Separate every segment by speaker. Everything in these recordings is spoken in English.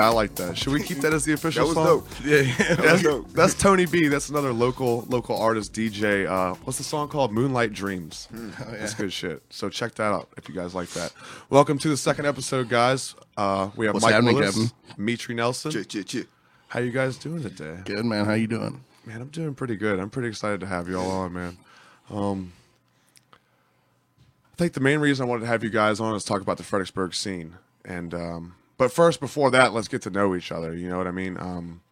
Speaker 1: Yeah, I like that. Should we keep that as the official
Speaker 2: That was
Speaker 1: song?
Speaker 2: dope.
Speaker 3: Yeah, yeah.
Speaker 1: That's,
Speaker 2: dope.
Speaker 1: that's Tony B. That's another local local artist DJ. Uh, what's the song called? Moonlight Dreams.
Speaker 2: Hmm.
Speaker 3: Oh,
Speaker 1: That's good shit. So check that out if you guys like that. Welcome to the second episode, guys. Uh, we have
Speaker 3: What's
Speaker 1: Mike
Speaker 3: happening,
Speaker 1: Willis,
Speaker 3: Kevin?
Speaker 1: Metrii Nelson.
Speaker 2: Chit, chit, chit.
Speaker 1: How you guys doing today?
Speaker 3: Good man. How you doing?
Speaker 1: Man, I'm doing pretty good. I'm pretty excited to have you all on, man. Um, I think the main reason I wanted to have you guys on is talk about the Fredericksburg scene. And um, but first, before that, let's get to know each other. You know what I mean? Um,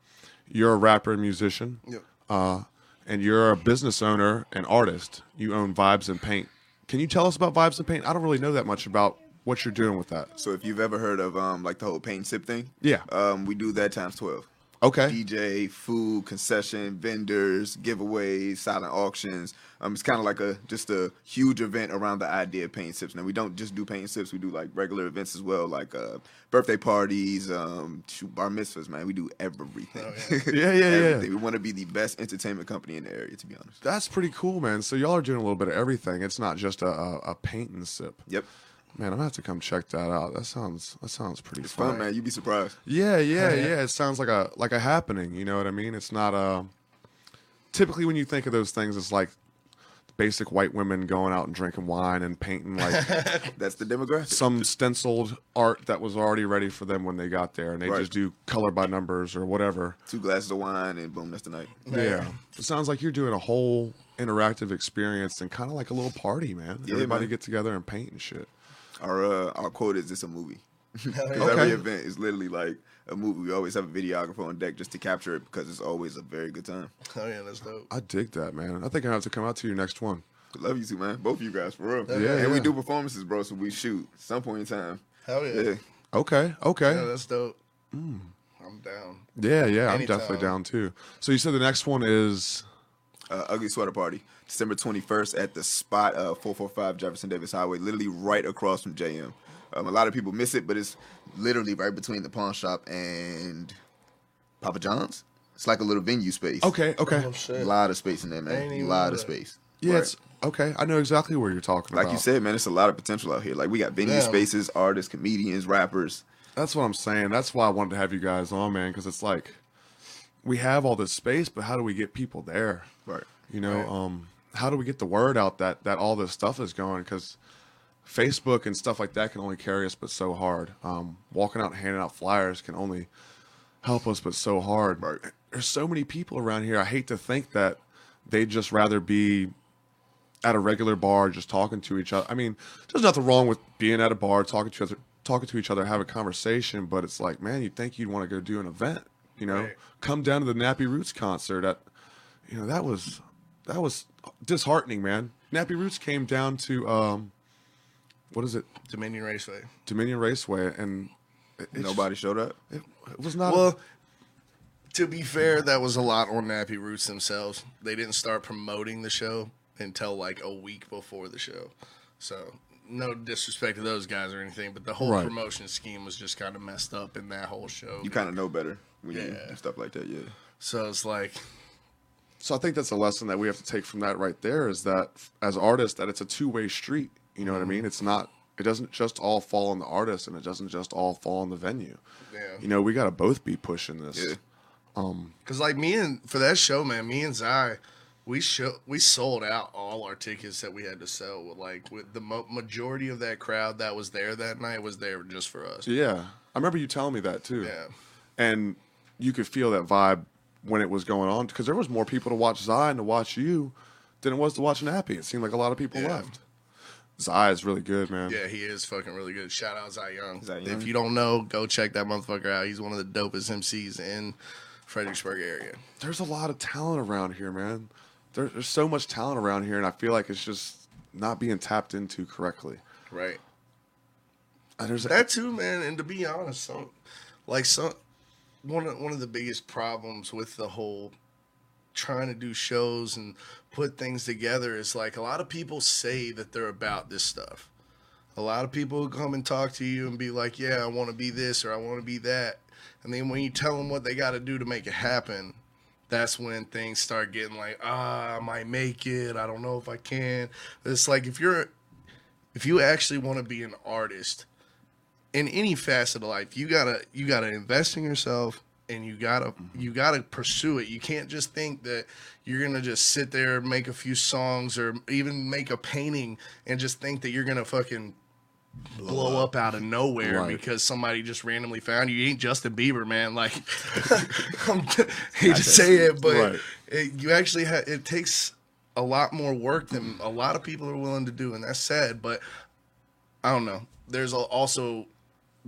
Speaker 1: you're a rapper and musician,
Speaker 3: Yep.
Speaker 1: uh, and you're a business owner and artist. You own Vibes and Paint. Can you tell us about Vibes and Paint? I don't really know that much about what you're doing with that.
Speaker 2: So if you've ever heard of um like the whole paint sip thing,
Speaker 1: Yeah.
Speaker 2: um we do that times twelve.
Speaker 1: Okay.
Speaker 2: DJ, food, concession, vendors, giveaways, silent auctions. Um, it's kind of like a just a huge event around the idea of paint and sips. Now we don't just do paint and sips; we do like regular events as well, like uh, birthday parties, um, shoot, bar mitzvahs. Man, we do everything.
Speaker 1: Yeah, yeah, yeah.
Speaker 2: Everything. We want to be the best entertainment company in the area, to be honest.
Speaker 1: That's pretty cool, man. So y'all are doing a little bit of everything. It's not just a, a, a paint and sip.
Speaker 2: Yep,
Speaker 1: Man, I'm gonna have to come check that out. That sounds that sounds pretty
Speaker 2: it's
Speaker 1: fun.
Speaker 2: man. You'd be surprised.
Speaker 1: Yeah, yeah,
Speaker 3: yeah.
Speaker 1: yeah. It sounds like a like a happening. You know what I mean? It's not a. Typically, when you think of those things, it's like basic white women going out and drinking wine and painting like
Speaker 2: That's the demographic.
Speaker 1: some stenciled art that was already ready for them when they got there, and they
Speaker 2: Right.
Speaker 1: just do color by numbers or whatever.
Speaker 2: Two glasses of wine, and boom, that's the night.
Speaker 1: Yeah, it sounds like you're doing a whole interactive experience and kind of like a little party, man.
Speaker 2: Yeah,
Speaker 1: Everybody
Speaker 2: man.
Speaker 1: get together and paint and shit.
Speaker 2: Our uh, our quote is "It's a movie." Because
Speaker 1: Okay.
Speaker 2: every event is literally like a movie. We always have a videographer on deck just to capture it because it's always a very good time.
Speaker 3: Oh yeah, that's dope.
Speaker 1: I dig that, man. I think I have to come out to your next one.
Speaker 2: Love you too, man. Both of you guys, for real.
Speaker 1: Yeah,
Speaker 2: and we do performances, bro. So we shoot some point in time.
Speaker 3: Hell yeah.
Speaker 2: Yeah.
Speaker 1: Okay, okay.
Speaker 3: Yeah, that's dope. I'm down.
Speaker 1: Yeah, yeah, I'm definitely down too. So you said the next one is
Speaker 2: Uh, Ugly Sweater Party, December 21st at the spot uh, 445 Jefferson Davis Highway, literally right across from JM. Um, a lot of people miss it, but it's literally right between the pawn shop and Papa John's. It's like a little venue space.
Speaker 1: okay, okay.
Speaker 3: Oh
Speaker 2: A lot of space in there, man. A lot of
Speaker 3: that.
Speaker 2: space.
Speaker 1: Yeah,
Speaker 2: Right.
Speaker 1: it's okay. I know exactly where you're talking
Speaker 2: Like
Speaker 1: about.
Speaker 2: Like you said, man, it's a lot of potential out here. Like we got venue
Speaker 3: Yeah.
Speaker 2: spaces, artists, comedians, rappers.
Speaker 1: That's what I'm saying. That's why I wanted to have you guys on, man, because it's like we have all this space, but how do we get people there?
Speaker 2: Right.
Speaker 1: You know,
Speaker 3: Right.
Speaker 1: um, how do we get the word out that that all this stuff is going? Because Facebook and stuff like that can only carry us, but so hard. Um, walking out and handing out flyers can only help us, but so hard.
Speaker 2: Right.
Speaker 1: There's so many people around here. I hate to think that they'd just rather be at a regular bar just talking to each other. I mean, there's nothing wrong with being at a bar talking to each other, talking to each other, have a conversation. But it's like, man, you'd think you'd want to go do an event. You know,
Speaker 3: Right.
Speaker 1: come down to the Nappy Roots concert. At, you know, that was that was disheartening, man. Nappy Roots came down to um, what is it,
Speaker 3: Dominion Raceway.
Speaker 1: Dominion Raceway, and it, it
Speaker 2: Nobody showed up.
Speaker 1: It, it was not.
Speaker 3: Well, to be fair, that was a lot on Nappy Roots themselves. They didn't start promoting the show until like a week before the show. So, no disrespect to those guys or anything, but the whole
Speaker 1: Right.
Speaker 3: promotion scheme was just kind of messed up in that whole show.
Speaker 2: You kind of know better when you
Speaker 3: Yeah.
Speaker 2: do stuff like that. Yeah.
Speaker 3: So it's like,
Speaker 1: So I think that's a lesson that we have to take from that right there is that as artists that it's a two-way street. You know what I mean? It's not it doesn't just all fall on the artist and it doesn't just all fall on the venue.
Speaker 3: yeah.
Speaker 1: You know, we got to both be pushing this.
Speaker 2: Yeah. Um.
Speaker 3: Cause like me and for that show, man, me and Zai, we show we sold out all our tickets that we had to sell. Like with the mo- majority of that crowd that was there that night was there just for us.
Speaker 1: Yeah. I remember you telling me that too.
Speaker 3: Yeah.
Speaker 1: And you could feel that vibe when it was going on because there was more people to watch Zai and to watch you than it was to watch Nappy. It seemed like a lot of people
Speaker 3: Yeah.
Speaker 1: left. Zai is really good, man.
Speaker 3: Yeah, he is fucking really good. Shout out Zai Young.
Speaker 2: Zai Young.
Speaker 3: If you don't know, go check that motherfucker out. He's one of the dopest MCs in Fredericksburg area.
Speaker 1: there's a lot of talent around here, man. There, there's so much talent around here, and I feel like it's just not being tapped into correctly.
Speaker 3: Right.
Speaker 1: And there's
Speaker 3: That too, man. And to be honest, some like some one of one of the biggest problems with the whole trying to do shows and put things together is like a lot of people say that they're about this stuff. A lot of people come and talk to you and be like, "Yeah, I want to be this or I want to be that," and then when you tell them what they got to do to make it happen, that's when things start getting like, "Ah, I might make it. I don't know if I can." It's like if you're if you actually want to be an artist in any facet of life, you gotta you gotta invest in yourself and you gotta mm-hmm. you gotta pursue it. You can't just think that you're gonna just sit there make a few songs or even make a painting and just think that you're gonna fucking blow up out of nowhere
Speaker 1: Right.
Speaker 3: because somebody just randomly found you. You ain't Justin Bieber, man. Like, I'm hate to say it, but
Speaker 1: Right.
Speaker 3: it, you actually ha- it takes a lot more work than a lot of people are willing to do, and that's sad. But I don't know. There's also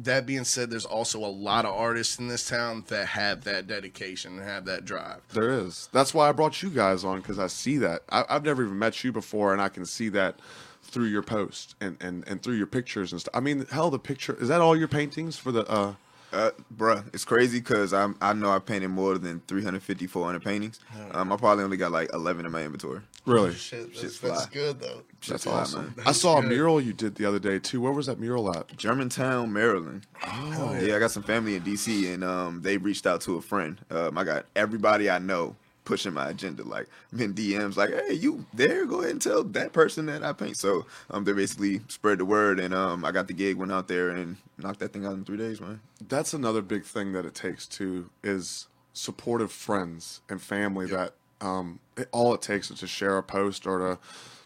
Speaker 3: that being said, there's also a lot of artists in this town that have that dedication and have that drive.
Speaker 1: There is. That's why I brought you guys on because I see that. I, I've never even met you before, and I can see that through your post and, and, and through your pictures and stuff. I mean, hell, the picture is that all your paintings for the? uh
Speaker 2: Uh, bruh, it's crazy because I'm I know I painted more than 350, 400 paintings. Um, I probably only got like 11 in my inventory.
Speaker 1: Really?
Speaker 3: Shit,
Speaker 2: Shit's
Speaker 3: that's, that's good though.
Speaker 1: That's
Speaker 2: fly,
Speaker 1: awesome.
Speaker 2: man.
Speaker 1: I saw a mural you did the other day too. Where was that mural at?
Speaker 2: Germantown, Maryland. Oh, yeah. I got some family in DC, and um, they reached out to a friend. Um, I got everybody I know pushing my agenda. Like, I'm in DMs, like, hey, you there? Go ahead and tell that person that I paint. So um, they basically spread the word, and um, I got the gig, went out there, and knocked that thing out in three days, man.
Speaker 1: That's another big thing that it takes too is supportive friends and family that um it, all it takes is to share a post or to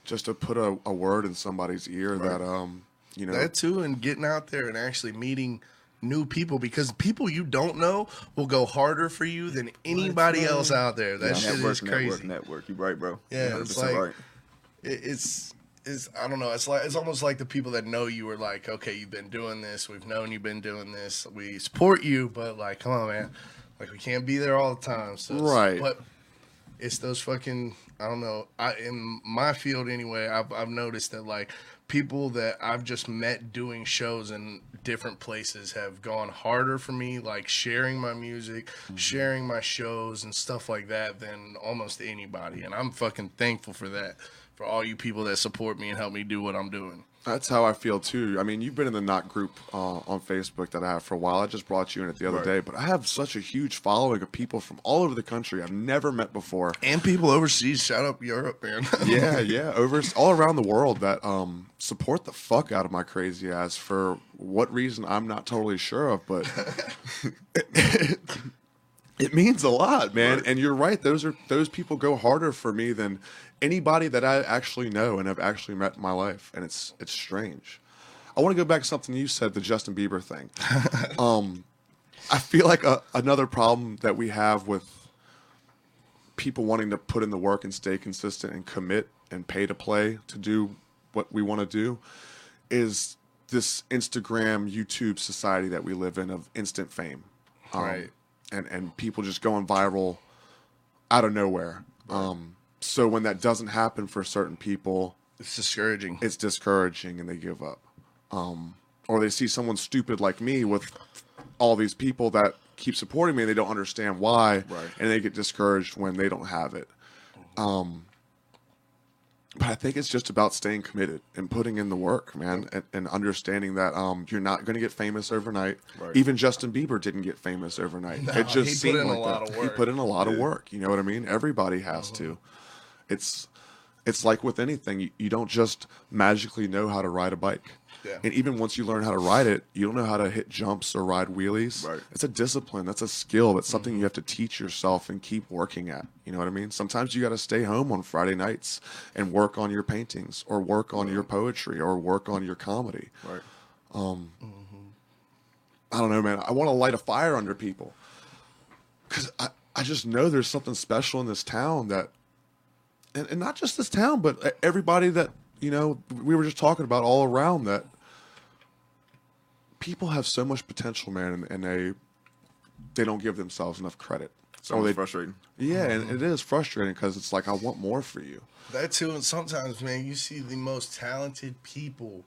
Speaker 1: just to put a, a word in somebody's ear that um you know
Speaker 3: That too, and getting out there and actually meeting new people because people you don't know will go harder for you than anybody else out there. That shit
Speaker 2: network,
Speaker 3: is crazy.
Speaker 2: network, network. You right, bro.
Speaker 3: Yeah,
Speaker 2: You're
Speaker 3: it's like-
Speaker 2: right.
Speaker 3: it's it's I don't know. It's like it's almost like the people that know you are like, okay, you've been doing this. We've known you've been doing this. We support you, but like, come on, man. Like we can't be there all the time. So
Speaker 1: Right.
Speaker 3: But it's those fucking I don't know. I in my field anyway. I've I've noticed that like people that I've just met doing shows in different places have gone harder for me, like sharing my music, mm-hmm. sharing my shows and stuff like that than almost anybody. And I'm fucking thankful for that. For all you people that support me and help me do what I'm doing.
Speaker 1: That's how I feel too. I mean, you've been in the Knot group uh, on Facebook that I have for a while. I just brought you in it the other
Speaker 2: Right.
Speaker 1: day, but I have such a huge following of people from all over the country I've never met before.
Speaker 3: And people overseas, shout out Europe, man.
Speaker 1: yeah, yeah, over all around the world that um, support the fuck out of my crazy ass for what reason I'm not totally sure of, but it means a lot, man. And you're right; those are those people go harder for me than anybody that I actually know and have actually met in my life, and it's it's strange. I want to go back to something you said, the Justin Bieber thing. um, I feel like a, another problem that we have with people wanting to put in the work and stay consistent and commit and pay to play to do what we want to do is this Instagram, YouTube society that we live in of instant fame. Um,
Speaker 3: Right.
Speaker 1: And, and people just going viral out of nowhere. Um, so when that doesn't happen for certain people,
Speaker 3: it's discouraging.
Speaker 1: it's discouraging and they give up. Um, or they see someone stupid like me with all these people that keep supporting me and they don't understand why
Speaker 2: Right.
Speaker 1: and they get discouraged when they don't have it. Um, but I think it's just about staying committed and putting in the work, man, and, and understanding that um, you're not going to get famous overnight.
Speaker 2: Right.
Speaker 1: Even Justin Bieber didn't get famous overnight. it just
Speaker 3: he put
Speaker 1: seemed like
Speaker 3: lot
Speaker 1: that. He put in a lot of work. You know what I mean? Everybody has to. It's it's like with anything. You, you don't just magically know how to ride a bike.
Speaker 3: Yeah.
Speaker 1: And even once you learn how to ride it, you don't know how to hit jumps or ride wheelies.
Speaker 2: Right.
Speaker 1: It's a discipline. That's a skill. That's something mm-hmm. you have to teach yourself and keep working at. You know what I mean? Sometimes you got to stay home on Friday nights and work on your paintings or work on your poetry or work on your comedy.
Speaker 2: Right. Um, mm-hmm.
Speaker 1: I don't know, man. I want to light a fire under people because I, I just know there's something special in this town that, and, and not just this town, but e, everybody that, you know, we were just talking about all around that people have so much potential, man, and, and they, they don't give themselves enough credit.
Speaker 2: So it's
Speaker 1: they,
Speaker 2: frustrating.
Speaker 1: yeah, and it is frustrating because it's like, I want more for you.
Speaker 3: That too, and sometimes, man, you see the most talented people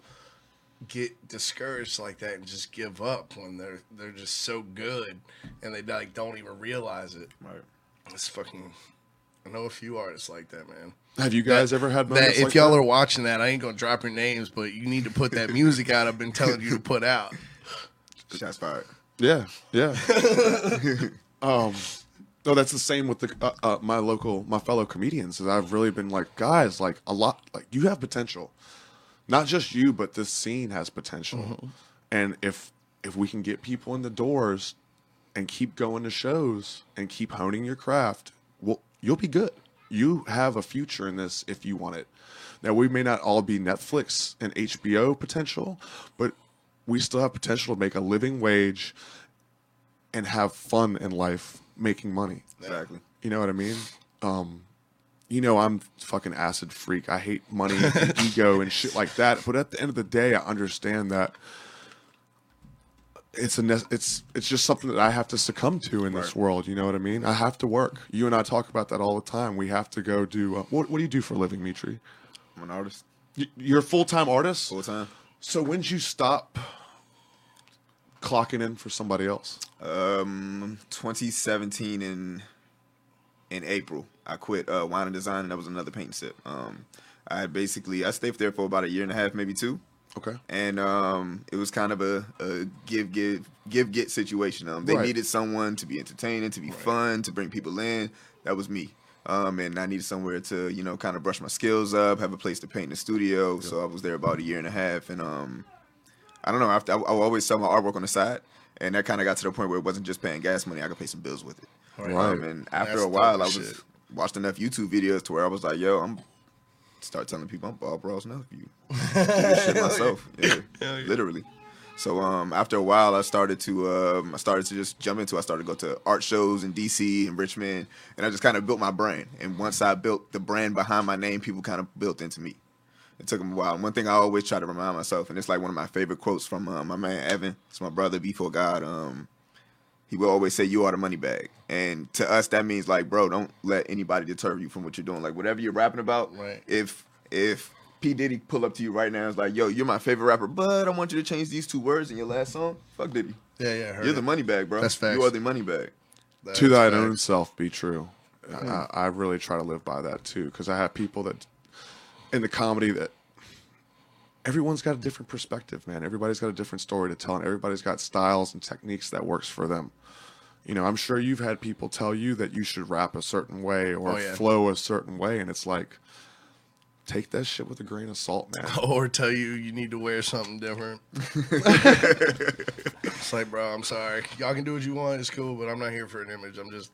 Speaker 3: get discouraged like that and just give up when they're they're just so good and they like don't even realize it.
Speaker 2: Right.
Speaker 3: It's fucking. I know a few artists like that, man.
Speaker 1: Have you guys ever had
Speaker 3: That if
Speaker 1: like
Speaker 3: y'all
Speaker 1: that?
Speaker 3: are watching that, I ain't gonna drop your names, but you need to put that music out. I've been telling you to put out.
Speaker 2: Shots fired.
Speaker 1: Yeah, yeah. um, no, that's the same with the uh, uh, my local, my fellow comedians. Is I've really been like, guys, like a lot, like you have potential. Not just you, but this scene has potential. And if if we can get people in the doors and keep going to shows and keep honing your craft, well, you'll be good. You have a future in this if you want it. Now, we may not all be Netflix and HBO potential, but we still have potential to make a living wage and have fun in life making money.
Speaker 2: Exactly.
Speaker 1: You know what I mean? Um, you know, I'm fucking acid freak. I hate money and ego and shit like that. But at the end of the day, I understand that it's a it's it's just something that I have to succumb to in this world. You know what I mean? I have to work. You and I talk about that all the time. We have to go do. Uh, what What do you do for a living, Metrii?
Speaker 2: I'm an artist
Speaker 1: You're a full time artist.
Speaker 2: full time.
Speaker 1: So when'd you stop clocking in for somebody else?
Speaker 2: Um, 2017 in in April, I quit uh, wine and design, and that was another paint sip. Um, I basically I stayed there for about a year and a half, maybe two,
Speaker 1: Okay.
Speaker 2: and um, it was kind of a, a give give give get situation. Um, they
Speaker 1: Right.
Speaker 2: needed someone to be entertaining, to be fun, to bring people in. That was me. Um, and I needed somewhere to you know kind of brush my skills up, have a place to paint in the studio. So I was there about a year and a half, and um, I don't know. After I, I always sell my artwork on the side, and that kind of got to the point where it wasn't just paying gas money; I could pay some bills with it.
Speaker 3: Right.
Speaker 2: Um, and after
Speaker 3: That's
Speaker 2: a while, I was
Speaker 3: shit.
Speaker 2: watched enough YouTube videos to where I was like, "Yo, I'm." Start telling people I'm Bob Ross nephew. Shit myself, yeah,
Speaker 3: yeah.
Speaker 2: literally. So um, after a while, I started to um, I started to just jump into. I started to go to art shows in DC and Richmond, and I just kind of built my brand. And once I built the brand behind my name, people kind of built into me. It took them a while. And one thing I always try to remind myself, and it's like one of my favorite quotes from uh, my man Evan. It's my brother before God. Um, he will always say, "You are the money bag," and to us, that means like, bro, don't let anybody deter you from what you're doing. Like whatever you're rapping about,
Speaker 3: Right.
Speaker 2: if if P Diddy pull up to you right now and is like, "Yo, you're my favorite rapper, but I want you to change these two words in your last song," fuck Diddy.
Speaker 3: Yeah, yeah. Heard
Speaker 2: You're
Speaker 3: it.
Speaker 2: the money bag, bro.
Speaker 3: That's facts.
Speaker 2: You are the money bag.
Speaker 3: That's
Speaker 1: to thine
Speaker 3: facts.
Speaker 1: own self be true. Hmm. I, I really try to live by that too because I have people that in the comedy that everyone's got a different perspective, man. Everybody's got a different story to tell, and everybody's got styles and techniques that works for them. You know, I'm sure you've had people tell you that you should rap a certain way or
Speaker 3: Oh, yeah.
Speaker 1: flow a certain way, and it's like, take that shit with a grain of salt, man.
Speaker 3: or tell you you need to wear something different. it's like, bro, I'm sorry. Y'all can do what you want. It's cool, but I'm not here for an image. I'm just,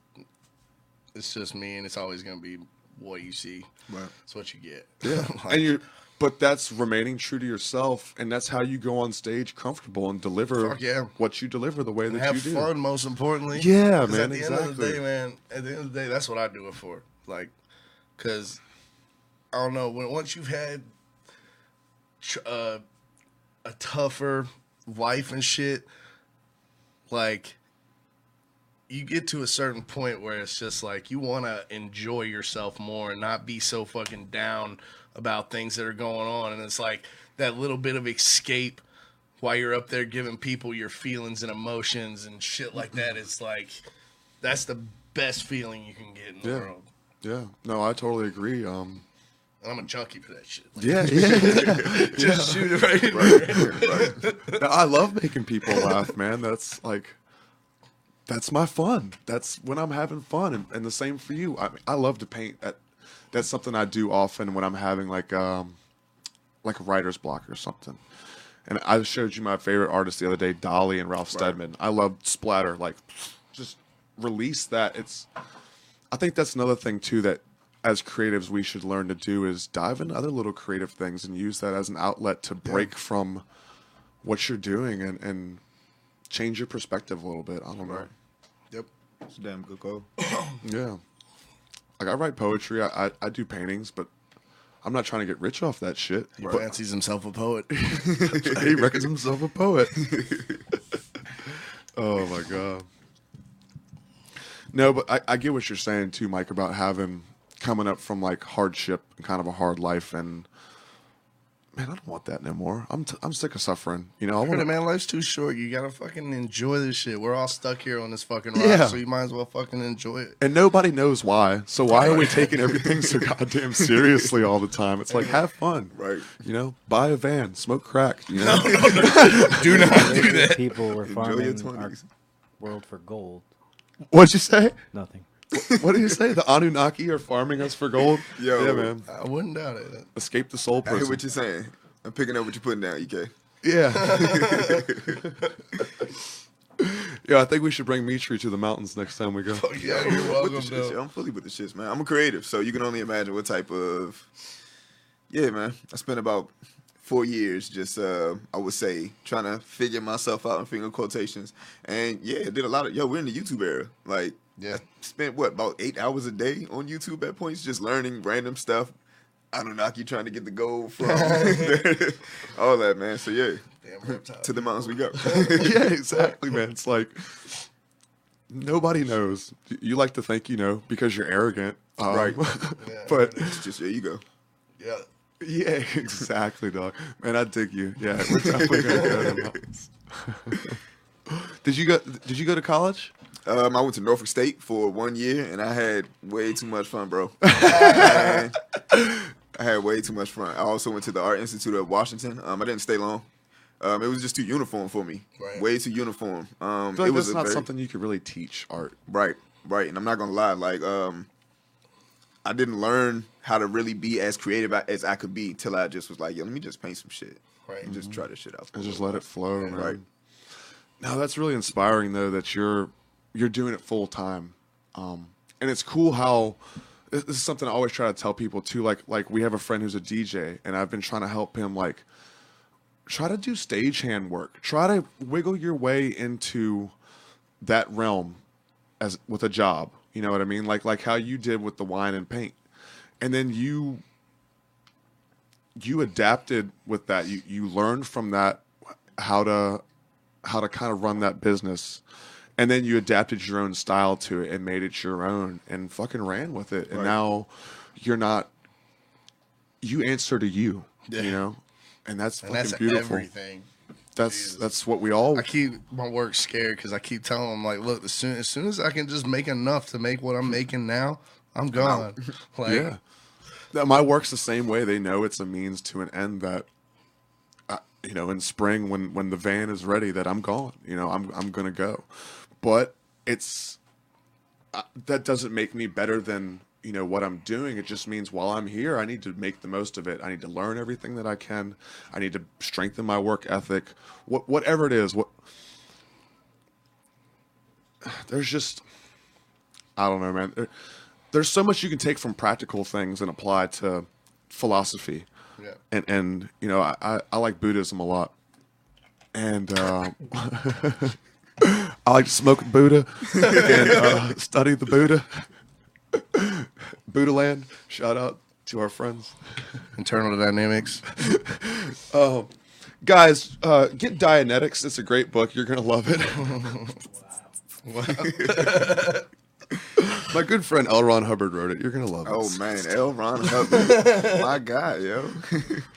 Speaker 3: it's just me, and it's always gonna be what you see.
Speaker 2: Right.
Speaker 3: It's what you get.
Speaker 1: Yeah,
Speaker 3: Like,
Speaker 1: and you, but that's remaining true to yourself, and that's how you go on stage comfortable and deliver
Speaker 3: Fuck yeah.
Speaker 1: what you deliver the way that
Speaker 3: have
Speaker 1: you do.
Speaker 3: Fun, most importantly.
Speaker 1: Yeah, man,
Speaker 3: At the end of the day, man. At the end of the day, that's what I do it for. Like, cause I don't know when once you've had uh, a tougher life and shit, like you get to a certain point where it's just like you want to enjoy yourself more and not be so fucking down about things that are going on and it's like that little bit of escape while you're up there giving people your feelings and emotions and shit like that it's like that's the best feeling you can get in the
Speaker 1: Yeah.
Speaker 3: world
Speaker 1: Yeah, no, I totally agree. Um,
Speaker 3: i'm a junkie for that shit Like,
Speaker 1: yeah, yeah.
Speaker 3: just shoot it right,
Speaker 1: No, I love making people laugh, man. That's like, that's my fun. That's when I'm having fun, and, and the same for you. I I love to paint. That that's something I do often when I'm having like um, like a writer's block or something. And I showed you my favorite artist the other day, Dalí and Ralph
Speaker 2: Right.
Speaker 1: Steadman. I love splatter. Like, just release that. It's. I think that's another thing too that as creatives we should learn to do is dive into other little creative things and use that as an outlet to break from what you're doing and, and change your perspective a little bit. I don't know.
Speaker 2: Right.
Speaker 3: yep
Speaker 2: It's a damn good call.
Speaker 1: Yeah. Like I write poetry, I, I, I do paintings, but I'm not trying to get rich off that shit.
Speaker 3: he
Speaker 1: But
Speaker 3: fancies himself a poet
Speaker 1: he reckons himself a poet. oh my god. No, but I, I get what you're saying too, Mike, about having coming up from like hardship and kind of a hard life and man, I don't want that no more. I'm t- I'm sick of suffering. You know, I
Speaker 3: Heard
Speaker 1: want
Speaker 3: it, man. Life's too short. You gotta fucking enjoy this shit. We're all stuck here on this fucking rock,
Speaker 1: Yeah.
Speaker 3: so you might as well fucking enjoy it.
Speaker 1: and nobody knows why. So why are we taking everything so goddamn seriously all the time? It's like have fun,
Speaker 2: Right.
Speaker 1: You know, buy a van, smoke crack. You know,
Speaker 3: Do not do that.
Speaker 4: people were
Speaker 2: Enjoy your
Speaker 4: farming our
Speaker 2: 20s.
Speaker 4: world for gold.
Speaker 1: what'd you say?
Speaker 4: Nothing.
Speaker 1: What do you say? The Anunnaki are farming us for gold?
Speaker 2: Yo.
Speaker 1: yeah, man.
Speaker 3: I wouldn't doubt it.
Speaker 1: Escape the soul
Speaker 2: I hear what you're saying. I'm picking up what you're putting down, EK.
Speaker 1: Yeah. Yeah, I think we should bring Metrii to the mountains next time we go.
Speaker 3: Oh, yeah, you're
Speaker 2: with the
Speaker 3: welcome.
Speaker 2: shits, yo. I'm fully with the shits, man. I'm a creative, so you can only imagine what type of. Yeah, man. I spent about four years just, uh, I would say, trying to figure myself out in finger quotations. And yeah, I did a lot of. Yo, we're in the YouTube era. Like,
Speaker 3: Yeah.
Speaker 2: I spent what about eight hours a day on YouTube at points, just learning random stuff. I don't knock you trying to get the gold from all that, man. So yeah,
Speaker 3: Damn
Speaker 2: to the mountains we go.
Speaker 1: yeah, exactly, man. It's like nobody knows. You like to think you know because you're arrogant, um,
Speaker 2: Right.
Speaker 3: Yeah.
Speaker 1: But
Speaker 2: it's just there you go.
Speaker 3: Yeah.
Speaker 1: yeah, exactly, dog. Man, I dig you. Yeah, we're definitely gonna go to the mountains. did you go? Did you go to college?
Speaker 2: Um, I went to Norfolk State for one year, and I had way too much fun, bro. I had way too much fun. I also went to the Art Institute of Washington. Um, I didn't stay long. Um, it was just too uniform for me.
Speaker 3: Right.
Speaker 2: Way too uniform. Um,
Speaker 1: I feel
Speaker 2: it was
Speaker 1: that's not
Speaker 2: very-
Speaker 1: something you could really teach art.
Speaker 2: Right, right. And I'm not gonna lie, like um I didn't learn how to really be as creative as I could be till I just was like, yo, let me just paint some shit.
Speaker 3: Right.
Speaker 2: And just try this shit out.
Speaker 1: and just let it flow, man.
Speaker 2: Right.
Speaker 1: No, that's really inspiring though that you're you're doing it full time, um, and it's cool how this is something I always try to tell people too. Like like we have a friend who's a DJ, and I've been trying to help him like try to do stagehand work, try to wiggle your way into that realm as with a job. You know what I mean? Like like how you did with the wine and paint, and then you you adapted with that. You you learned from that how to how to kind of run that business, and then you adapted your own style to it and made it your own and fucking ran with it. And
Speaker 2: Right.
Speaker 1: now you're not. You answer to you.
Speaker 3: Yeah.
Speaker 1: You know, and that's
Speaker 3: And
Speaker 1: fucking
Speaker 3: that's
Speaker 1: beautiful.
Speaker 3: everything.
Speaker 1: That's
Speaker 3: Jesus.
Speaker 1: that's what we all.
Speaker 3: I keep my work scared because I keep telling them like, look, as soon as soon as I can just make enough to make what I'm making now, I'm gone. Like,
Speaker 1: yeah. That my work's the same way. They know it's a means to an end. That, uh, you know, in spring when when the van is ready, that I'm gone. You know, I'm I'm gonna go, but it's uh, that doesn't make me better than you know what I'm doing. It just means while I'm here, I need to make the most of it. I need to learn everything that I can. I need to strengthen my work ethic. What whatever it is. What there's just I don't know, man. There- there's so much you can take from practical things and apply to philosophy.
Speaker 3: Yeah.
Speaker 1: And and you know, I, I, I like Buddhism a lot. And uh, I like to smoke Buddha and uh, study the Buddha. Buddha land. Shout out to our friends.
Speaker 3: internal dynamics.
Speaker 1: Guys, uh, get Dianetics. It's a great book. You're gonna love it. My good friend L. Ron Hubbard wrote it. You're gonna love it.
Speaker 2: Oh man, L. Ron Hubbard, my guy, yo.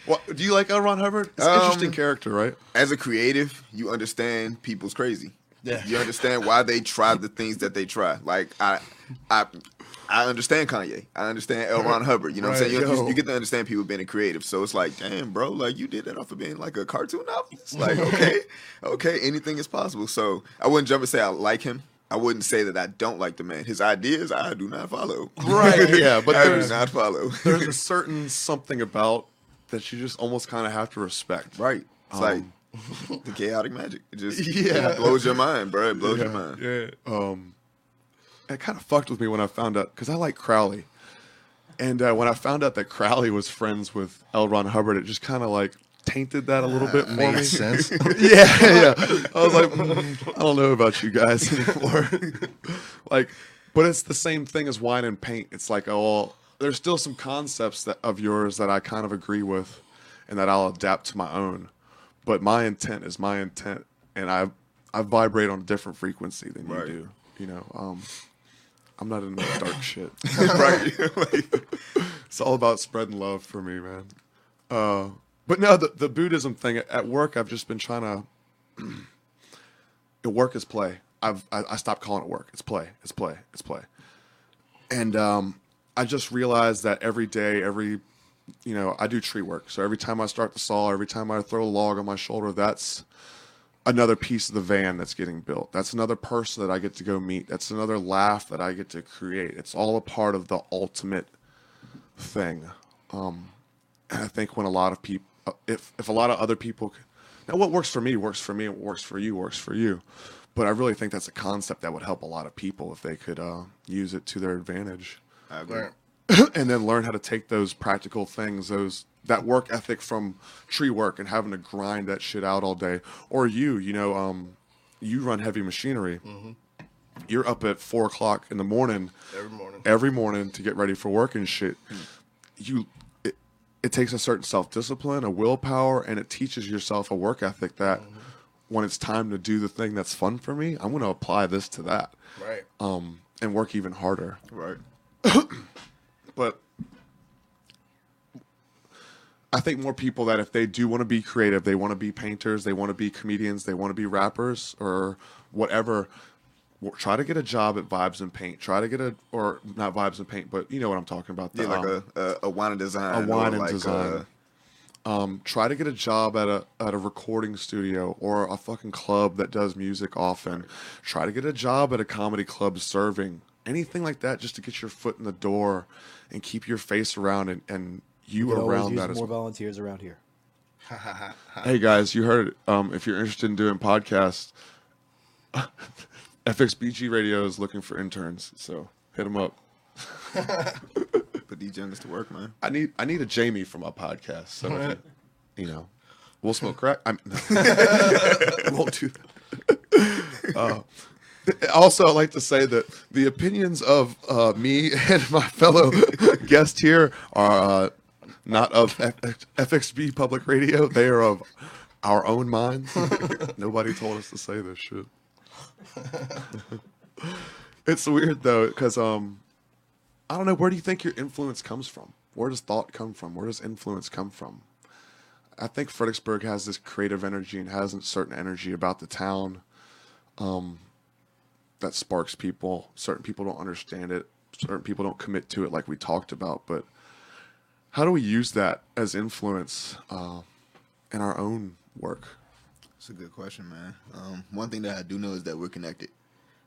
Speaker 1: What, do you like L. Ron Hubbard? It's an
Speaker 2: Um,
Speaker 1: interesting character, right?
Speaker 2: As a creative, you understand people's crazy.
Speaker 3: Yeah.
Speaker 2: You understand why they try the things that they try. Like I, I, I understand Kanye. I understand L. Ron Hubbard. You know what I'm saying? You,
Speaker 1: yo.
Speaker 2: you, you get to understand people being creative. So it's like, damn, bro, like you did that off of being like a cartoon novelist. Like, okay, okay, anything is possible. So I wouldn't jump and say I like him. I wouldn't say that I don't like the man. His ideas, I do not follow.
Speaker 1: Right, yeah, but
Speaker 2: I do
Speaker 1: there's-
Speaker 2: not follow.
Speaker 1: There's a certain something about that you just almost kind of have to respect.
Speaker 2: Right. It's
Speaker 1: Um,
Speaker 2: like the chaotic magic. It just
Speaker 1: Yeah.
Speaker 2: it blows your mind, bro. It blows your mind.
Speaker 1: Yeah. Um, it kind of fucked with me when I found out because I like Crowley, and uh, when I found out that Crowley was friends with L. Ron Hubbard, it just kind of like tainted that a little bit more.
Speaker 3: Makes sense.
Speaker 1: yeah, yeah. I was like, mm, I don't know about you guys anymore. like, but it's the same thing as wine and paint. It's like, oh, there's still some concepts that of yours that I kind of agree with, and that I'll adapt to my own. But my intent is my intent, and I I vibrate on a different frequency than
Speaker 2: Right.
Speaker 1: you do. You know, um, I'm not into that dark shit.
Speaker 2: right. Like,
Speaker 1: It's all about spreading love for me, man. Uh, but no, the, the Buddhism thing at work, I've just been trying to. work is play. I've I, I stopped calling it work. It's play. It's play. It's play. And um, I just realized that every day, every you know, I do tree work. So every time I start the saw, every time I throw a log on my shoulder, that's another piece of the van that's getting built. That's another person that I get to go meet. That's another laugh that I get to create. It's all a part of the ultimate thing. Um, and I think when a lot of people, if if a lot of other people, now what works for me works for me, what works for you works for you. but I really think that's a concept that would help a lot of people if they could uh, use it to their advantage,
Speaker 2: I agree.
Speaker 1: and then learn how to take those practical things, those that work ethic from tree work and having to grind that shit out all day, or you, you know, um, you run heavy machinery. You're up at four o'clock in the morning
Speaker 3: Every morning.
Speaker 1: every morning to get ready for work and shit. You, it, it takes a certain self discipline, a willpower, and it teaches yourself a work ethic that when it's time to do the thing that's fun for me, I'm going to apply this to that,
Speaker 3: Right.
Speaker 1: um, and work even harder.
Speaker 2: Right.
Speaker 1: But I think more people that if they do want to be creative, they want to be painters, they want to be comedians, they want to be rappers or whatever. Try to get a job at Vibes and Paint. Try to get a, or not Vibes and Paint, but you know what I'm talking about. the,
Speaker 2: Yeah, like
Speaker 1: um,
Speaker 2: a, a a wine and design.
Speaker 1: a wine and
Speaker 2: like
Speaker 1: design. um, try to get a job at a at a recording studio or a fucking club that does music often. Try to get a job at a comedy club serving anything like that, just to get your foot in the door and keep your face around and, and you
Speaker 4: We could always
Speaker 1: around
Speaker 4: use
Speaker 1: that as
Speaker 4: more volunteers around here.
Speaker 1: Hey guys, you heard it. Um, if you're interested in doing podcasts, FXBG Radio is looking for interns, so hit them up.
Speaker 2: Put these youngers to work, man.
Speaker 1: I need I need a Jamie for my podcast. So if you, you know, we'll smoke crack. I'm, won't do that. Uh, also, I'd like to say that the opinions of uh, me and my fellow guest here are uh, not of F- FXB Public Radio. They are of our own minds. Nobody told us to say this shit. it's weird though, because um, I don't know. Where do you think your influence comes from? Where does thought come from? Where does influence come from? I think Fredericksburg has this creative energy and has a certain energy about the town um, that sparks people. Certain people don't understand it. Certain people don't commit to it, like we talked about. But how do we use that as influence uh, in our own work?
Speaker 2: It's a good question, man. Um, one thing that I do know is that we're connected.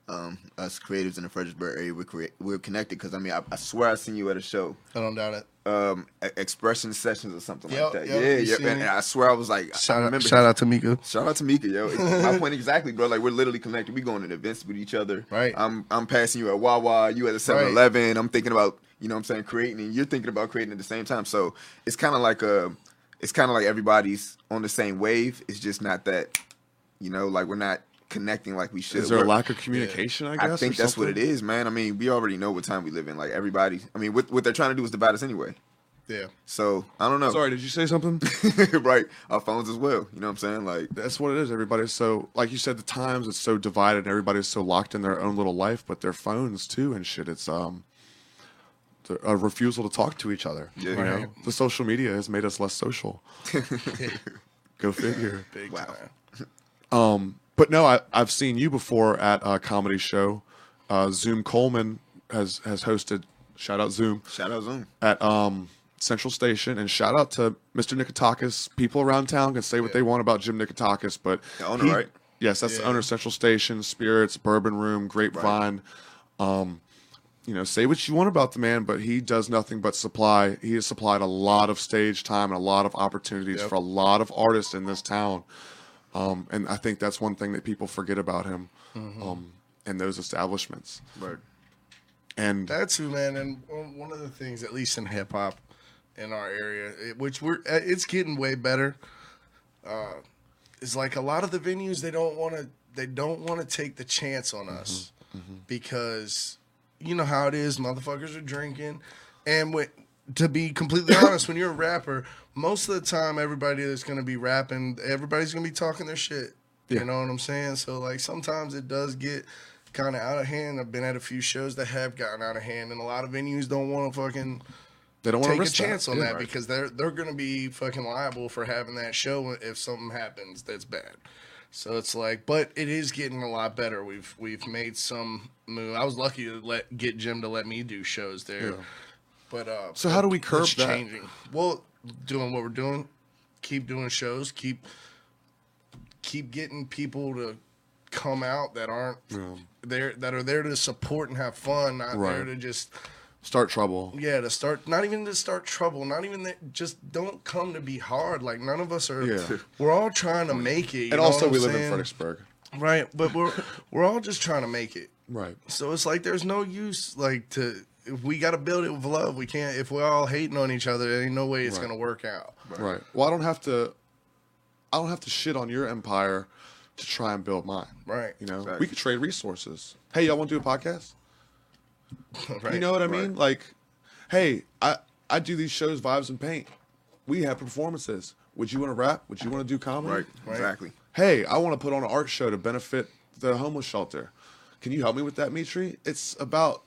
Speaker 2: Um, us creatives in the Fredericksburg area, we're crea- we're connected because I mean, I, I swear I seen you at a show,
Speaker 3: I don't doubt it.
Speaker 2: um, e- expression sessions or something
Speaker 3: Yep,
Speaker 2: like that.
Speaker 3: yep,
Speaker 2: yeah, yeah. And, and I swear I was like, I
Speaker 3: Shout out, shout out to Mika.
Speaker 2: Shout out to Mika, yo. It's my point exactly, bro. Like we're literally connected. We going to events with each other.
Speaker 3: Right.
Speaker 2: I'm I'm passing you at Wawa, you at the 7-Eleven. I'm thinking about, you know what I'm saying, creating and you're thinking about creating at the same time. So it's kinda like a it's kinda like everybody's on the same wave. It's just not that, you know, like we're not connecting like we should.
Speaker 1: Is there a lack of communication? I guess.
Speaker 2: I think
Speaker 1: or
Speaker 2: that's what it is, man. I mean, we already know what time we live in. Like everybody I mean, what what they're trying to do is divide us anyway.
Speaker 3: Yeah.
Speaker 2: So I don't know.
Speaker 1: Sorry, did you say something?
Speaker 2: right. Our phones as well. You know what I'm saying? Like
Speaker 1: that's what it is. Everybody's so, like you said, the times it's so divided. and Everybody's so locked in their own little life, but their phones too and shit. It's um, a refusal to talk to each other.
Speaker 2: Yeah.
Speaker 1: you know, the social media has made us less social. Go figure.
Speaker 3: Big
Speaker 2: Wow.
Speaker 3: time.
Speaker 1: Um, but no, I, I've seen you before at a comedy show. Uh, Zoom Coleman has has hosted. Shout out Zoom
Speaker 2: shout out Zoom.
Speaker 1: at um, Central Station, and shout out to Mr. Nikotakis. People around town can say what they want about Jim Nikotakis, but
Speaker 2: The owner,
Speaker 1: he-
Speaker 2: right?
Speaker 1: Yes, that's the owner. of Central Station, Spirits, Bourbon Room, Grapevine. Um, you know, say what you want about the man, but he does nothing but supply. He has supplied a lot of stage time and a lot of opportunities
Speaker 3: Yep.
Speaker 1: for a lot of artists in this town. Um, and I think that's one thing that people forget about him
Speaker 3: Mm-hmm.
Speaker 1: um, and those establishments.
Speaker 2: Right.
Speaker 1: And
Speaker 3: That's who, man. And one of the things, at least in hip hop in our area, which we're, uh, it's getting way better. Uh, is like a lot of the venues they don't want to, they don't want to take the chance on us because you know how it is. Motherfuckers are drinking, and when, to be completely honest, when you're a rapper, most of the time everybody that's going to be rapping, everybody's going to be talking their shit.
Speaker 1: Yeah.
Speaker 3: You know what I'm saying? So like sometimes it does get kind of out of hand. I've been at a few shows that have gotten out of hand, and a lot of venues don't want to fucking
Speaker 1: they don't want to
Speaker 3: take
Speaker 1: a
Speaker 3: chance
Speaker 1: that.
Speaker 3: on
Speaker 1: Yeah.
Speaker 3: that because they're they're going to be fucking liable for having that show if something happens that's bad. So it's like, but it is getting a lot better. We've we've made some move. I was lucky to let get Jim to let me do shows there.
Speaker 1: Yeah.
Speaker 3: But uh,
Speaker 1: So how do we curb that?
Speaker 3: changing? Well, doing what we're doing, keep doing shows, keep keep getting people to come out that aren't there that are there to support and have fun, not there to just
Speaker 1: Start trouble.
Speaker 3: yeah to start not even to start trouble, not even that just don't come to be hard. Like none of us are.
Speaker 1: Yeah.
Speaker 3: We're all trying to make it. you
Speaker 1: And also, we live in? Fredericksburg.
Speaker 3: right? But we're we're all just trying to make it.
Speaker 1: Right.
Speaker 3: So it's like there's no use like to we got to build it with love. We can't if we're all hating on each other. There ain't no way it's
Speaker 1: Right.
Speaker 3: gonna work out.
Speaker 1: Right. Well, I don't have to. I don't have to shit on your empire to try and build mine.
Speaker 3: Right.
Speaker 1: You know,
Speaker 2: Exactly.
Speaker 1: we could trade resources. Hey, y'all want to do a podcast?
Speaker 3: right.
Speaker 1: You know what I
Speaker 2: Right.
Speaker 1: mean? Like, hey, I I do these shows, vibes and paint. We have performances. Would you want to rap? Would you want to do comedy?
Speaker 2: Right.
Speaker 3: Right.
Speaker 2: Exactly.
Speaker 1: Hey, I want to put on an art show to benefit the homeless shelter. Can you help me with that, Metrii? It's about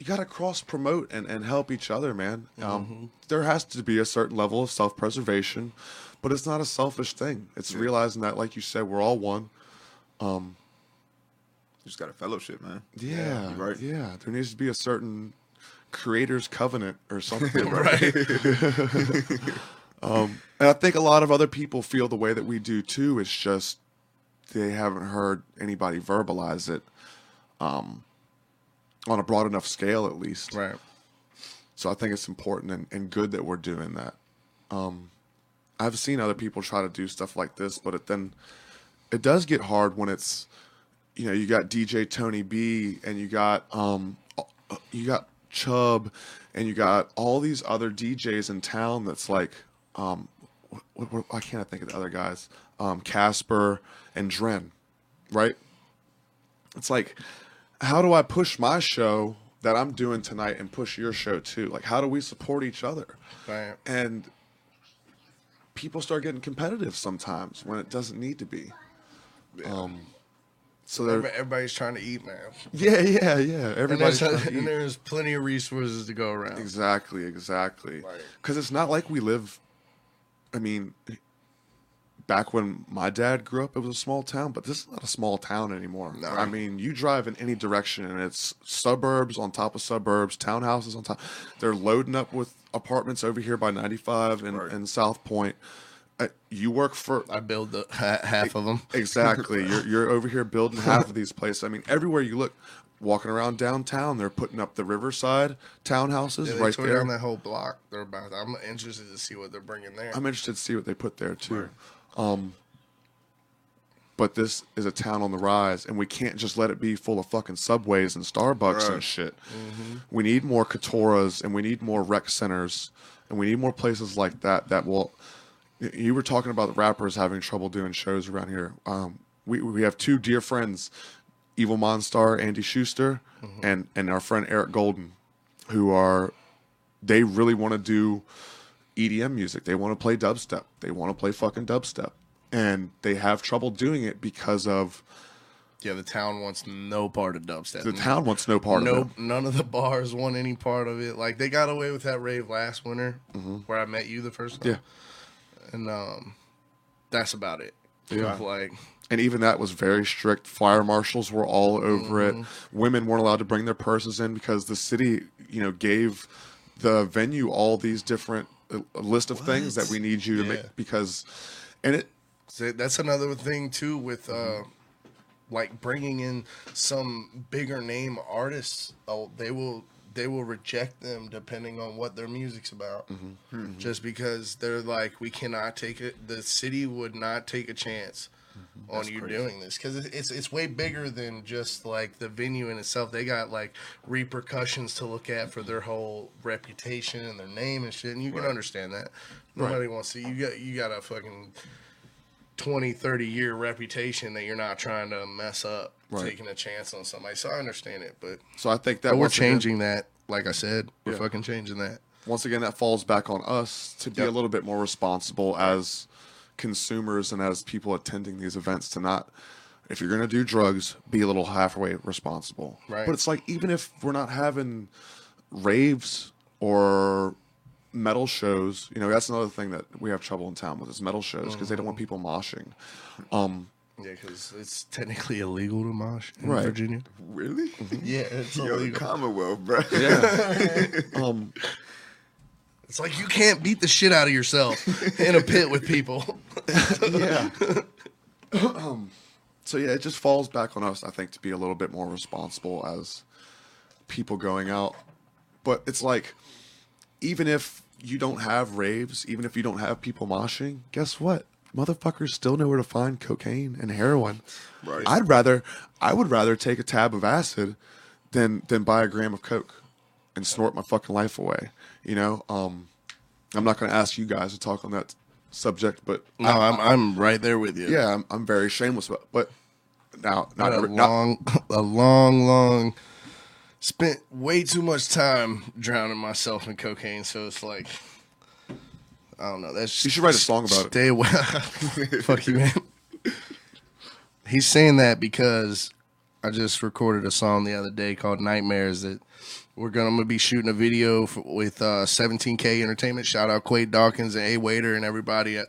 Speaker 1: you got to cross promote and, and help each other, man. Um, There has to be a certain level of self preservation, but it's not a selfish thing. It's realizing that, like you said, we're all one.
Speaker 2: You just got a fellowship, man.
Speaker 1: Yeah,
Speaker 2: right.
Speaker 1: Yeah, there needs to be a certain creator's covenant or something.
Speaker 3: Right.
Speaker 1: And I think a lot of other people feel the way that we do too. It's just they haven't heard anybody verbalize it um, on a broad enough scale, at least.
Speaker 3: right.
Speaker 1: So I think it's important and, and good that we're doing that. Um, I've seen other people try to do stuff like this, but it then it does get hard when it's you know you got DJ Tony B and you got um uh, you got Chubb and you got all these other DJs in town that's like um what, what, I can't think of the other guys um Casper and Dren, right? It's like how do I push my show that I'm doing tonight and push your show too? Like, how do we support each other?
Speaker 3: Right.
Speaker 1: And people start getting competitive sometimes when it doesn't need to be. Um, so
Speaker 3: Every- Everybody's trying to eat, man.
Speaker 1: yeah, yeah, yeah.
Speaker 3: And
Speaker 1: Everybody's to
Speaker 3: and there's plenty of resources to go around.
Speaker 1: exactly, exactly.
Speaker 3: Right.
Speaker 1: Because it's not like we live. I mean, back when my dad grew up, it was a small town, but this is not a small town anymore.
Speaker 3: No.
Speaker 1: I mean, you drive in any direction, and it's suburbs on top of suburbs, townhouses on top. They're loading up with apartments over here by 95 and,
Speaker 2: Right.
Speaker 1: and South Point. Uh, you work for
Speaker 3: I build the ha- half of them.
Speaker 1: exactly. you're you're over here building half of these places. I mean, everywhere you look, walking around downtown, they're putting up the Riverside townhouses
Speaker 3: Yeah, they
Speaker 1: right
Speaker 3: tore
Speaker 1: there.
Speaker 3: down that whole block. They're about. I'm interested to see what they're bringing there.
Speaker 1: I'm interested to see what they put there too. Um, but this is a town on the rise, and we can't just let it be full of fucking subways and Starbucks and
Speaker 2: Right.
Speaker 1: shit. We need more Katoras, and we need more rec centers, and we need more places like that that will. You were talking about the rappers having trouble doing shows around here. Um, we we have two dear friends, Evil Monstar, Andy Schuster, and and our friend Eric Golden, who are they really want to do EDM music. They want to play dubstep. They want to play fucking dubstep. And they have trouble doing it because of
Speaker 3: yeah, the town wants no part of dubstep.
Speaker 1: the town wants no part
Speaker 3: no,
Speaker 1: of it.
Speaker 3: No none of the bars want any part of it. Like they got away with that rave last winter, where I met you the first time.
Speaker 1: Yeah.
Speaker 3: and um, that's about it.
Speaker 1: Yeah.
Speaker 3: like
Speaker 1: And even that was very strict. Fire marshals were all over it. Women weren't allowed to bring their purses in because the city, you know, gave the venue all these different a a list of things that we need you to
Speaker 3: Yeah.
Speaker 1: make because and it
Speaker 3: So that's another thing too with uh like bringing in some bigger name artists oh they will they will reject them depending on what their music's about. Mm-hmm. Mm-hmm. Just because they're like we cannot take it the city would not take a chance Mm-hmm. on you
Speaker 2: crazy.
Speaker 3: doing this because it's it's way bigger than just like the venue in itself they got like repercussions to look at for their whole reputation and their name and shit and you can understand that nobody wants to you got you got a fucking 20 30 year reputation that you're not trying to mess up
Speaker 1: Right.
Speaker 3: taking a chance on somebody so i understand it but,
Speaker 1: so I think that
Speaker 3: we're
Speaker 1: once again-
Speaker 3: changing that like i said we're
Speaker 1: Yeah.
Speaker 3: fucking changing that
Speaker 1: once again that falls back on us to be
Speaker 3: Yep.
Speaker 1: a little bit more responsible as consumers and as people attending these events to not if you're going to do drugs be a little halfway responsible
Speaker 3: Right.
Speaker 1: but it's like even if we're not having raves or metal shows you know that's another thing that we have trouble in town with is metal shows because they don't want people moshing um
Speaker 3: yeah because it's technically illegal to mosh in
Speaker 1: Right.
Speaker 3: virginia
Speaker 2: Really?
Speaker 3: yeah it's
Speaker 2: Yo,
Speaker 3: illegal
Speaker 2: Commonwealth, bro.
Speaker 1: yeah um
Speaker 3: it's like you can't beat the shit out of yourself in a pit with people
Speaker 1: yeah. um, so yeah, it just falls back on us, I think, to be a little bit more responsible as people going out. But it's like, even if you don't have raves, even if you don't have people moshing, guess what? motherfuckers still know where to find cocaine and heroin.
Speaker 2: Right.
Speaker 1: I'd rather, I would rather take a tab of acid than than buy a gram of coke and snort my fucking life away. You know, um, I'm not going to ask you guys to talk on that subject, but
Speaker 3: No, I'm I'm right there with you.
Speaker 1: yeah, I'm, I'm very shameless about. But now, not,
Speaker 3: a
Speaker 1: not
Speaker 3: long, a long, long. Spent way too much time drowning myself in cocaine, so it's like, I don't know. That's
Speaker 1: You should write a song about it.
Speaker 3: Stay away. Fuck you, man. He's saying that because I just recorded a song the other day called "Nightmares" that we're gonna, gonna be shooting a video for, with uh, 17K Entertainment. Shout out Quade Dawkins and A Waiter and everybody at,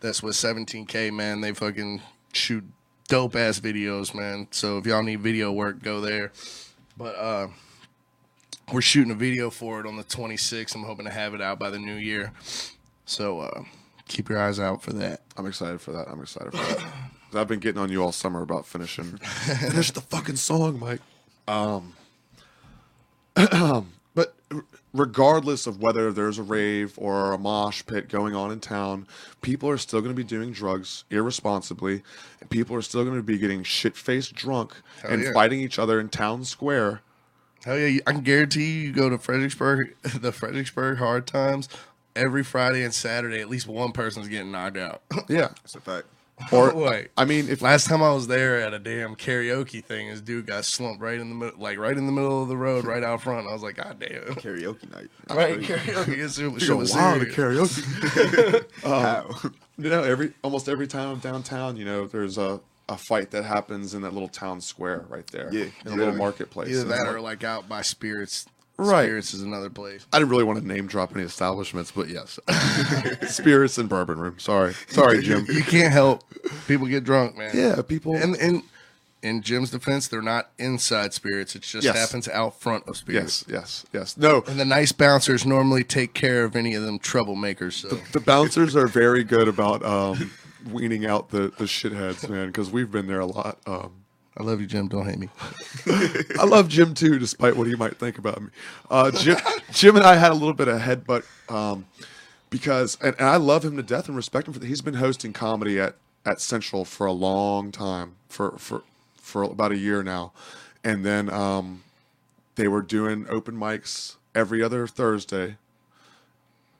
Speaker 3: that's with 17K. Man, they fucking shoot dope ass videos, man. So if y'all need video work, go there. But uh, we're shooting a video for it on the 26th. I'm hoping to have it out by the new year. So uh, keep your eyes out for that.
Speaker 1: I'm excited for that. I'm excited for that. I've been getting on you all summer about finishing finish the fucking song, Mike. Um, but regardless of whether there's a rave or a mosh pit going on in town, people are still going to be doing drugs irresponsibly. And people are still going to be getting shit faced drunk
Speaker 3: Hell
Speaker 1: and
Speaker 3: yeah.
Speaker 1: fighting each other in town square.
Speaker 3: Hell yeah, I can guarantee you, you go to Fredericksburg, the Fredericksburg Hard Times, every Friday and Saturday, at least one person's getting knocked out.
Speaker 1: Yeah.
Speaker 2: That's a fact.
Speaker 1: Or
Speaker 3: Wait.
Speaker 1: I mean, if
Speaker 3: Last time I was there at a damn karaoke thing, this dude got slumped right in the middle, like right in the middle of the road, right out front. I was like, God damn.
Speaker 2: Karaoke night.
Speaker 3: Right, karaoke. It's,
Speaker 1: you
Speaker 3: shit
Speaker 1: go
Speaker 3: was
Speaker 1: wild at
Speaker 3: serious.
Speaker 1: karaoke.
Speaker 2: How?
Speaker 1: Um, you know, every almost every time I'm downtown, you know, there's a, a fight that happens in that little town square right there.
Speaker 2: Yeah,
Speaker 1: in a
Speaker 2: yeah.
Speaker 1: little marketplace.
Speaker 3: Either that
Speaker 1: it's
Speaker 3: or
Speaker 1: like-
Speaker 3: like out by Spirits.
Speaker 1: Right.
Speaker 3: Spirits is another place.
Speaker 1: I didn't really want to name drop any establishments, but yes, spirits and bourbon room. Sorry, sorry, Jim.
Speaker 3: You can't help people get drunk, man.
Speaker 1: Yeah, people.
Speaker 3: And and in Jim's defense, they're not inside spirits. It just
Speaker 1: Yes.
Speaker 3: happens out front of spirits.
Speaker 1: yes, yes, yes. No,
Speaker 3: And the nice bouncers normally take care of any of them troublemakers. So
Speaker 1: the bouncers are very good about um, weaning out the the shitheads, man, because we've been there a lot. Um,
Speaker 3: I love you, Jim. Don't hate me.
Speaker 1: I love Jim too, despite what he might think about me. Uh, Jim, Jim and I had a little bit of headbutt um, because, and, and I love him to death and respect him for that. He's been hosting comedy at, at Central for a long time, for for for about a year now, and then um, they were doing open mics every other Thursday,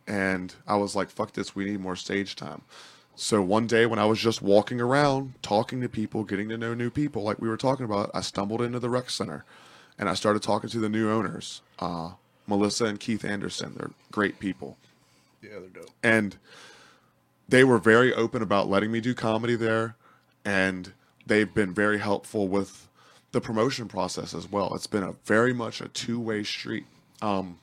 Speaker 1: and I was like, "Fuck this! We need more stage time." So one day when I was just walking around, talking to people, getting to know new people, like we were talking about, I stumbled into the rec center, and I started talking to the new owners, uh, Melissa and Keith Anderson. They're great people,
Speaker 3: Yeah, they're dope.
Speaker 1: and they were very open about letting me do comedy there, and they've been very helpful with the promotion process as well. It's been a very much a two way street. Um,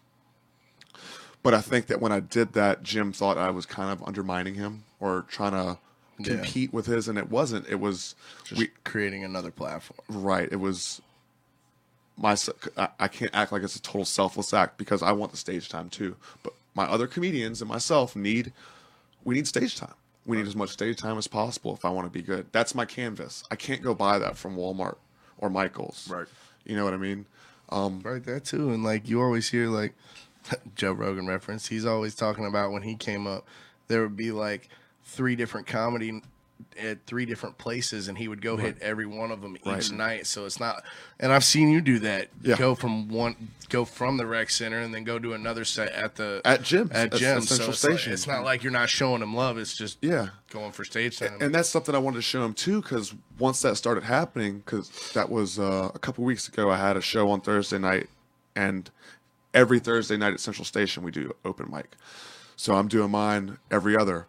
Speaker 1: but I think that when I did that, Jim thought I was kind of undermining him or trying to
Speaker 3: Yeah.
Speaker 1: compete with his, and it wasn't. It was
Speaker 3: Just
Speaker 1: we
Speaker 3: creating another platform.
Speaker 1: right. It was my. I, I can't act like it's a total selfless act because I want the stage time too. But my other comedians and myself need we need stage time. We need as much stage time as possible if I want to be good. That's my canvas. I can't go buy that from Walmart or Michaels.
Speaker 2: Right.
Speaker 1: You know what I mean? Um,
Speaker 3: Right, that too. And like you always hear like Joe Rogan reference, he's always talking about when he came up, there would be like three different comedy at three different places and he would go hit every one of them each
Speaker 1: Right.
Speaker 3: night. So it's not and I've seen you do that.
Speaker 1: Yeah.
Speaker 3: Go from one go from the rec center and then go do another set at the
Speaker 1: At gym
Speaker 3: At gyms.
Speaker 1: Central
Speaker 3: so it's, like-
Speaker 1: Station.
Speaker 3: it's not like you're not showing him love, it's just
Speaker 1: yeah.
Speaker 3: going for stage time.
Speaker 1: And that's something I wanted to show him too, because once that started happening, because that was uh, a couple weeks ago, I had a show on Thursday night, and every Thursday night at Central Station we do open mic. So I'm doing mine every other.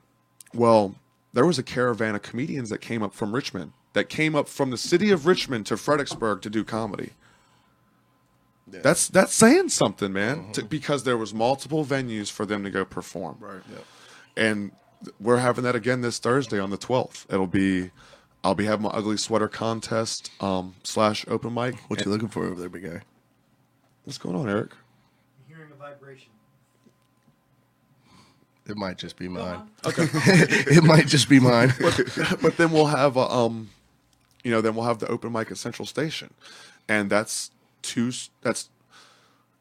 Speaker 1: Well, there was a caravan of comedians that came up from Richmond, that came up from the city of Richmond to Fredericksburg to do comedy. That's that's saying something, man. To, because there was multiple venues for them to go perform
Speaker 2: Right. Yeah.
Speaker 1: and we're having that again this Thursday on the 12th. It'll be, I'll be having my ugly sweater contest um, slash open mic.
Speaker 3: what you looking for over there, big guy?
Speaker 1: What's going on, Eric?
Speaker 4: Hearing a vibration.
Speaker 3: It might just be mine. Okay. it might just be mine.
Speaker 1: but then we'll have a, um, you know, then we'll have the open mic at Central Station, and that's two. That's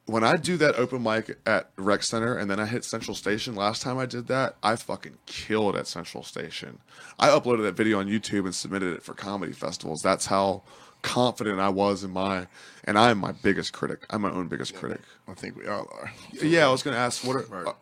Speaker 1: when I do that open mic at Rec Center and then I hit Central Station, last time I did that, I fucking killed at Central Station. I uploaded that video on YouTube and submitted it for comedy festivals. That's how confident I was in my, and I'm my biggest critic. I'm my own biggest critic.
Speaker 3: I think we all are.
Speaker 1: Yeah, I was gonna ask, what are, uh,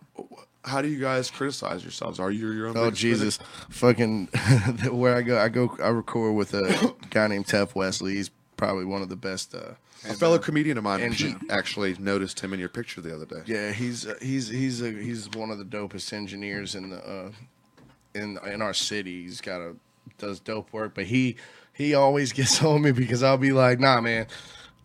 Speaker 1: how do you guys criticize yourselves? Are you your own?
Speaker 3: Oh
Speaker 1: biggest?
Speaker 3: Jesus, fucking where I go, I go, I record with a guy named Tef Wesley. He's probably one of the best. Uh,
Speaker 1: A fellow comedian of mine
Speaker 3: Engine.
Speaker 1: actually noticed him in your picture the other day.
Speaker 3: yeah, he's uh, he's he's a, he's one of the dopest engineers in the uh, in in our city. He's got a does dope work, but he he always gets on me because I'll be like, Nah, man.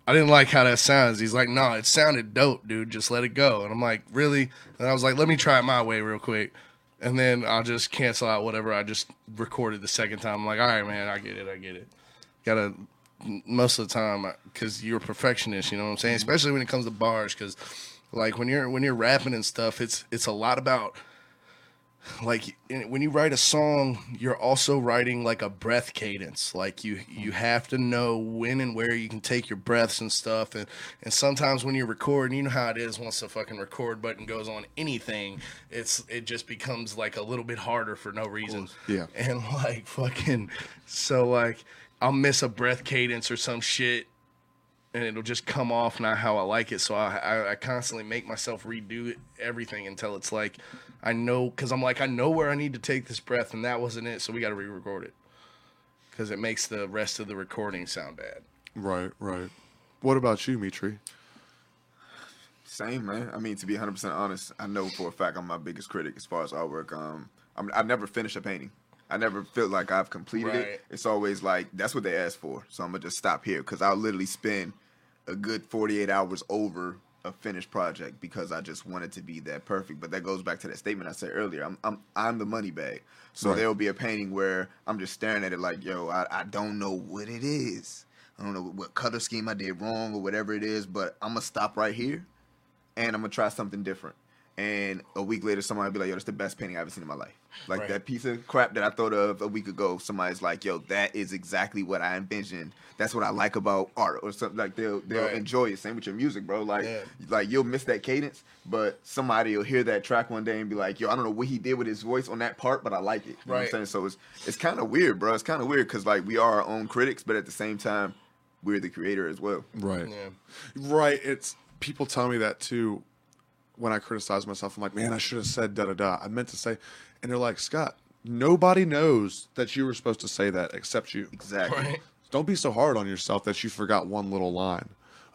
Speaker 3: I didn't like how that sounds. He's like, nah, it sounded dope, dude. Just let it go. And I'm like, really? And I was like, let me try it my way real quick. And then I'll just cancel out whatever I just recorded the second time. I'm like, all right, man, I get it. I get it. Gotta, most of the time, because you're a perfectionist, you know what I'm saying? Mm-hmm. Especially when it comes to bars, because like when you're when you're rapping and stuff, it's it's a lot about like when you write a song you're also writing like a breath cadence. Like you you have to know when and where you can take your breaths and stuff. And and sometimes when you're recording you know how it is once the fucking record button goes on anything it's it just becomes like a little bit harder for no reason.
Speaker 1: Yeah.
Speaker 3: and like fucking so like i'll miss a breath cadence or some shit and it'll just come off not how I like it. So I, I, I constantly make myself redo it, everything until it's like I know because I'm like I know where I need to take this breath, and that wasn't it. So we got to re-record it because it makes the rest of the recording sound bad.
Speaker 1: Right, right. What about you, Metrii?
Speaker 2: Same man. I mean, to be 100 percent honest, I know for a fact I'm my biggest critic as far as artwork. Um, I'm, I never finish a painting. I never feel like I've completed
Speaker 3: Right.
Speaker 2: it. It's always like that's what they asked for. So I'm gonna just stop here because I'll literally spend a good 48 hours over a finished project because I just want it to be that perfect. But that goes back to that statement I said earlier. I'm I'm I'm the money bag. So
Speaker 1: Right.
Speaker 2: there will be a painting where I'm just staring at it like, yo, I, I don't know what it is. I don't know what color scheme I did wrong or whatever it is, but I'm gonna stop right here and I'm gonna try something different. And a week later, somebody will be like, "Yo, that's the best painting I've ever seen in my life." Like
Speaker 3: Right.
Speaker 2: that piece of crap that I thought of a week ago. Somebody's like, "Yo, that is exactly what I envisioned. That's what I like about art." Or something like they'll they'll
Speaker 3: Right.
Speaker 2: enjoy it. Same with your music, bro. Like
Speaker 3: Yeah.
Speaker 2: like you'll miss that cadence, but somebody will hear that track one day and be like, "Yo, I don't know what he did with his voice on that part, but I like it." You know what I'm
Speaker 3: Right.
Speaker 2: saying? So it's it's kind of weird, bro. It's kind of weird because like we are our own critics, but at the same time, we're the creator as well.
Speaker 1: Right.
Speaker 3: Yeah,
Speaker 1: Right. It's people tell me that too when I criticize myself. I'm like, man, I should have said da da da. I meant to say, and they're like, Scott, nobody knows that you were supposed to say that except you.
Speaker 2: Exactly.
Speaker 3: right.
Speaker 1: Don't be so hard on yourself that you forgot one little line.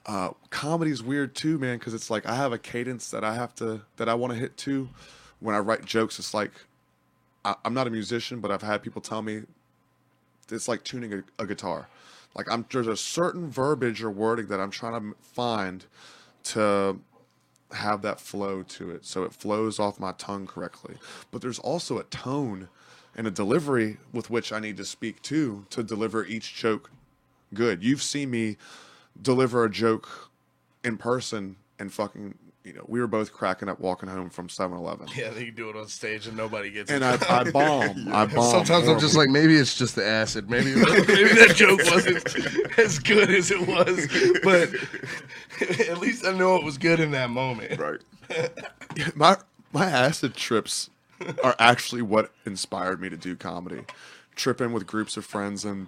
Speaker 1: Uh, comedy's weird too, man, because it's like I have a cadence that I have to that I want to hit too. When I write jokes, it's like I, I'm not a musician, but I've had people tell me it's like tuning a, a guitar. Like I'm there's a certain verbiage or wording that I'm trying to find to have that flow to it, so it flows off my tongue correctly. But there's also a tone and a delivery with which I need to speak to to deliver each joke good. You've seen me deliver a joke in person and fucking you know we were both cracking up walking home from 7-Eleven.
Speaker 3: Yeah, they can do it on stage and nobody gets
Speaker 1: And
Speaker 3: it.
Speaker 1: I, I bomb. I bomb.
Speaker 3: Sometimes I'm just like, maybe it's just the acid. Maybe maybe that joke wasn't as good as it was, but at least I know it was good in that moment.
Speaker 2: Right.
Speaker 1: my my acid trips are actually what inspired me to do comedy. Tripping with groups of friends and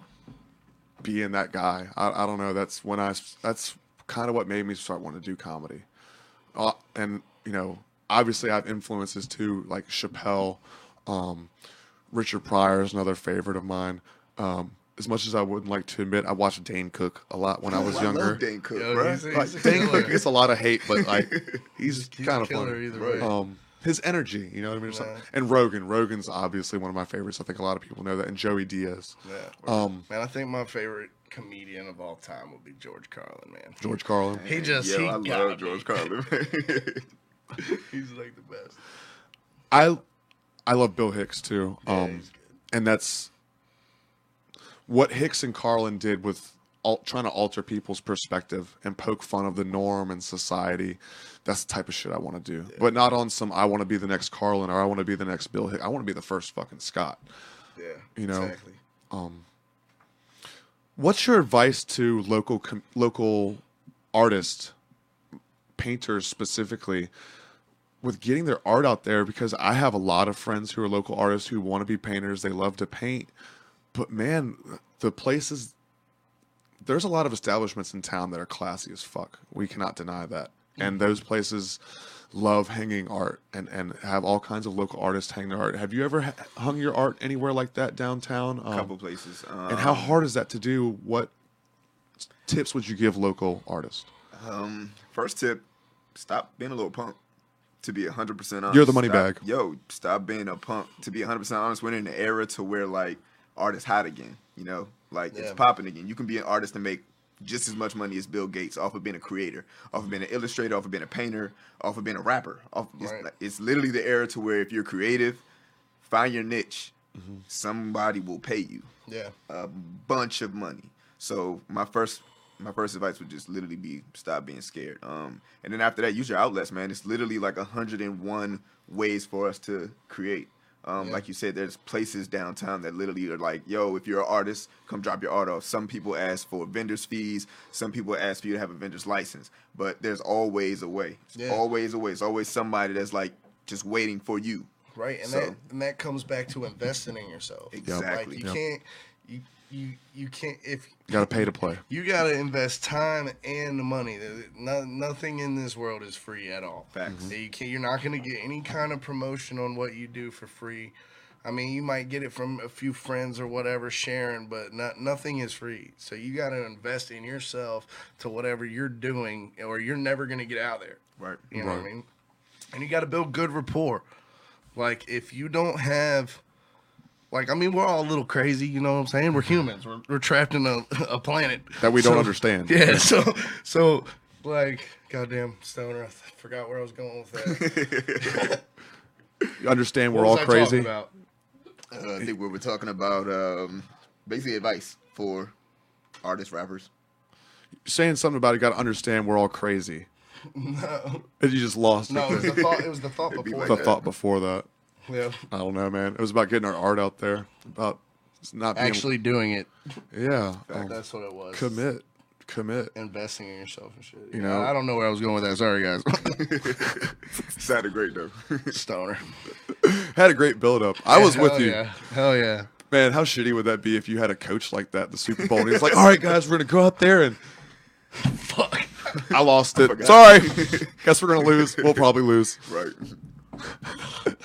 Speaker 1: being that guy. I, I don't know. That's when I. That's kind of what made me start wanting to do comedy. Uh, and you know, obviously, I have influences too, like Chappelle. Um, Richard Pryor is another favorite of mine. Um, as much as I wouldn't like to admit, I watched Dane Cook a lot when I was
Speaker 2: I
Speaker 1: younger.
Speaker 2: love Dane Cook,
Speaker 3: Yo,
Speaker 2: bro.
Speaker 3: he's a-
Speaker 1: Like,
Speaker 3: a
Speaker 1: Dane
Speaker 3: killer.
Speaker 1: Cook gets a lot of hate, but like he's,
Speaker 3: He's
Speaker 1: kind of funny.
Speaker 3: either way.
Speaker 1: Um, his energy, you know what I mean? It's
Speaker 3: Yeah.
Speaker 1: And Rogan, Rogan's obviously one of my favorites. I think a lot of people know that. And Joey Diaz,
Speaker 3: Yeah.
Speaker 1: Um,
Speaker 3: man, I think my favorite comedian of all time would be George Carlin. Man,
Speaker 1: George Carlin.
Speaker 3: he just
Speaker 2: Yo,
Speaker 3: he
Speaker 2: I
Speaker 3: got
Speaker 2: love
Speaker 3: me.
Speaker 2: George Carlin.
Speaker 3: He's like the best.
Speaker 1: I I love Bill Hicks too. Um,
Speaker 3: he's good.
Speaker 1: and that's what Hicks and Carlin did with al- trying to alter people's perspective and poke fun of the norm and society. That's the type of shit I want to do, but not on some. I want to be the next Carlin or I want to be the next Bill Hicks. I want to be the first fucking Scott.
Speaker 3: Yeah,
Speaker 1: You know,
Speaker 3: exactly.
Speaker 1: Um, what's your advice to local com- local artists, painters specifically with getting their art out there because I have a lot of friends who are local artists who want to be painters. They love to paint. But man, the places there's a lot of establishments in town that are classy as fuck. We cannot deny that. And those places love hanging art and, and have all kinds of local artists hang their art. Have you ever ha- hung your art anywhere like that downtown?
Speaker 2: A
Speaker 1: Um,
Speaker 2: couple places. Um,
Speaker 1: and how hard is that to do? What tips would you give local artists?
Speaker 2: Um, first tip: stop being a little punk. To be hundred percent honest,
Speaker 1: You're the money
Speaker 2: Stop-
Speaker 1: bag.
Speaker 2: Yo, stop being a punk. To be hundred percent honest, we're in an era to where like art is hot again. You know, like it's popping again. You can be an artist and make just as much money as Bill Gates off of being a creator, off of being an illustrator, off of being a painter, off of being a rapper. Off, it's,
Speaker 3: Right.
Speaker 2: like- it's literally the era to where if you're creative, find your niche.
Speaker 1: Mm-hmm.
Speaker 2: Somebody will pay you
Speaker 3: Yeah.
Speaker 2: a bunch of money. So my first my first advice would just literally be stop being scared. Um, and then after that, use your outlets, man. It's literally like hundred and one ways for us to create. Um,
Speaker 3: Yeah.
Speaker 2: Like you said, there's places downtown that literally are like, "Yo, if you're an artist, come drop your art off." Some people ask for vendors fees. Some people ask for you to have a vendor's license. But there's always a way.
Speaker 3: Yeah.
Speaker 2: Always a way. It's always somebody that's like just waiting for you.
Speaker 3: Right, and
Speaker 2: So-
Speaker 3: that and that comes back to investing in yourself.
Speaker 2: Exactly.
Speaker 3: Like you
Speaker 1: Yep.
Speaker 3: can't you you you can't if
Speaker 1: You got to pay to play.
Speaker 3: you got to invest time and the money. No, nothing in this world is free at all.
Speaker 2: Facts. Mm-hmm.
Speaker 3: You can't, You're not going to get any kind of promotion on what you do for free. I mean, you might get it from a few friends or whatever sharing, but not, nothing is free. So you got to invest in yourself to whatever you're doing, or you're never going to get out there.
Speaker 2: Right.
Speaker 3: You know what I mean? And you got to build good rapport. Like if you don't have, like I mean, we're all a little crazy. You know what I'm saying? We're humans. We're, we're trapped in a, a planet
Speaker 1: That we don't
Speaker 3: So-
Speaker 1: understand.
Speaker 3: Yeah. So so like goddamn stoner. I forgot where I was going with that.
Speaker 1: You understand we're
Speaker 3: What
Speaker 1: all
Speaker 3: was I talking
Speaker 1: crazy.
Speaker 3: about?
Speaker 2: Uh, I think we were talking about um, basically advice for artists, rappers.
Speaker 1: Saying something about it, got to understand we're all crazy.
Speaker 3: No,
Speaker 1: And you just lost
Speaker 3: no, it was the thought. It was the thought
Speaker 2: It'd be
Speaker 3: before.
Speaker 1: the
Speaker 3: that.
Speaker 1: thought before that.
Speaker 3: Yeah.
Speaker 1: I don't know, man. It was about getting our art out there. About not being,
Speaker 3: Actually doing it.
Speaker 1: yeah. um,
Speaker 3: That's what it was.
Speaker 1: commit, commit.
Speaker 3: Investing in yourself and shit.
Speaker 1: You
Speaker 3: You
Speaker 1: know?
Speaker 3: know, I don't know where I was going with that. Sorry, guys.
Speaker 2: Sounded great though.
Speaker 3: Stoner.
Speaker 1: Had a great build up. I was with you,
Speaker 3: Yeah. Hell yeah.
Speaker 1: man. How shitty would that be if you had a coach like that, the Super Bowl? And he's like, "All right, guys, we're gonna go out there and."
Speaker 3: Fuck.
Speaker 1: I lost it.
Speaker 2: forgot.
Speaker 1: Sorry. Guess we're gonna lose. We'll probably lose.
Speaker 2: right.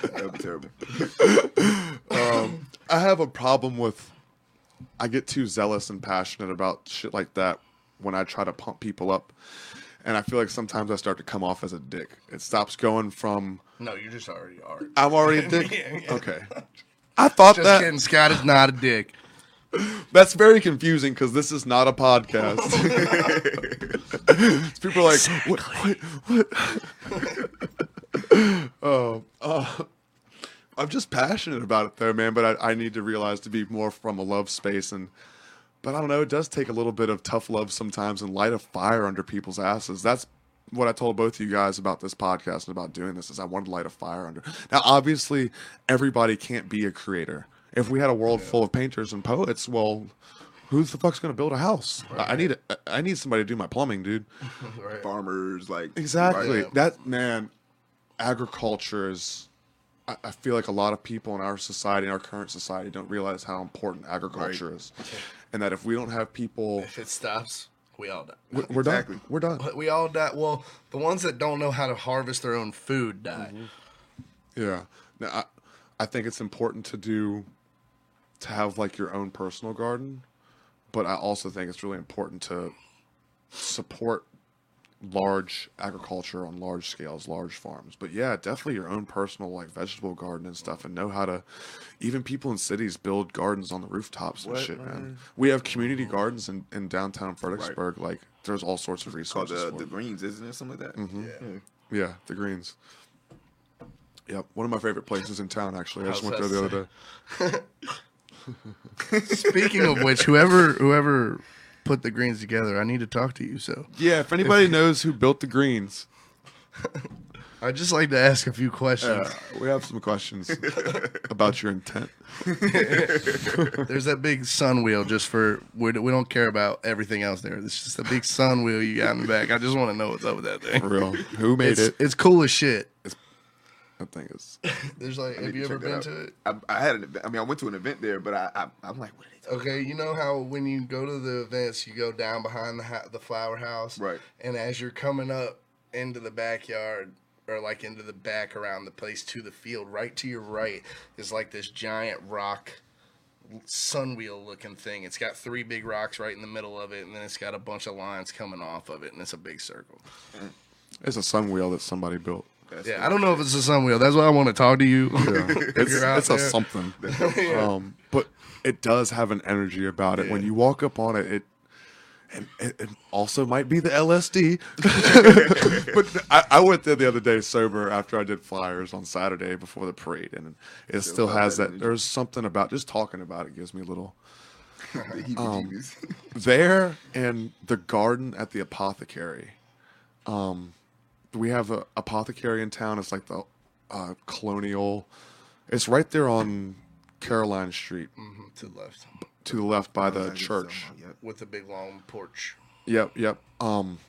Speaker 2: That'd be terrible.
Speaker 1: Um, I have a problem with. I get too zealous and passionate about shit like that when I try to pump people up, and I feel like sometimes I start to come off as a dick. It stops going from
Speaker 3: No, you just already are.
Speaker 1: I'm already a dick.
Speaker 3: Yeah, yeah.
Speaker 1: Okay. I thought
Speaker 3: Just
Speaker 1: that
Speaker 3: kidding. Scott is not a dick.
Speaker 1: that's very confusing because this is not a podcast. People are like, what? What? what? Oh, uh, I'm just passionate about it though, man. But I, I need to realize to be more from a love space and. But I don't know. It does take a little bit of tough love sometimes and light a fire under people's asses. That's what I told both of you guys about this podcast and about doing this. Is I wanted to light a fire under. Now, obviously, everybody can't be a creator. If we had a world full of painters and poets, well, who the fuck's gonna build a house? I I need a, I need somebody to do my plumbing, dude.
Speaker 3: Right.
Speaker 2: Farmers, like
Speaker 1: Exactly.
Speaker 3: Right.
Speaker 1: That man, agriculture is. I, I feel like a lot of people in our society, in our current society, don't realize how important agriculture is, and that if we don't have people,
Speaker 3: If it stops, we all die.
Speaker 1: we're, we're
Speaker 2: Exactly.
Speaker 1: done. We're done.
Speaker 3: We all die. Well, the ones that don't know how to harvest their own food die. Mm-hmm.
Speaker 1: Yeah. Now, I, I think it's important to do, to have like your own personal garden, but I also think it's really important to support large agriculture on large scales, large farms. But yeah, definitely your own personal like vegetable garden and stuff, and know how to. Even people in cities build gardens on the rooftops and
Speaker 2: What,
Speaker 1: shit, man.
Speaker 2: man?
Speaker 1: We have community gardens in, in downtown Fredericksburg. Like, there's all sorts of
Speaker 2: called
Speaker 1: resources.
Speaker 2: the,
Speaker 1: for
Speaker 2: the
Speaker 1: it.
Speaker 2: Greens, isn't it? Something like that.
Speaker 1: Mm-hmm.
Speaker 3: Yeah.
Speaker 1: Yeah, the Greens. Yep, one of my favorite places in town. Actually, I just went there the other day.
Speaker 3: Speaking of which, whoever whoever put the greens together, I need to talk to you. So
Speaker 1: Yeah, if anybody knows who built the Greens,
Speaker 3: I'd just like to ask a few questions.
Speaker 1: Uh, we have some questions about your intent.
Speaker 3: There's that big sun wheel just for we, we don't care about everything else there. It's just a big sun wheel you got in the back. I just want to know what's up with that thing.
Speaker 1: For real. Who made
Speaker 3: It's,
Speaker 1: it?
Speaker 3: it's cool as shit.
Speaker 1: That think is.
Speaker 3: There's like,
Speaker 2: I
Speaker 3: have you ever been
Speaker 2: out.
Speaker 3: to it?
Speaker 2: I, I had an. I mean, I went to an event there, but I, I I'm like, what are they?
Speaker 3: Okay, you know how when you go to the events, you go down behind the the flower house,
Speaker 2: Right.
Speaker 3: And as you're coming up into the backyard or like into the back around the place to the field, right to your right is like this giant rock sunwheel looking thing. It's got three big rocks right in the middle of it, and then it's got a bunch of lines coming off of it, and it's a big circle.
Speaker 1: It's a sun wheel that somebody built.
Speaker 2: That's
Speaker 3: Yeah, I don't know if it's a sun wheel. That's why I want to talk to you.
Speaker 1: Yeah. It's, it's a something.
Speaker 3: Yeah.
Speaker 1: Um, but it does have an energy about it. When you walk up on it, it and it, it also might be the LSD. but I, I went there the other day sober after I did flyers on Saturday before the parade, and it still,
Speaker 2: have
Speaker 1: has
Speaker 2: that
Speaker 1: that.
Speaker 2: energy.
Speaker 1: There's something about just talking about it gives me a little Um, there and the garden at the apothecary. Um, we have a apothecary in town. It's like the uh, colonial. It's right there on Caroline Street,
Speaker 3: Mhm, to the left
Speaker 1: to the left by the church.
Speaker 2: yep.
Speaker 3: with the big long porch.
Speaker 1: Yep, yep. Um,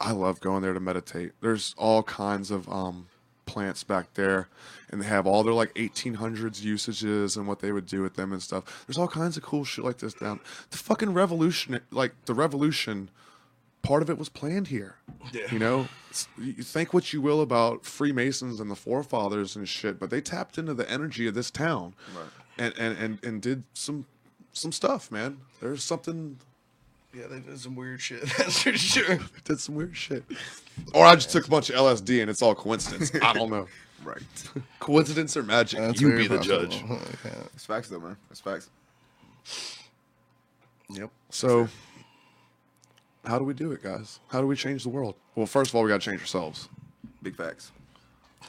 Speaker 1: I love going there to meditate. There's all kinds of um plants back there, and they have all their like 1800s usages and what they would do with them and stuff. There's all kinds of cool shit like this down. The fucking revolution, like the revolution, part of it was planned here.
Speaker 3: Yeah.
Speaker 1: You know, you think what you will about Freemasons and the forefathers and shit, but they tapped into the energy of this town,
Speaker 2: Right.
Speaker 1: and and and and did some some stuff, man. There's something
Speaker 3: Yeah, they did some weird shit. That's for sure.
Speaker 1: did some weird shit. Or I just took a bunch of LSD and it's all coincidence. I don't know.
Speaker 2: Right.
Speaker 1: Coincidence or magic?
Speaker 3: That's
Speaker 1: you
Speaker 3: very
Speaker 1: be the judge.
Speaker 3: Oh, yeah.
Speaker 2: It's facts though, man. It's facts.
Speaker 3: Yep.
Speaker 1: So, how do we do it, guys? How do we change the world? Well, first of all, we got to change ourselves.
Speaker 2: Big facts.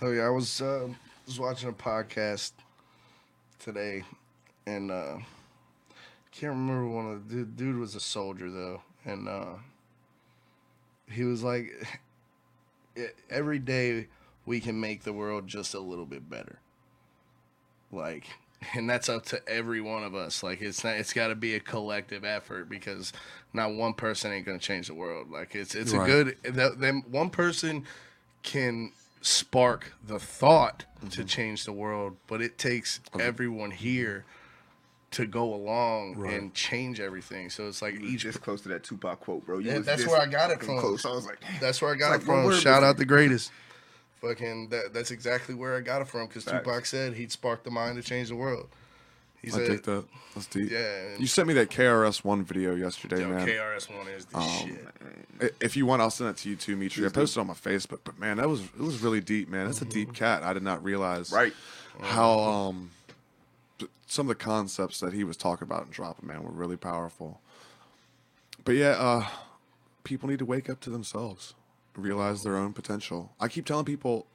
Speaker 3: Oh yeah, I was uh, was watching a podcast today, and uh, can't remember one of the dude, dude was a soldier though, and uh, he was like, "E- every day we can make the world just a little bit better. Like, and that's up to every one of us. Like, it's not, it's got to be a collective effort because not one person ain't gonna change the world. Like, it's it's
Speaker 1: Right.
Speaker 3: a good that them one person can spark the thought to mm-hmm. change the world, but it takes everyone here to go along
Speaker 1: Right.
Speaker 3: and change everything. So it's like
Speaker 2: You
Speaker 3: each
Speaker 2: just close to that Tupac quote, bro. You
Speaker 3: Yeah, that's where I got it from.
Speaker 2: Close. I was like, damn.
Speaker 3: That's where I got
Speaker 2: It's
Speaker 3: it
Speaker 2: like
Speaker 3: from. Shout out the greatest. Fucking that, that's exactly where I got it from because Tupac said he'd spark the mind to change the world. He
Speaker 1: I
Speaker 3: said,
Speaker 1: that that's deep.
Speaker 3: Yeah, and-
Speaker 1: You sent me that KRS One video yesterday,
Speaker 3: Yo,
Speaker 1: man.
Speaker 3: KRS One is the
Speaker 1: Um,
Speaker 3: shit.
Speaker 1: If you want, I'll send that to you too, Metrii. I posted it on my Facebook, but man, that was it was really deep, man. That's a deep cat. I did not realize
Speaker 2: Right.
Speaker 1: how um some of the concepts that he was talking about and dropping, man, were really powerful. But yeah, uh people need to wake up to themselves, realize their own potential. I keep telling people,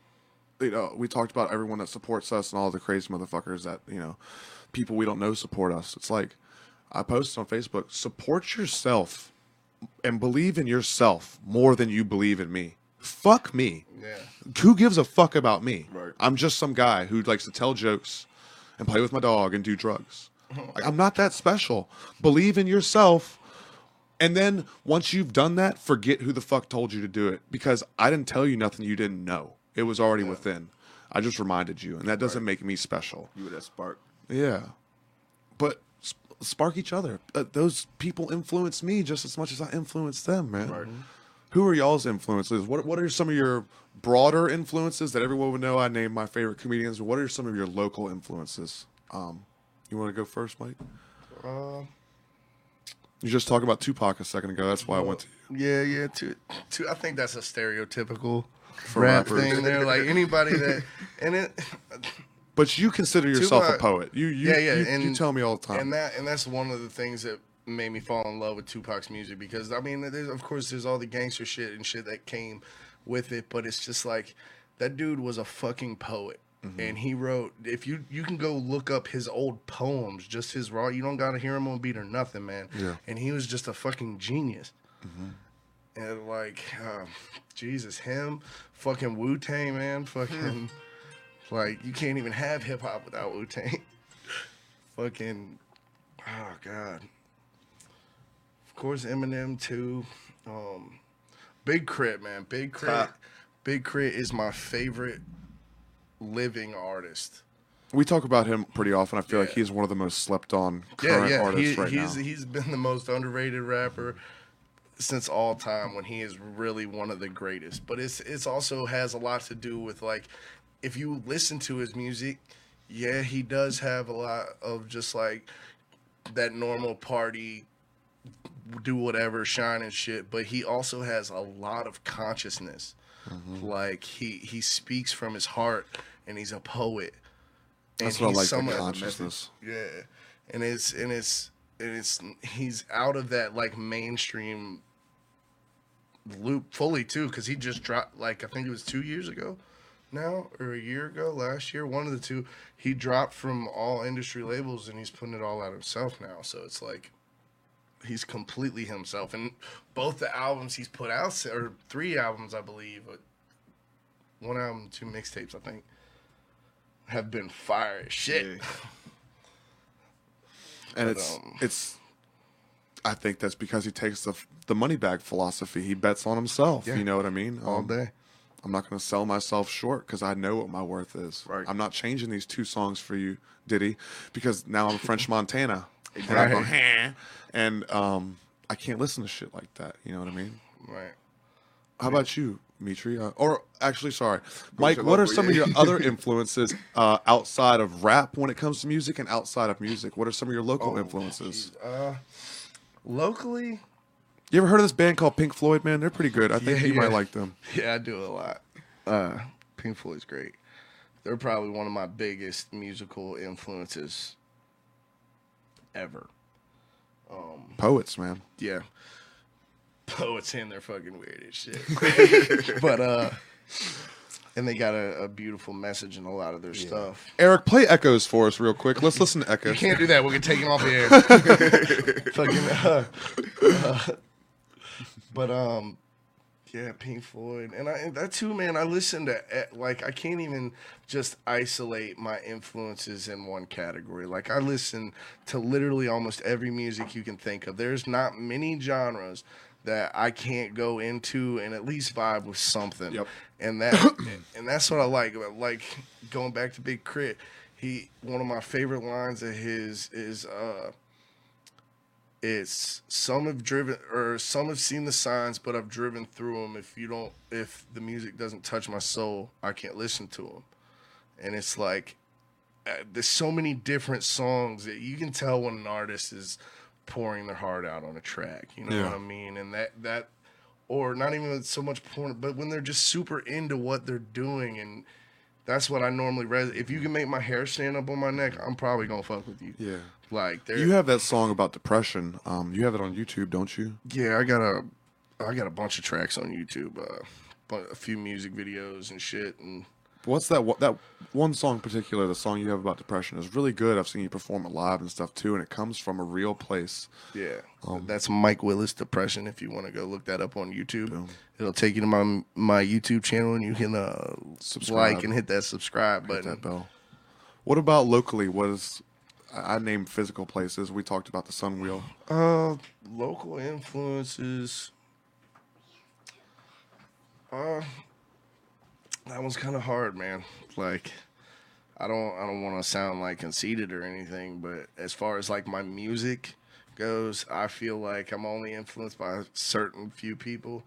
Speaker 1: you know, we talked about everyone that supports us and all the crazy motherfuckers that you know, people we don't know support us. It's like I posted on Facebook, support yourself and believe in yourself more than you believe in me. Fuck me
Speaker 3: Yeah.
Speaker 1: who gives a fuck about me?
Speaker 2: Right.
Speaker 1: I'm just some guy who likes to tell jokes and play with my dog and do drugs. Like, I'm not that special. Believe in yourself. And then once you've done that, forget who the fuck told you to do it because I didn't tell you nothing you didn't know. It was already within. I just reminded you, and that doesn't make me special.
Speaker 2: You were that spark.
Speaker 1: Yeah. But sp- spark each other. Uh, those people influence me just as much as I influence them, man.
Speaker 2: Right.
Speaker 1: Who are y'all's influences? What What are some of your broader influences that everyone would know? I named my favorite comedians. What are some of your local influences? Um, you want to go first, Mike?
Speaker 3: Uh,
Speaker 1: You just talked about Tupac a second ago. That's why I went to.
Speaker 3: yeah, yeah. To, to, I think that's a stereotypical
Speaker 1: For
Speaker 3: rap
Speaker 1: rappers.
Speaker 3: thing there. Like anybody that, and it,
Speaker 1: But you consider yourself a poet. You, you,
Speaker 3: Yeah, yeah,
Speaker 1: You,
Speaker 3: and-
Speaker 1: you tell me all the time.
Speaker 3: and that and that's one of the things that made me fall in love with Tupac's music because I mean, there's, of course, there's all the gangster shit and shit that came with it, but it's just like that dude was a fucking poet.
Speaker 1: Mm-hmm.
Speaker 3: And he wrote. If you you can go look up his old poems, just his raw. You don't gotta hear him on beat or nothing, man.
Speaker 1: Yeah.
Speaker 3: And he was just a fucking genius. and like um, Jesus, him, fucking Wu Tang, man, fucking like you can't even have hip hop without Wu Tang. fucking, oh god. Of course, Eminem too. Um, Big K.R.I.T., man, Big K.R.I.T.,
Speaker 2: Ha.
Speaker 3: Big K.R.I.T. is my favorite living artist.
Speaker 1: We talk about him pretty often. I feel like he's one of the most slept on
Speaker 3: Yeah,
Speaker 1: current
Speaker 3: yeah,
Speaker 1: artists
Speaker 3: he,
Speaker 1: right
Speaker 3: he's
Speaker 1: now.
Speaker 3: he's been the most underrated rapper since all time when he is really one of the greatest. But it's it's also has a lot to do with like if you listen to his music, yeah, he does have a lot of just like that normal party do whatever shine and shit but he also has a lot of consciousness
Speaker 1: Mm-hmm.
Speaker 3: like he he speaks from his heart and he's a poet. And
Speaker 1: That's what I
Speaker 3: he's
Speaker 1: like, the consciousness.
Speaker 3: yeah, and it's and it's and it's he's out of that like mainstream loop fully too because he just dropped like I think it was two years ago now or a year ago last year one of the two. He dropped from all industry labels and he's putting it all out himself now. So it's like he's completely himself. And both the albums he's put out or three albums I believe one album two mixtapes I think have been fire as shit
Speaker 2: Yeah.
Speaker 1: and
Speaker 3: But,
Speaker 1: it's
Speaker 3: um,
Speaker 1: it's. I think that's because he takes the the money bag philosophy. He bets on himself.
Speaker 3: Yeah.
Speaker 1: You know what I mean?
Speaker 3: all
Speaker 1: Um,
Speaker 3: day
Speaker 1: I'm not going to sell myself short because I know what my worth is.
Speaker 2: Right.
Speaker 1: I'm not changing these two songs for you, Diddy, because now I'm French Montana. And, I
Speaker 3: Right.
Speaker 1: go, "Huh," and um, I can't listen to shit like that. You know what I mean?
Speaker 3: right
Speaker 1: How about you, Metrii? Uh, or actually, sorry, Mike. What are some of your other influences uh, outside of rap when it comes to music, and outside of music? What are some of your local influences?
Speaker 3: Uh, locally,
Speaker 1: You ever heard of this band called Pink Floyd? Man, they're pretty good. I think
Speaker 3: Yeah,
Speaker 1: you might like them.
Speaker 3: yeah, I do a lot. Uh, Pink Floyd's great. They're probably one of my biggest musical influences ever.
Speaker 1: Um, Poets, man.
Speaker 3: Yeah. Poets in their fucking weird as shit. but uh and they got a, a beautiful message in a lot of their stuff.
Speaker 1: Eric, play Echoes for us real quick. Let's listen to Echoes.
Speaker 3: You can't do that. We'll get taken off the air. Fucking. Uh, uh, but um, yeah, Pink Floyd, and I and that too, man. I listen to eh, like I can't even just isolate my influences in one category. Like I listen to literally almost every music you can think of. There's not many genres that I can't go into and at least vibe with something.
Speaker 1: Yep.
Speaker 3: And that and that's what I like. about Like going back to Big K.R.I.T., he one of my favorite lines of his is uh it's some have driven or some have seen the signs but i've driven through them if you don't if the music doesn't touch my soul i can't listen to them and it's like uh, there's so many different songs that you can tell when an artist is pouring their heart out on a track you know
Speaker 1: Yeah.
Speaker 3: what i mean and that that or not even so much porn, but when they're just super into what they're doing and that's what i normally read. if you can make my hair stand up on my neck i'm probably gonna fuck with you
Speaker 1: Yeah.
Speaker 3: like there
Speaker 1: You have that song about depression. Um, you have it on YouTube, don't you?
Speaker 3: Yeah, I got a, I got a bunch of tracks on YouTube, uh, a few music videos and shit, and
Speaker 1: What's that? What that one song in particular? The song you have about depression is really good. I've seen you perform it live and stuff too, and it comes from a real place.
Speaker 3: yeah,
Speaker 1: Um,
Speaker 3: that's Mike Willis Depression. If you want to go look that up on YouTube,
Speaker 1: Boom.
Speaker 3: it'll take you to my my YouTube channel, and you can uh,
Speaker 1: Subscribe.
Speaker 3: like and hit that subscribe
Speaker 1: Hit
Speaker 3: button.
Speaker 1: that bell. What about locally? What is? I I named physical places. We talked about the Sun Wheel.
Speaker 3: Uh, local influences. Uh, that one's kind of hard, man. Like, I don't, I don't want to sound like conceited or anything, but as far as like my music goes, I feel like I'm only influenced by a certain few people,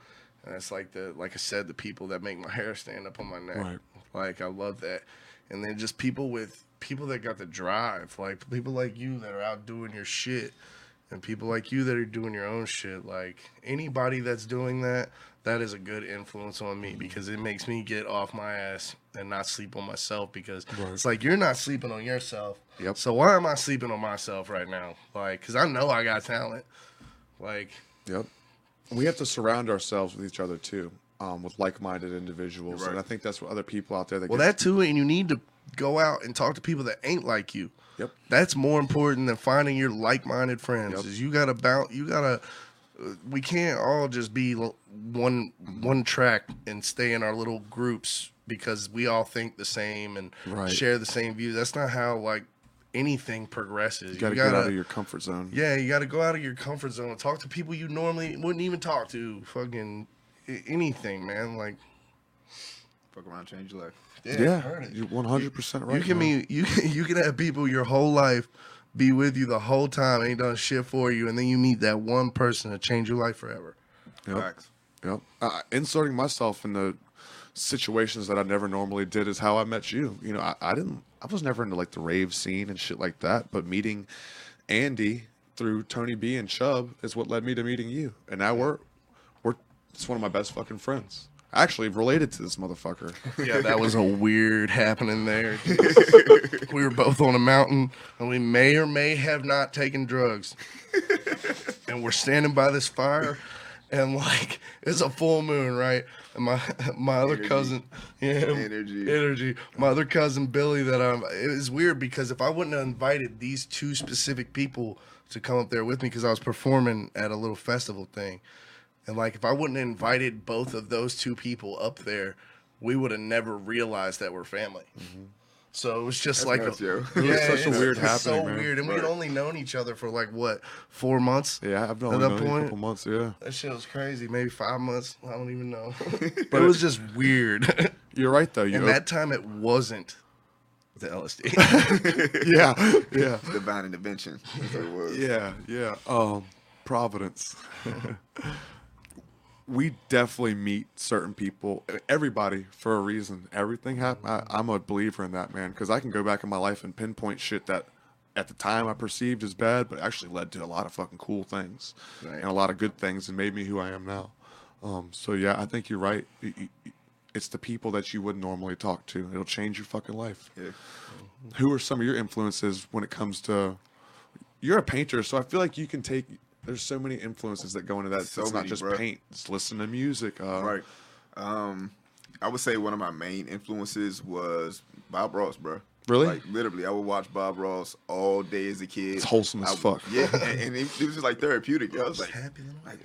Speaker 3: and it's like the, like I said, the people that make my hair stand up on my neck.
Speaker 1: Right.
Speaker 3: Like, I love that, and then just people with people that got the drive, like people like you that are out doing your shit and people like you that are doing your own shit like anybody that's doing that that is a good influence on me because it makes me get off my ass and not sleep on myself because
Speaker 1: Right.
Speaker 3: it's like you're not sleeping on yourself
Speaker 1: Yep.
Speaker 3: so why am i sleeping on myself right now like because i know i got talent like
Speaker 1: Yep. We have to surround ourselves with each other too, um, with like-minded individuals,
Speaker 2: Right.
Speaker 1: and I think that's what other people out there that
Speaker 3: well that too and you need to go out and talk to people that ain't like you
Speaker 1: Yep.
Speaker 3: That's more important than finding your like-minded friends.
Speaker 1: Yep.
Speaker 3: Is you gotta bounce, you gotta we can't all just be one one track and stay in our little groups because we all think the same and
Speaker 1: Right.
Speaker 3: share the same view. That's not how like anything progresses.
Speaker 1: You got to get out of your comfort zone.
Speaker 3: yeah, you got to go out of your comfort zone and talk to people you normally wouldn't even talk to. Fucking anything, man. Like
Speaker 2: Fuck around, change your life.
Speaker 1: Yeah,
Speaker 3: heard it.
Speaker 1: you're 100 percent right.
Speaker 3: you can
Speaker 1: man.
Speaker 3: be you can, you can have people your whole life be with you the whole time, ain't done shit for you, and then you meet that one person to change your life forever.
Speaker 1: Yep.
Speaker 2: Facts.
Speaker 1: Yep. Uh, inserting myself in the situations that I never normally did is how I met you. You know, I, I didn't, I was never into like the rave scene and shit like that, but meeting Andy through Tony B and Chubb is what led me to meeting you. And now we're, we're, it's one of my best fucking friends. Actually, related to this motherfucker.
Speaker 3: Yeah, that was a weird happening there. we were both on a mountain, and we may or may have not taken drugs. And we're standing by this fire, and like it's a full moon, right? And my my other
Speaker 2: Energy.
Speaker 3: cousin, yeah,
Speaker 2: Energy.
Speaker 3: energy. My other cousin Billy, that I'm. It was weird because if I wouldn't have invited these two specific people to come up there with me, because I was performing at a little festival thing, and like, if I wouldn't have invited both of those two people up there, we would have never realized that we're family. So it was just
Speaker 2: That's
Speaker 3: like
Speaker 2: nuts,
Speaker 3: a,
Speaker 2: yo.
Speaker 1: It was such a
Speaker 3: it's-
Speaker 1: weird
Speaker 3: it's So
Speaker 1: happening, man.
Speaker 3: weird, and we'd only known each other for like what four months.
Speaker 1: Yeah, I've
Speaker 3: At that
Speaker 1: known you a couple months. Yeah,
Speaker 3: That shit was crazy. Maybe five months. I don't even know. but it was just weird.
Speaker 1: you're right though. You
Speaker 3: and
Speaker 1: op-
Speaker 3: that time it wasn't the LSD.
Speaker 1: yeah, yeah.
Speaker 2: Divine intervention. It was.
Speaker 1: Yeah, yeah. Um, Providence. We definitely meet certain people, everybody for a reason. Everything happen. I, I'm a believer in that, man, because I can go back in my life and pinpoint shit that at the time I perceived as bad, but actually led to a lot of fucking cool things
Speaker 3: Right.
Speaker 1: and a lot of good things and made me who I am now. Um, so yeah, I think you're right. It's the people that you wouldn't normally talk to. It'll change your fucking life.
Speaker 2: Yeah.
Speaker 1: Who are some of your influences when it comes to? You're a painter, so I feel like you can take. There's so many influences that go into that.
Speaker 2: So
Speaker 1: it's not just
Speaker 2: bro.
Speaker 1: paint. It's listen to music. Uh,
Speaker 2: Right. Um, I would say one of my main influences was Bob Ross, bro.
Speaker 1: Really?
Speaker 2: Like literally, I would watch Bob Ross all day as a kid.
Speaker 1: It's wholesome as
Speaker 2: I-
Speaker 1: fuck.
Speaker 2: Yeah, and, and it, it was just like therapeutic. I was like,
Speaker 3: Happy little
Speaker 2: like,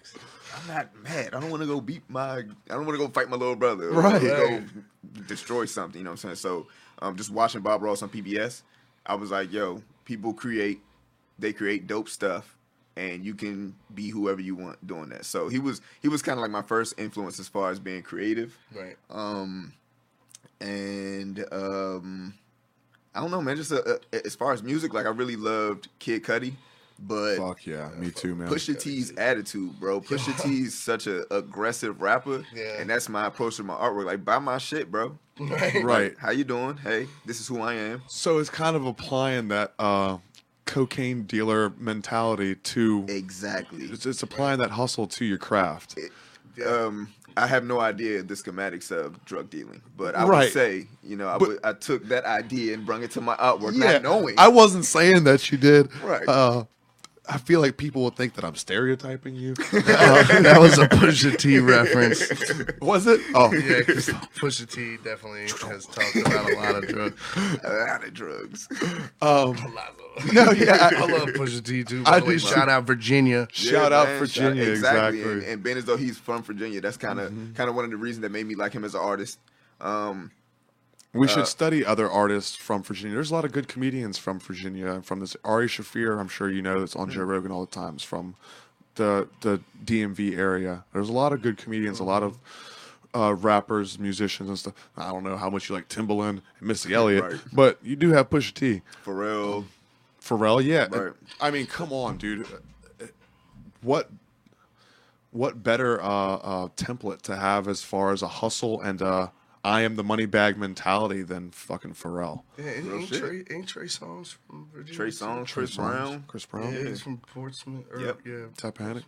Speaker 2: I'm not mad. I don't want to go beat my. I don't want to go fight my little brother.
Speaker 1: Right.
Speaker 2: Go destroy something. You know what I'm saying? So, um, just watching Bob Ross on PBS, I was like, yo, people create, they create dope stuff. And you can be whoever you want doing that. So he was he was kind of like my first influence as far as being creative.
Speaker 3: right.
Speaker 2: Um, and um, I don't know, man. Just uh, uh, as far as music, like I really loved Kid Cudi, but
Speaker 1: Fuck yeah, me too, man.
Speaker 2: Pusha T's attitude, bro. Pusha T's such a aggressive rapper,
Speaker 3: Yeah.
Speaker 2: and that's my approach to my artwork. Like, buy my shit, bro.
Speaker 3: Right.
Speaker 1: Right.
Speaker 2: How you doing? Hey, this is who I am.
Speaker 1: So it's kind of applying that uh, cocaine dealer mentality to.
Speaker 2: Exactly.
Speaker 1: It's, it's applying that hustle to your craft.
Speaker 2: Um, I have no idea the schematics of drug dealing, but I
Speaker 1: Right.
Speaker 2: would say, you know, I,
Speaker 1: But-
Speaker 2: would, I took that idea and brung it to my artwork, not knowing.
Speaker 1: I wasn't saying that you did.
Speaker 2: Right.
Speaker 1: Uh, I feel like people would think that I'm stereotyping you.
Speaker 3: that was a Pusha T reference.
Speaker 1: Was it? Oh,
Speaker 3: Yeah, because Pusha T definitely has talked about a lot of drugs.
Speaker 2: a lot of drugs.
Speaker 1: Um,
Speaker 3: no,
Speaker 1: No, yeah,
Speaker 3: I,
Speaker 1: I-
Speaker 3: love Pusha T too.
Speaker 1: I
Speaker 3: By the way,
Speaker 1: do
Speaker 3: shout out Virginia.
Speaker 1: Shout
Speaker 2: Yeah,
Speaker 1: out
Speaker 2: man,
Speaker 1: Virginia,
Speaker 2: shout-
Speaker 1: exactly. Mm-hmm.
Speaker 2: And, and being as though he's from Virginia, that's kind of kind of one of the reasons that made me like him as an artist. Um,
Speaker 1: we should study other artists from Virginia. There's a lot of good comedians from Virginia and from this Ari Shaffir. I'm sure you know that's on Joe Rogan all the times from the the DMV area. There's a lot of good comedians, a lot of uh, rappers, musicians, and stuff. I don't know how much you like Timbaland and Missy Elliott,
Speaker 2: Right.
Speaker 1: but you do have Pusha T.
Speaker 2: Pharrell,
Speaker 1: Pharrell, yeah.
Speaker 2: Right.
Speaker 1: I mean, come on, dude. What what better uh, uh, template to have as far as a hustle and uh, I am the money bag mentality than fucking Pharrell.
Speaker 3: Yeah, ain't, ain't. Trey, ain't Trey Songz from Virginia?
Speaker 2: Trey
Speaker 3: too?
Speaker 2: Songz, Chris Brown.
Speaker 1: Chris
Speaker 3: Yeah,
Speaker 1: Brown,
Speaker 3: he's from Portsmouth. Or,
Speaker 2: Yep.
Speaker 3: Yeah,
Speaker 1: Titanic,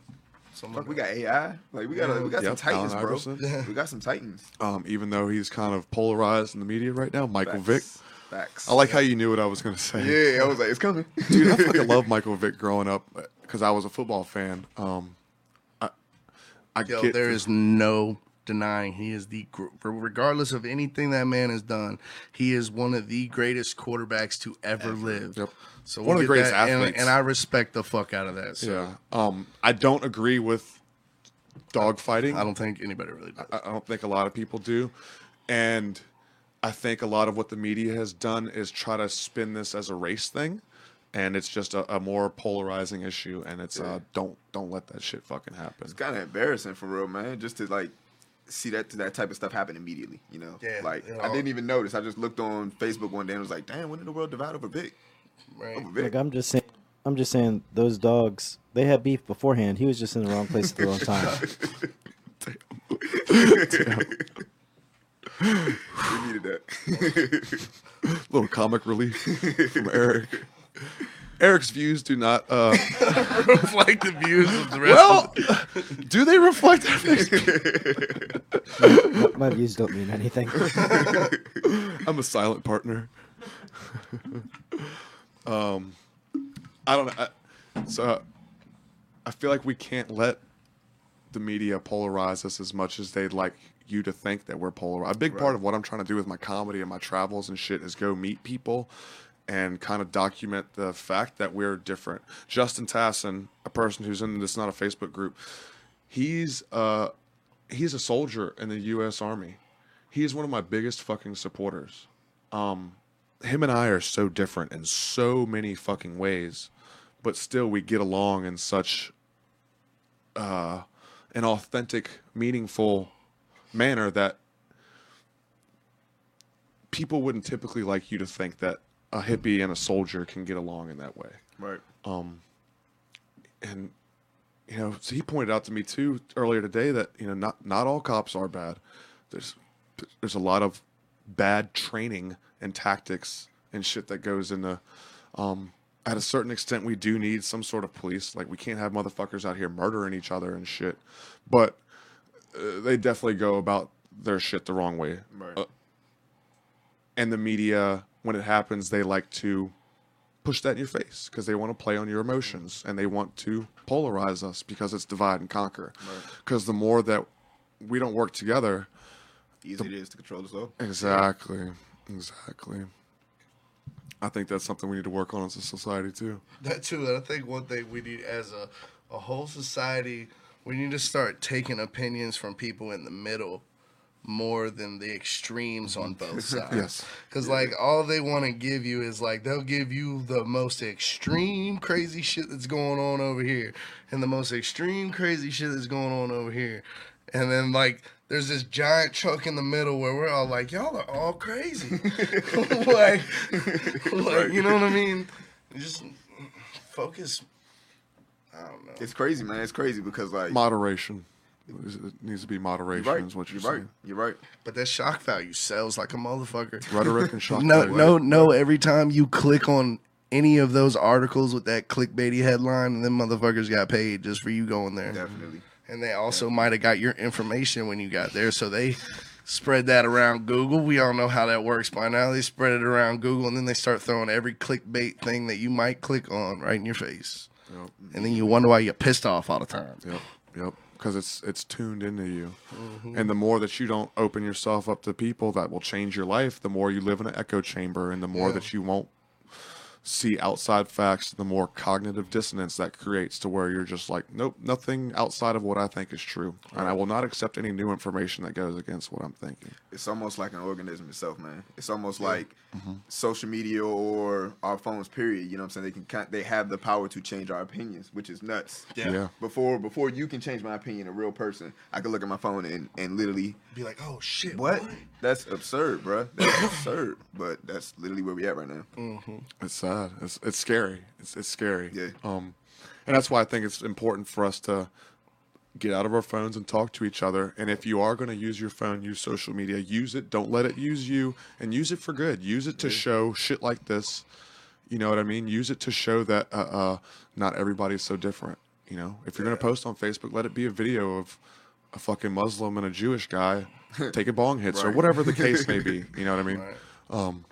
Speaker 2: Fuck, we got AI. Like we got a, we got
Speaker 1: Yep,
Speaker 2: some titans,
Speaker 1: Allen
Speaker 2: bro.
Speaker 1: Iverson.
Speaker 2: We got some titans.
Speaker 1: um, even though he's kind of polarized in the media right now. Michael Vick.
Speaker 2: Facts. Facts.
Speaker 1: I like how you knew what I was going to say.
Speaker 2: Yeah, I was like, it's coming.
Speaker 1: dude, I fucking love Michael Vick growing up because I was a football fan. Um, I, I
Speaker 3: Yo,
Speaker 1: get
Speaker 3: there is no denying he is the gr- regardless of anything that man has done, he is one of the greatest quarterbacks to ever, live.
Speaker 1: Yep.
Speaker 3: So
Speaker 1: One of the
Speaker 3: we'll get
Speaker 1: greatest
Speaker 3: that, and-
Speaker 1: athletes.
Speaker 3: and, I respect the fuck out of that. So
Speaker 1: Yeah. Um, I don't agree with dog fighting.
Speaker 3: I don't think anybody really does.
Speaker 1: I I don't think a lot of people do. And I think a lot of what the media has done is try to spin this as a race thing. And it's just a, a more polarizing issue. And it's uh, don't don't let that shit fucking happen.
Speaker 2: It's kind of embarrassing for real, man. Just to like see that that type of stuff happen immediately. You know,
Speaker 3: Yeah,
Speaker 2: like
Speaker 3: you
Speaker 2: I didn't even notice. I just looked on Facebook one day and was like, "Damn, when did the world divide over big?
Speaker 3: Right.
Speaker 2: Over big."
Speaker 5: Like I'm just saying, I'm just saying those dogs. They had beef beforehand. He was just in the wrong place at the wrong time.
Speaker 2: we needed that.
Speaker 1: little comic relief from Eric. Eric's views do not. Uh,
Speaker 3: reflect the views of the rest.
Speaker 1: well,
Speaker 3: of
Speaker 1: do they reflect?
Speaker 5: My, my views don't mean anything.
Speaker 1: I'm a silent partner. um, I don't know. I, so I feel like we can't let the media polarize us as much as they'd like you to think that we're polarized. A big part of what I'm trying to do with my comedy and my travels and shit is go meet people and kind of document the fact that we're different. Justin Tassin, a person who's in this not a Facebook group, he's uh he's a soldier in the US Army. He's one of my biggest fucking supporters. Um him and I are so different in so many fucking ways, but still we get along in such uh an authentic, meaningful manner that people wouldn't typically like you to think that a hippie and a soldier can get along in that way.
Speaker 2: right.
Speaker 1: And you know, so he pointed out to me too earlier today that you know not not all cops are bad. There's there's a lot of bad training and tactics and shit that goes into. Um, at a certain extent, we do need some sort of police. Like we can't have motherfuckers out here murdering each other and shit. But uh, they definitely go about their shit the wrong way.
Speaker 2: Right.
Speaker 1: Uh, and the media, when it happens, they like to push that in your face because they want to play on your emotions and they want to polarize us because it's divide and conquer. Because the more that we don't work together,
Speaker 2: Easy it is to control us all.
Speaker 1: exactly, exactly. I think that's something we need to work on as a society too.
Speaker 3: That too. And I think one thing we need as a, a whole society, we need to start taking opinions from people in the middle more than the extremes on mm-hmm. both sides.
Speaker 1: Yes.
Speaker 3: Because, like, all they want to give you is, like, they'll give you the most extreme crazy shit that's going on over here and the most extreme crazy shit that's going on over here. And then, like, there's this giant chunk in the middle where we're all like, y'all are all crazy. like, like, you know what I mean? Just focus. I don't know.
Speaker 2: It's crazy, man. It's crazy because like
Speaker 1: Moderation. It needs to be moderation.
Speaker 2: you're right.
Speaker 1: Is what you're,
Speaker 2: you're right.
Speaker 1: saying.
Speaker 2: You're right.
Speaker 3: But that shock value sells like a motherfucker.
Speaker 1: Rhetoric and shock.
Speaker 3: No,
Speaker 1: value.
Speaker 3: no, no. Every time you click on any of those articles with that clickbaity headline, and then motherfuckers got paid just for you going there.
Speaker 2: Definitely.
Speaker 3: And they also might have got your information when you got there, so they spread that around Google. We all know how that works by now. They spread it around Google, and then they start throwing every clickbait thing that you might click on right in your face.
Speaker 1: Yep.
Speaker 3: And then you wonder why you're pissed off all the time.
Speaker 1: Yep, yep. Because it's it's tuned into you,
Speaker 3: Mm-hmm.
Speaker 1: and the more that you don't open yourself up to people that will change your life, the more you live in an echo chamber, and the more
Speaker 3: Yeah.
Speaker 1: that you won't see outside facts, the more cognitive dissonance that creates to where you're just like, nope, nothing outside of what I think is true, and I will not accept any new information that goes against what I'm thinking.
Speaker 2: It's almost like an organism itself, man. It's almost like mm-hmm. social media or our phones. Period. You know what I'm saying? They can kind they have the power to change our opinions, which is nuts.
Speaker 3: Yeah.
Speaker 1: Yeah.
Speaker 2: Before before you can change my opinion, a real person, I could look at my phone and, and literally
Speaker 3: Be like, oh shit,
Speaker 2: what? That's absurd, bro. That's absurd. But that's literally where we at right now.
Speaker 1: It's sad. It's it's scary. It's it's scary.
Speaker 2: Yeah.
Speaker 1: Um, and that's why I think it's important for us to get out of our phones and talk to each other. And if you are going to use your phone, use social media, use it. Don't let it use you, and use it for good. Use it to show shit like this. You know what I mean? Use it to show that uh, uh, not everybody's so different. You know, if you're going to post on Facebook, let it be a video of a fucking Muslim and a Jewish guy taking bong hits or whatever the case may be. You know what I mean?
Speaker 3: Right.
Speaker 1: Um,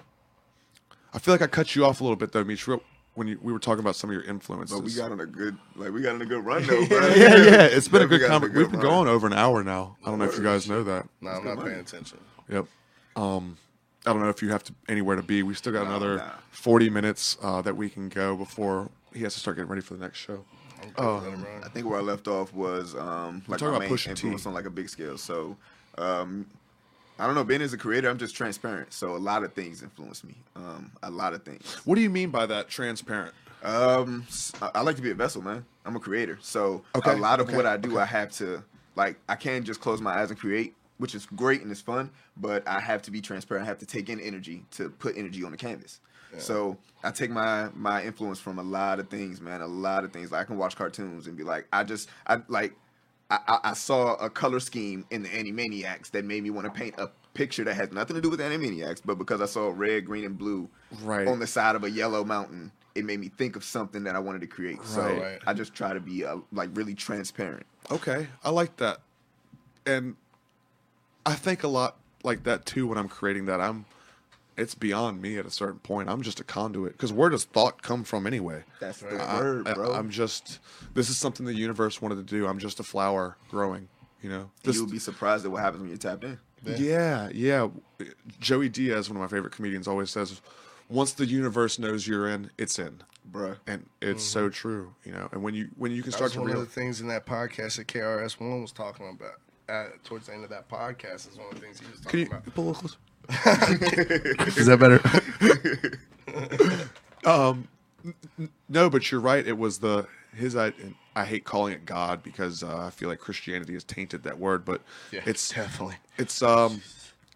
Speaker 1: I feel like I cut you off a little bit though, Mitch. Real- when you, we were talking about some of your influences.
Speaker 2: But we got on a good, like we got on a good run though, bro.
Speaker 1: yeah, yeah, it's been a good
Speaker 2: got on
Speaker 1: conversation. We've been
Speaker 2: run.
Speaker 1: going over an hour now. I don't know if you guys know that.
Speaker 3: No, I'm not
Speaker 2: money.
Speaker 3: paying attention.
Speaker 1: Yep. Um, I don't know if you have to anywhere to be. We still got
Speaker 2: No,
Speaker 1: another
Speaker 2: nah.
Speaker 1: 40 minutes uh, that we can go before he has to start getting ready for the next show.
Speaker 3: I'm good, let him run.
Speaker 2: I think where I left off was um, like
Speaker 1: talking
Speaker 2: my
Speaker 1: about
Speaker 2: main
Speaker 1: Pusha T.
Speaker 2: influence on like a big scale. So um, I don't know. Being as a creator, I'm just transparent. So a lot of things influence me. Um, a lot of things.
Speaker 1: What do you mean by that? Transparent.
Speaker 2: Um, I like to be a vessel, man. I'm a creator, so
Speaker 1: Okay,
Speaker 2: a lot of
Speaker 1: okay,
Speaker 2: what I do,
Speaker 1: okay.
Speaker 2: I have to like. I can't just close my eyes and create, which is great and it's fun. But I have to be transparent. I have to take in energy to put energy on the canvas. So I take my my influence from a lot of things, man. A lot of things. Like I can watch cartoons and be like, I just I like. I, I, I saw a color scheme in the Animaniacs that made me want to paint a picture that has nothing to do with Animaniacs, but because I saw red, green, and blue
Speaker 1: Right.
Speaker 2: on the side of a yellow mountain, it made me think of something that I wanted to create. So
Speaker 1: Right.
Speaker 2: I just try to be uh, like really transparent.
Speaker 1: Okay, I like that, and I think a lot like that too when I'm creating that. I'm, it's beyond me at a certain point. I'm just a conduit because where does thought come from anyway?
Speaker 2: That's the
Speaker 1: I,
Speaker 2: word, bro.
Speaker 1: I, am just. This is something the universe wanted to do. I'm just a flower growing. You know. This,
Speaker 2: You'll be surprised at what happens when you tap in.
Speaker 1: yeah, yeah. Joey Diaz, one of my favorite comedians, always says, "Once the universe knows you're in, it's in."
Speaker 2: Bruh.
Speaker 1: And it's so mm-hmm. true, you know. And when you when you can start
Speaker 3: was
Speaker 1: to
Speaker 3: one of the things in that podcast that KRS One was talking about. At, towards the end of that podcast is one of the things he was
Speaker 1: can
Speaker 3: talking
Speaker 1: you
Speaker 3: about.
Speaker 1: pull a little closer?
Speaker 3: Is that better?
Speaker 1: Um, No, but you're right. It was the his. I I hate calling it God because uh, I feel like Christianity has tainted that word, but
Speaker 3: Yeah,
Speaker 1: it's
Speaker 3: definitely.
Speaker 1: it's um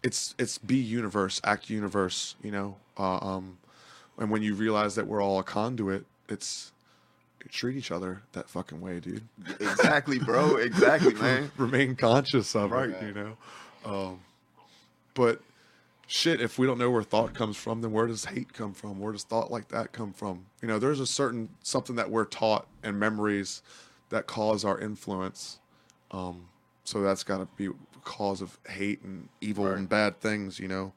Speaker 1: it's it's be universe, act universe. You know, uh, um, and when you realize that we're all a conduit, it's treat each other that fucking way, dude.
Speaker 2: exactly, bro. Exactly, man.
Speaker 1: Remain conscious of
Speaker 2: Right.
Speaker 1: it, you know. Um, but shit, if we don't know where thought comes from, then where does hate come from? Where does thought like that come from? You know, there's a certain something that we're taught and memories that cause our influence. Um, so that's got to be cause of hate and evil and bad things. You know,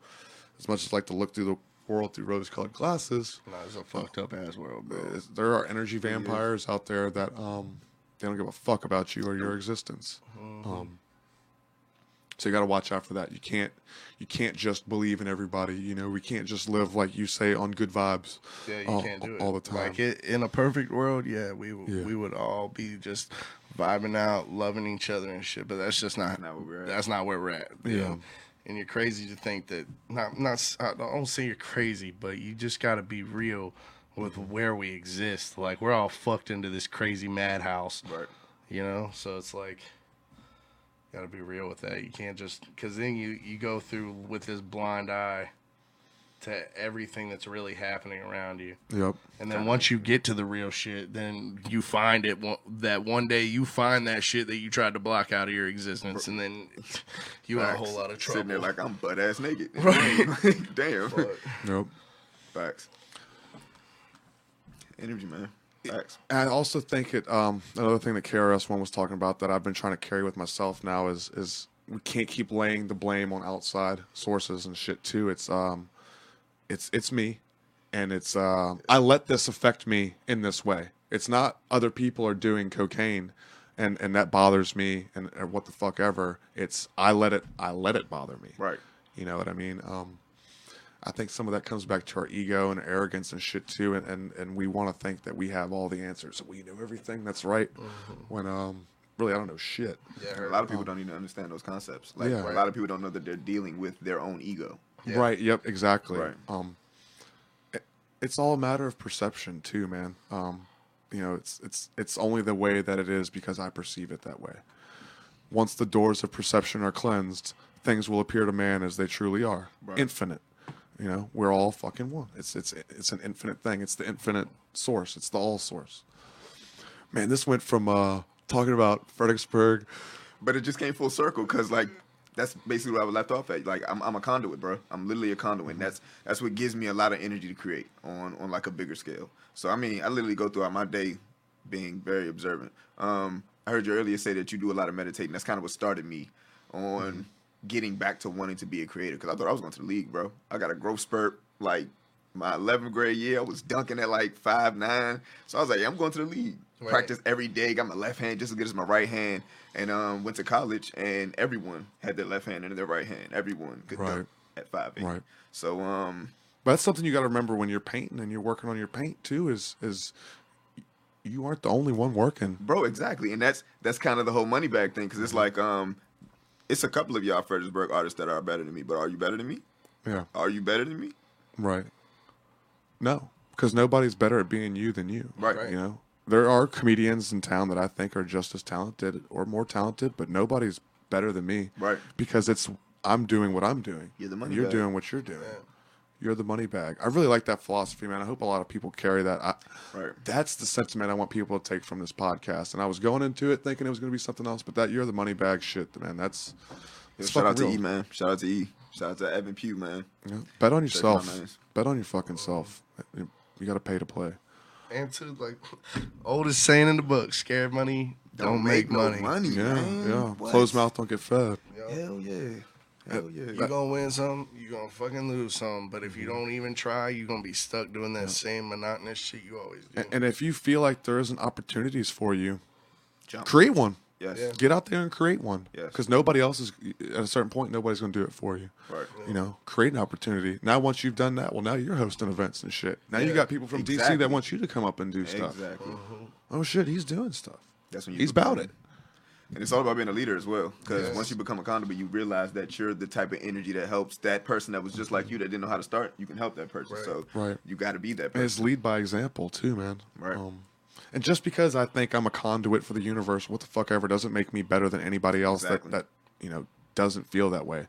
Speaker 1: as much as I like to look through the world through rose-colored glasses,
Speaker 3: No, it's a fucked up ass world, bro.
Speaker 1: there are energy vampires out there that um, they don't give a fuck about you or your existence. Um, so you got to watch out for that. You can't you can't just believe in everybody. You know, we can't just live like you say on good vibes.
Speaker 3: Yeah, you
Speaker 1: all,
Speaker 3: can't do it
Speaker 1: all the time.
Speaker 3: Like it, in a perfect world, yeah, we
Speaker 1: Yeah.
Speaker 3: we would all be just vibing out, loving each other and shit. But that's just not,
Speaker 2: Not where we're at.
Speaker 3: That's not where we're at. you
Speaker 1: Yeah.
Speaker 3: know? And you're crazy to think that not not s- I don't say you're crazy, but you just got to be real with mm-hmm. where we exist. Like we're all fucked into this crazy madhouse.
Speaker 2: Right.
Speaker 3: You know, so it's like got to be real with that. You can't just because then you you go through with this blind eye to everything that's really happening around you.
Speaker 1: Yep.
Speaker 3: And then once you get to the real shit, then you find it that one day you find that shit that you tried to block out of your existence, and then you in a whole lot of trouble.
Speaker 2: Sitting there like I'm butt ass naked.
Speaker 3: Right.
Speaker 2: Damn.
Speaker 3: But
Speaker 1: Yep.
Speaker 2: Facts. Energy, man. Facts.
Speaker 1: I also think it. Um, another thing that KRS One was talking about that I've been trying to carry with myself now is is we can't keep laying the blame on outside sources and shit too. It's um, it's it's me, and it's uh, I let this affect me in this way. It's not other people are doing cocaine, and and that bothers me and what the fuck ever. It's I let it I let it bother me.
Speaker 2: Right.
Speaker 1: You know what I mean? Um, I think some of that comes back to our ego and arrogance and shit too, and and, and we want to think that we have all the answers, we know everything that's right, when um really I don't know shit.
Speaker 3: yeah,
Speaker 2: A lot of people don't even understand those concepts. Like
Speaker 1: Yeah.
Speaker 2: a lot of people don't know that they're dealing with their own ego.
Speaker 3: Yeah.
Speaker 1: Right. Yep. Exactly.
Speaker 2: Right.
Speaker 1: Um, it, it's all a matter of perception too, man. Um, you know, it's it's it's only the way that it is because I perceive it that way. Once the doors of perception are cleansed, things will appear to man as they truly are,
Speaker 2: Right.
Speaker 1: infinite. You know, we're all fucking one. It's it's it's an infinite thing. It's the infinite source. It's the all source. Man, this went from uh talking about Fredericksburg.
Speaker 2: But it just came full circle because like that's basically where I was left off at. Like I'm, I'm a conduit, bro. I'm literally a conduit. And that's that's what gives me a lot of energy to create on on like a bigger scale. So I mean, I literally go throughout my day being very observant. Um, I heard you earlier say that you do a lot of meditating. That's kind of what started me on getting back to wanting to be a creator because I thought I was going to the league, bro. I got a growth spurt like my 11th grade year. I was dunking at like five nine. So I was like, yeah, I'm going to the league.
Speaker 3: Right.
Speaker 2: Practice every day. Got my left hand just as good as my right hand. And um, went to college, and everyone had their left hand and their right hand. Everyone could
Speaker 1: Right.
Speaker 2: dunk at five eight.
Speaker 1: Right.
Speaker 2: So um,
Speaker 1: But that's something you got to remember when you're painting and you're working on your paint too. Is is you aren't the only one working.
Speaker 2: bro, exactly, and that's that's kind of the whole money bag thing because it's
Speaker 1: Mm-hmm.
Speaker 2: like um, it's a couple of y'all Fredericksburg artists that are better than me, but are you better than me?
Speaker 1: Yeah.
Speaker 2: Are you better than me?
Speaker 1: Right. No, because nobody's better at being you than you.
Speaker 2: Right.
Speaker 1: You know, there are comedians in town that I think are just as talented or more talented, but nobody's better than me.
Speaker 2: Right.
Speaker 1: Because it's I'm doing what I'm doing.
Speaker 2: You're the
Speaker 1: and
Speaker 2: money
Speaker 1: You're
Speaker 2: bag.
Speaker 1: doing what you're doing. You're the money bag. I really like that philosophy, man. I hope a lot of people carry that. I,
Speaker 2: Right.
Speaker 1: That's the sentiment I want people to take from this podcast. And I was going into it thinking it was going to be something else, but that you're the money bag shit, man. That's
Speaker 2: Yo,
Speaker 1: it's
Speaker 2: shout out to E, man. Shout out to E. Shout out to Evan Pugh, man.
Speaker 1: Yeah. Bet on yourself. Bet on your fucking self. You, got to pay to play.
Speaker 3: And to like oldest saying in the book, scared money don't, make,
Speaker 2: no
Speaker 3: money.
Speaker 2: money,
Speaker 1: Yeah,
Speaker 2: man.
Speaker 1: yeah.
Speaker 2: What?
Speaker 1: Closed mouth don't get fed.
Speaker 3: Yo,
Speaker 2: Hell yeah. Hell yeah.
Speaker 3: You gonna win some, you're gonna fucking lose some. But if you mm-hmm. don't even try, you're gonna be stuck doing that same monotonous shit you always do.
Speaker 1: And, and if you feel like there isn't opportunities for you,
Speaker 2: Jump.
Speaker 1: create one.
Speaker 2: Yes.
Speaker 3: Yeah.
Speaker 1: Get out there and create one.
Speaker 2: Yes.
Speaker 1: Because nobody else is at a certain point. Nobody's going to do it for you.
Speaker 2: Right.
Speaker 1: You know, create an opportunity. Now, once you've done that, well, now you're hosting events and shit. Now you
Speaker 3: Yeah.
Speaker 1: got people from DC that want you to come up and do stuff.
Speaker 2: Exactly. Mm-hmm.
Speaker 1: Oh shit, he's doing stuff.
Speaker 2: That's when you
Speaker 1: He's
Speaker 2: become-
Speaker 1: about it.
Speaker 2: And it's all about being a leader as well. Because
Speaker 3: Yes.
Speaker 2: once you become accountable, you realize that you're the type of energy that helps that person that was just like you that didn't know how to start. You can help that person.
Speaker 3: Right.
Speaker 2: So
Speaker 1: Right.
Speaker 2: you got to be that
Speaker 1: And it's lead by example too, man.
Speaker 2: Right.
Speaker 1: Um, and just because I think I'm a conduit for the universe, what the fuck ever, doesn't make me better than anybody else
Speaker 2: Exactly.
Speaker 1: that that you know doesn't feel that way.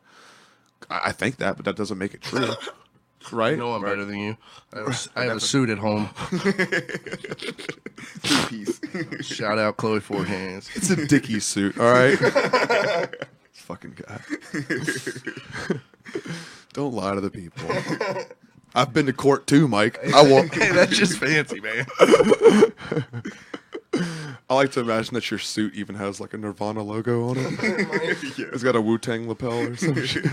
Speaker 1: I, I think that, but that doesn't make it true, right?
Speaker 3: You know I'm better than you. I have, a- I have a suit at home.
Speaker 2: Two piece.
Speaker 3: Shout out Chloe Four Hands.
Speaker 1: It's a Dickie suit, all right. Fucking guy. Don't lie to the people. I've been to court too, Mike. I won't.
Speaker 3: hey, that's just fancy, man.
Speaker 1: I like to imagine that your suit even has like a Nirvana logo on it. It's got a Wu Tang lapel or some shit.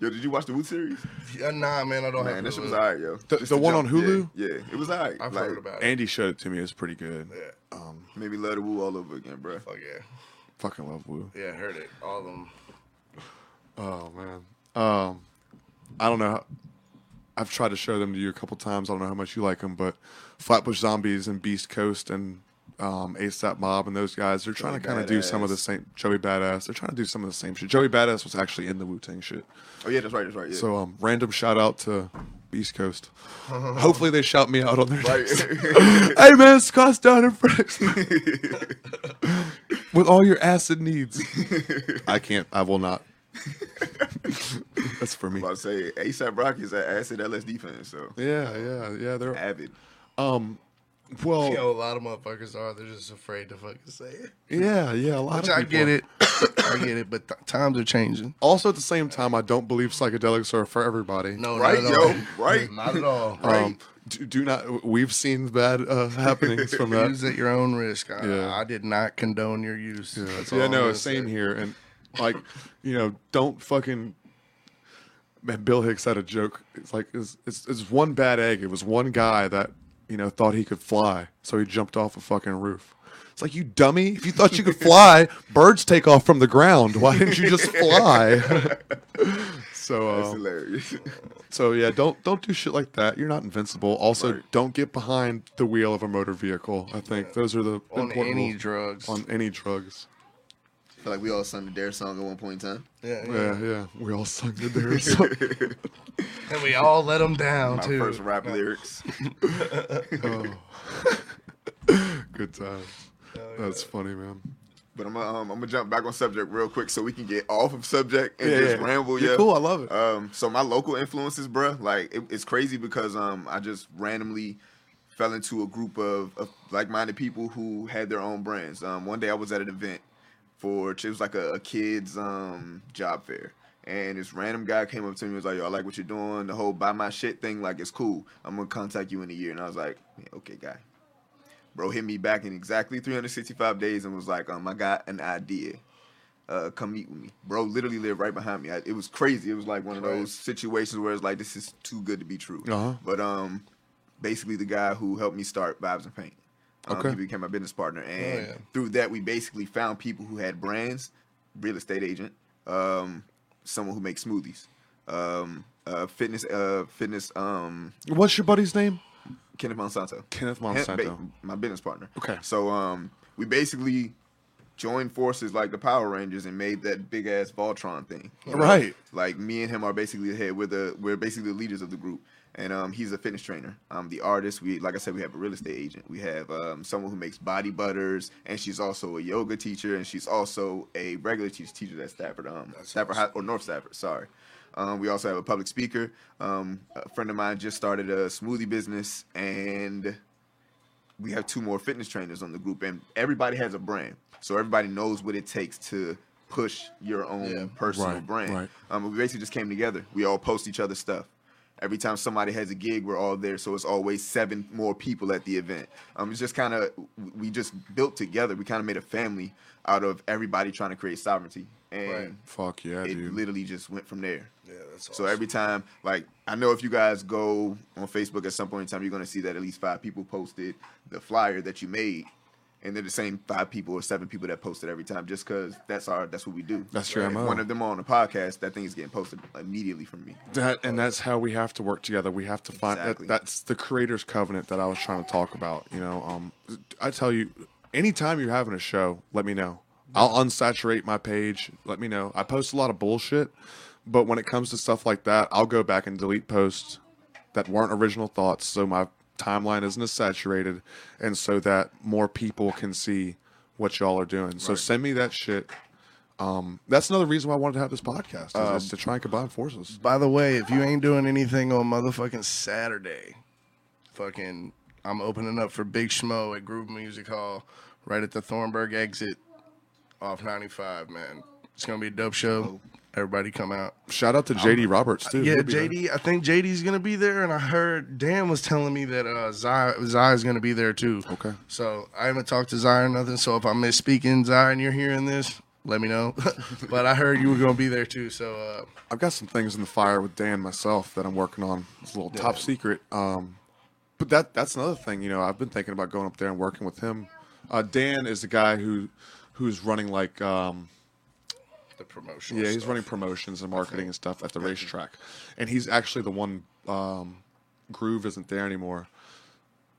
Speaker 2: yo, did you watch the Woot series?
Speaker 3: Yeah, nah, man, I don't
Speaker 2: Man,
Speaker 3: have
Speaker 2: that
Speaker 3: to.
Speaker 2: shit was alright, yo.
Speaker 1: The-
Speaker 2: Just
Speaker 1: the one
Speaker 2: jump-
Speaker 1: on Hulu?
Speaker 2: Yeah, yeah, it was alright.
Speaker 3: I've
Speaker 2: like,
Speaker 3: heard about it.
Speaker 1: Andy showed it to me. It was pretty good.
Speaker 3: Yeah,
Speaker 2: Made me love the Wu all over again, bro.
Speaker 3: fuck yeah,
Speaker 1: Fucking love Wu.
Speaker 3: yeah, I heard it. All of them.
Speaker 1: Oh man. Um, I don't know. how- I've tried to show them to you a couple times. I don't know how much you like them, but Flatbush Zombies and Beast Coast and um, ASAP Mob and those guys, they're trying to kind of do some of the same. Joey Badass. They're trying to do some of the same shit. Joey Badass was actually in the Wu Tang shit.
Speaker 2: Oh yeah, that's right, that's right. Yeah.
Speaker 1: So um, random shout out to Beast Coast. Hopefully they shout me out on their
Speaker 2: right.
Speaker 1: hey man, Scott's down in Fredericksburg with all your acid needs. I can't. I will not. That's for me.
Speaker 2: about to say ASAP Rocky is an acid LSD fan, so
Speaker 1: Yeah, yeah, yeah. They're
Speaker 2: avid.
Speaker 1: um. Well,
Speaker 3: You know, a lot of motherfuckers are. They're just afraid to fucking say it.
Speaker 1: yeah, yeah. A lot
Speaker 3: Which
Speaker 1: of
Speaker 3: I get it. I get it. But th- times are changing.
Speaker 1: Also, at the same time, I don't believe psychedelics are for everybody.
Speaker 3: No,
Speaker 2: Right,
Speaker 3: not at
Speaker 2: yo,
Speaker 3: all.
Speaker 2: right.
Speaker 3: Not at all.
Speaker 1: Um, do, do not. We've seen bad uh, happenings from that.
Speaker 3: Use at your own risk. I,
Speaker 1: Yeah.
Speaker 3: I did not condone your use. That's
Speaker 1: yeah,
Speaker 3: I'm
Speaker 1: no, same
Speaker 3: say.
Speaker 1: here. And like, you know, don't fucking. Man, Bill Hicks had a joke. It's like it's, it's it's one bad egg. It was one guy that you know thought he could fly, so he jumped off a fucking roof. It's like you dummy. If you thought you could fly, birds take off from the ground. Why didn't you just fly? so
Speaker 2: That's
Speaker 1: uh,
Speaker 2: hilarious.
Speaker 1: so yeah, don't don't do shit like that. You're not invincible. Also,
Speaker 2: Right.
Speaker 1: don't get behind the wheel of a motor vehicle. I think those are the
Speaker 3: On
Speaker 1: important
Speaker 3: any
Speaker 1: rules.
Speaker 3: drugs.
Speaker 1: on any drugs.
Speaker 2: Feel like we all sung the Dare song at one point in time.
Speaker 3: yeah, yeah.
Speaker 1: Yeah, yeah. We all sung the Dare song,
Speaker 3: And we all let them down,
Speaker 2: My
Speaker 3: too.
Speaker 2: first rap lyrics.
Speaker 1: oh. Good times. That's funny, man.
Speaker 2: But I'm gonna um, I'm gonna jump back on subject real quick so we can get off of subject and
Speaker 1: Yeah,
Speaker 2: just
Speaker 1: yeah.
Speaker 2: ramble.
Speaker 1: You're
Speaker 2: Yeah,
Speaker 1: cool. I love it.
Speaker 2: Um, so my local influences, bruh, like it, it's crazy because um I just randomly fell into a group of, of like-minded people who had their own brands. Um, one day I was at an event for it was like a, a kids um job fair. And this random guy came up to me and was like, Yo, I like what you're doing. The whole buy my shit thing, like it's cool. I'm gonna contact you in a year. And I was like, yeah, okay, guy. Bro hit me back in exactly 365 days and was like, um, I got an idea. Uh, come meet with me, bro. Literally lived right behind me. I, it was crazy. It was like one of those situations where it's like this is too good to be true.
Speaker 1: Uh-huh.
Speaker 2: But um, basically the guy who helped me start Vibes and Paint. Um,
Speaker 1: Okay.
Speaker 2: He became my business partner, and
Speaker 3: Oh, yeah.
Speaker 2: through that we basically found people who had brands, real estate agent, um, someone who makes smoothies, um, uh, fitness, uh, fitness, um,
Speaker 1: What's your buddy's name?
Speaker 2: Kenneth Monsanto.
Speaker 1: Kenneth Monsanto.
Speaker 2: my business partner.
Speaker 1: Okay.
Speaker 2: So um, we basically joined forces like the Power Rangers and made that big ass Voltron thing. you know?
Speaker 1: Right.
Speaker 2: Like me and him are basically the head. We're the we're basically the leaders of the group. And um, he's a fitness trainer. Um, the artist. We like I said, we have a real estate agent. We have um, someone who makes body butters, and she's also a yoga teacher, and she's also a regular teacher teacher at Stafford, um, Stafford High, or North Stafford. Sorry. Um, we also have a public speaker. Um, a friend of mine just started a smoothie business, and we have two more fitness trainers on the group, and everybody has a brand, so everybody knows what it takes to push your own
Speaker 3: Yeah.
Speaker 2: personal
Speaker 1: Right,
Speaker 2: brand.
Speaker 1: right.
Speaker 2: Um, we basically just came together. We all post each other's stuff. Every time somebody has a gig, we're all there. So it's always seven more people at the event. Um, it's just kind of we just built together. We kind of made a family out of everybody trying to create sovereignty, and
Speaker 3: Right.
Speaker 1: Fuck yeah,
Speaker 2: it
Speaker 1: dude.
Speaker 2: literally just went from there.
Speaker 3: Yeah, that's
Speaker 2: So every time, like I know if you guys go on Facebook at some point in time, you're gonna see that at least five people posted the flyer that you made, and they're the same five people or seven people that posted every time, just because that's our that's what we do.
Speaker 1: That's
Speaker 2: true
Speaker 1: MO.
Speaker 2: One of them on the podcast, that thing is getting posted immediately from me.
Speaker 1: That and that's how we have to work together. We have to find
Speaker 2: Exactly.
Speaker 1: that, that's the creator's covenant that I was trying to talk about. You know, um, I tell you, anytime you're having a show, let me know. I'll unsaturate my page. Let me know. I post a lot of bullshit, but when it comes to stuff like that, I'll go back and delete posts that weren't original thoughts, so my timeline isn't as saturated, and so that more people can see what y'all are doing. So send me that shit. Um, that's another reason why I wanted to have this podcast is, is to try and combine forces.
Speaker 3: By the way, if you ain't doing anything on motherfucking Saturday, fucking, I'm opening up for Big Schmo at Groove Music Hall, right at the Thornburg exit, off 95. Man, it's gonna be a dope show. Everybody come out.
Speaker 1: Shout out to JD Roberts too.
Speaker 3: Yeah,
Speaker 1: He'll there.
Speaker 3: JD. I think JD's gonna be there, and I heard Dan was telling me that uh, Zai Zai's gonna be there too.
Speaker 1: Okay.
Speaker 3: So I haven't talked to Zai or nothing. So if I'm misspeaking, Zai, and you're hearing this, let me know. but I heard you were gonna be there too. So uh,
Speaker 1: I've got some things in the fire with Dan myself that I'm working on. It's a little top secret. Um, but that that's another thing. You know, I've been thinking about going up there and working with him. Uh, Dan is the guy who who's running like um,
Speaker 3: the promotion.
Speaker 1: yeah, he's running promotions and marketing and stuff at the racetrack, and he's actually the one. Um, Groove isn't there anymore.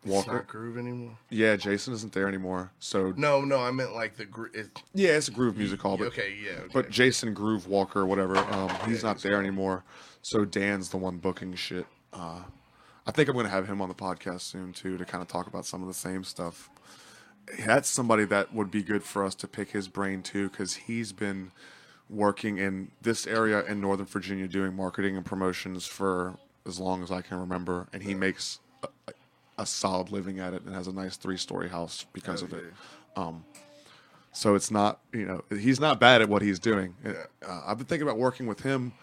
Speaker 3: Walker
Speaker 1: Walker,
Speaker 3: Groove anymore.
Speaker 1: yeah, Jason isn't there anymore. So
Speaker 3: No, no, I meant like the gr- it,
Speaker 1: yeah, it's a Groove music hall, but
Speaker 3: Okay, yeah. Okay.
Speaker 1: But Jason Groove Walker, whatever, um, he's not there anymore. So Dan's the one booking shit. Uh, I think I'm going to have him on the podcast soon too to kind of talk about some of the same stuff. That's somebody that would be good for us to pick his brain too, because he's been working in this area in Northern Virginia doing marketing and promotions for as long as I can remember, and he makes a, a solid living at it and has a nice three story house because of it. Um, so it's not, you know, he's not bad at what he's doing. Uh, I've been thinking about working with him,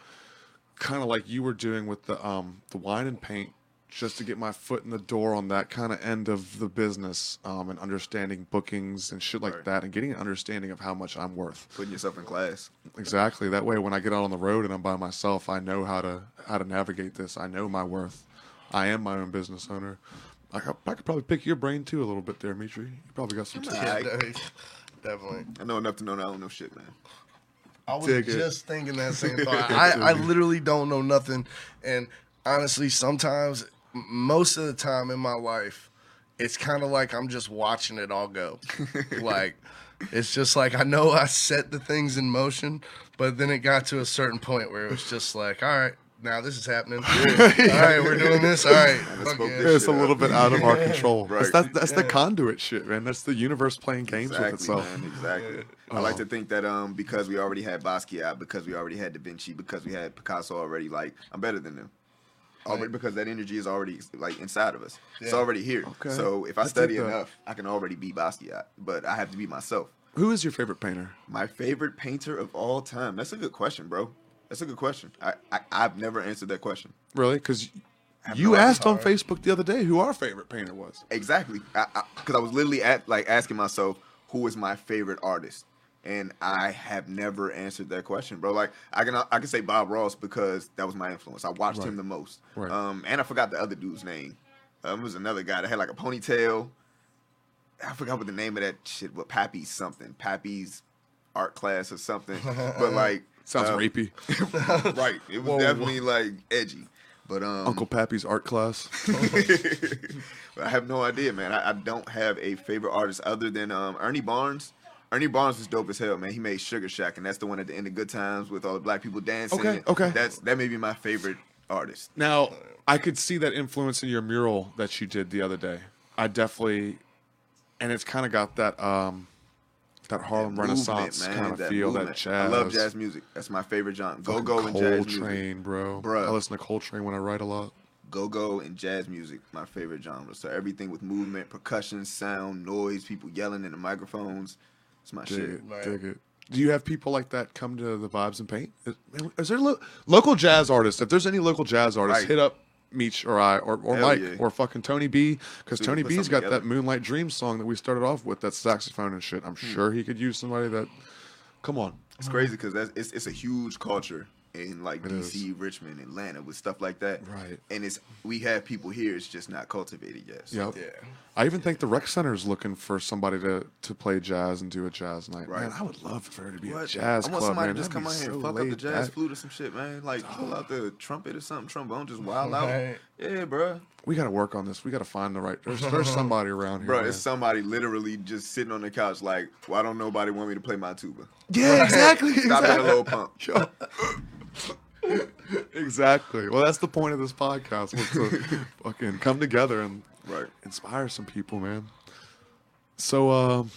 Speaker 1: kind of like you were doing with the um, the wine and paint, just to get my foot in the door on that kind of end of the business um, and understanding bookings and shit like
Speaker 2: Right.
Speaker 1: that, and getting an understanding of how much I'm worth.
Speaker 2: Putting yourself in class.
Speaker 1: Exactly. That way, when I get out on the road and I'm by myself, I know how to how to navigate this. I know my worth. I am my own business owner. I could, I could probably pick your brain too a little bit there, Metrii. You probably got some. tips.
Speaker 3: yeah,
Speaker 2: Alright.
Speaker 3: definitely.
Speaker 2: I know enough to know that I don't know shit, man.
Speaker 3: I was
Speaker 1: Dig it.
Speaker 3: just thinking that same thought. I, I literally don't know nothing, and honestly, sometimes, m- most of the time in my life, it's kind of like I'm just watching it all go. like, it's just like I know I set the things in motion, but then it got to a certain point where it was just like, all right, now this is happening. All right, we're doing this. All right,
Speaker 2: I
Speaker 3: fuck
Speaker 2: spoke
Speaker 3: yeah.
Speaker 1: It's a little
Speaker 2: up.
Speaker 1: bit out of our control. That's,
Speaker 2: Right.
Speaker 1: that's, that's the conduit shit, man. That's the universe playing games with
Speaker 2: Exactly,
Speaker 1: itself.
Speaker 2: man. Exactly. I like to think that um because we already had Basquiat, because we already had Da Vinci, because we had Picasso already, like I'm better than them. Already
Speaker 3: Right.
Speaker 2: because that energy is already like inside of us. It's already here.
Speaker 1: Okay.
Speaker 2: So if I
Speaker 1: I dig
Speaker 2: study enough, I can already be Basquiat. But I have to be myself.
Speaker 1: Who is your favorite painter?
Speaker 2: My favorite painter of all time. That's a good question, bro. That's a good question. I, I I've never answered that question.
Speaker 1: Really? Because you
Speaker 2: no idea.
Speaker 1: asked on Facebook the other day who our favorite painter was.
Speaker 2: Exactly. Because I, I, 'cause I was literally at like asking myself, who is my favorite artist? And I have never answered that question, bro. Like I can I can say Bob Ross because that was my influence. I watched
Speaker 1: Right.
Speaker 2: him the most.
Speaker 1: Right.
Speaker 2: Um, and I forgot the other dude's name. Um, it was another guy that had like a ponytail. I forgot what the name of that shit. What Pappy's something? Pappy's art class or something. but like
Speaker 1: Sounds
Speaker 2: um,
Speaker 1: rapey.
Speaker 2: right. It was
Speaker 3: Whoa.
Speaker 2: definitely like edgy. But um,
Speaker 1: Uncle Pappy's art class.
Speaker 2: I have no idea, man. I, I don't have a favorite artist other than um, Ernie Barnes. Ernie Barnes is dope as hell, man. He made Sugar Shack, and that's the one at the end of Good Times with all the black people dancing.
Speaker 1: Okay, okay.
Speaker 2: That's that may be my favorite artist.
Speaker 1: Now, I could see that influence in your mural that you did the other day. I definitely, and it's kind of got that um, that Harlem
Speaker 2: Movement,
Speaker 1: Renaissance kind of
Speaker 2: that
Speaker 1: feel, that jazz.
Speaker 2: I love jazz music. That's my favorite genre. Go go and jazz music.
Speaker 1: Coltrane, bro.
Speaker 2: Bruh.
Speaker 1: I listen to Coltrane when I write a lot.
Speaker 2: Go go and jazz music, my favorite genre. So everything with movement, percussion, sound, noise, people yelling in the microphones. It's my
Speaker 1: Dig
Speaker 2: shit.
Speaker 1: it,
Speaker 3: Right.
Speaker 1: dig it. Do you have people like that come to the Vibes and Paint? Is, is there lo- local jazz artists? If there's any local jazz artists,
Speaker 2: Right.
Speaker 1: hit up Meech or I or, or
Speaker 2: Hell
Speaker 1: Mike
Speaker 2: yeah.
Speaker 1: or fucking Tony B because Tony B's got
Speaker 2: together.
Speaker 1: that Moonlight Dream song that we started off with. That saxophone and shit. I'm
Speaker 2: Hmm.
Speaker 1: sure he could use somebody that. Come on,
Speaker 2: It's crazy because it's, it's a huge culture in like
Speaker 1: It
Speaker 2: DC, Richmond, Atlanta with stuff like that.
Speaker 1: Right.
Speaker 2: And it's we have people here. It's just not cultivated yet. So,
Speaker 1: Yep.
Speaker 3: Yeah.
Speaker 1: I even think the rec center is looking for somebody to, to play jazz and do a jazz night.
Speaker 2: Right.
Speaker 1: Man, I would love for there to be a
Speaker 2: What?
Speaker 1: jazz
Speaker 2: I want
Speaker 1: club,
Speaker 2: somebody
Speaker 1: man.
Speaker 2: to just
Speaker 1: That'd
Speaker 2: come
Speaker 1: be
Speaker 2: out here and
Speaker 1: so
Speaker 2: fuck up the jazz
Speaker 1: back.
Speaker 2: flute or some shit, man. Like pull out the trumpet or something, trombone, just wild out. Yeah, bro.
Speaker 1: We got to work on this. We got to find the right. There's, there's somebody around here.
Speaker 2: Bro,
Speaker 1: man.
Speaker 2: it's somebody literally just sitting on the couch like, why don't nobody want me to play my tuba?
Speaker 1: yeah, exactly.
Speaker 2: Stop being a
Speaker 1: exactly.
Speaker 2: little punk.
Speaker 1: Exactly. Well, that's the point of this podcast was to fucking come together and
Speaker 2: Right.
Speaker 1: inspire some people, man. So, um,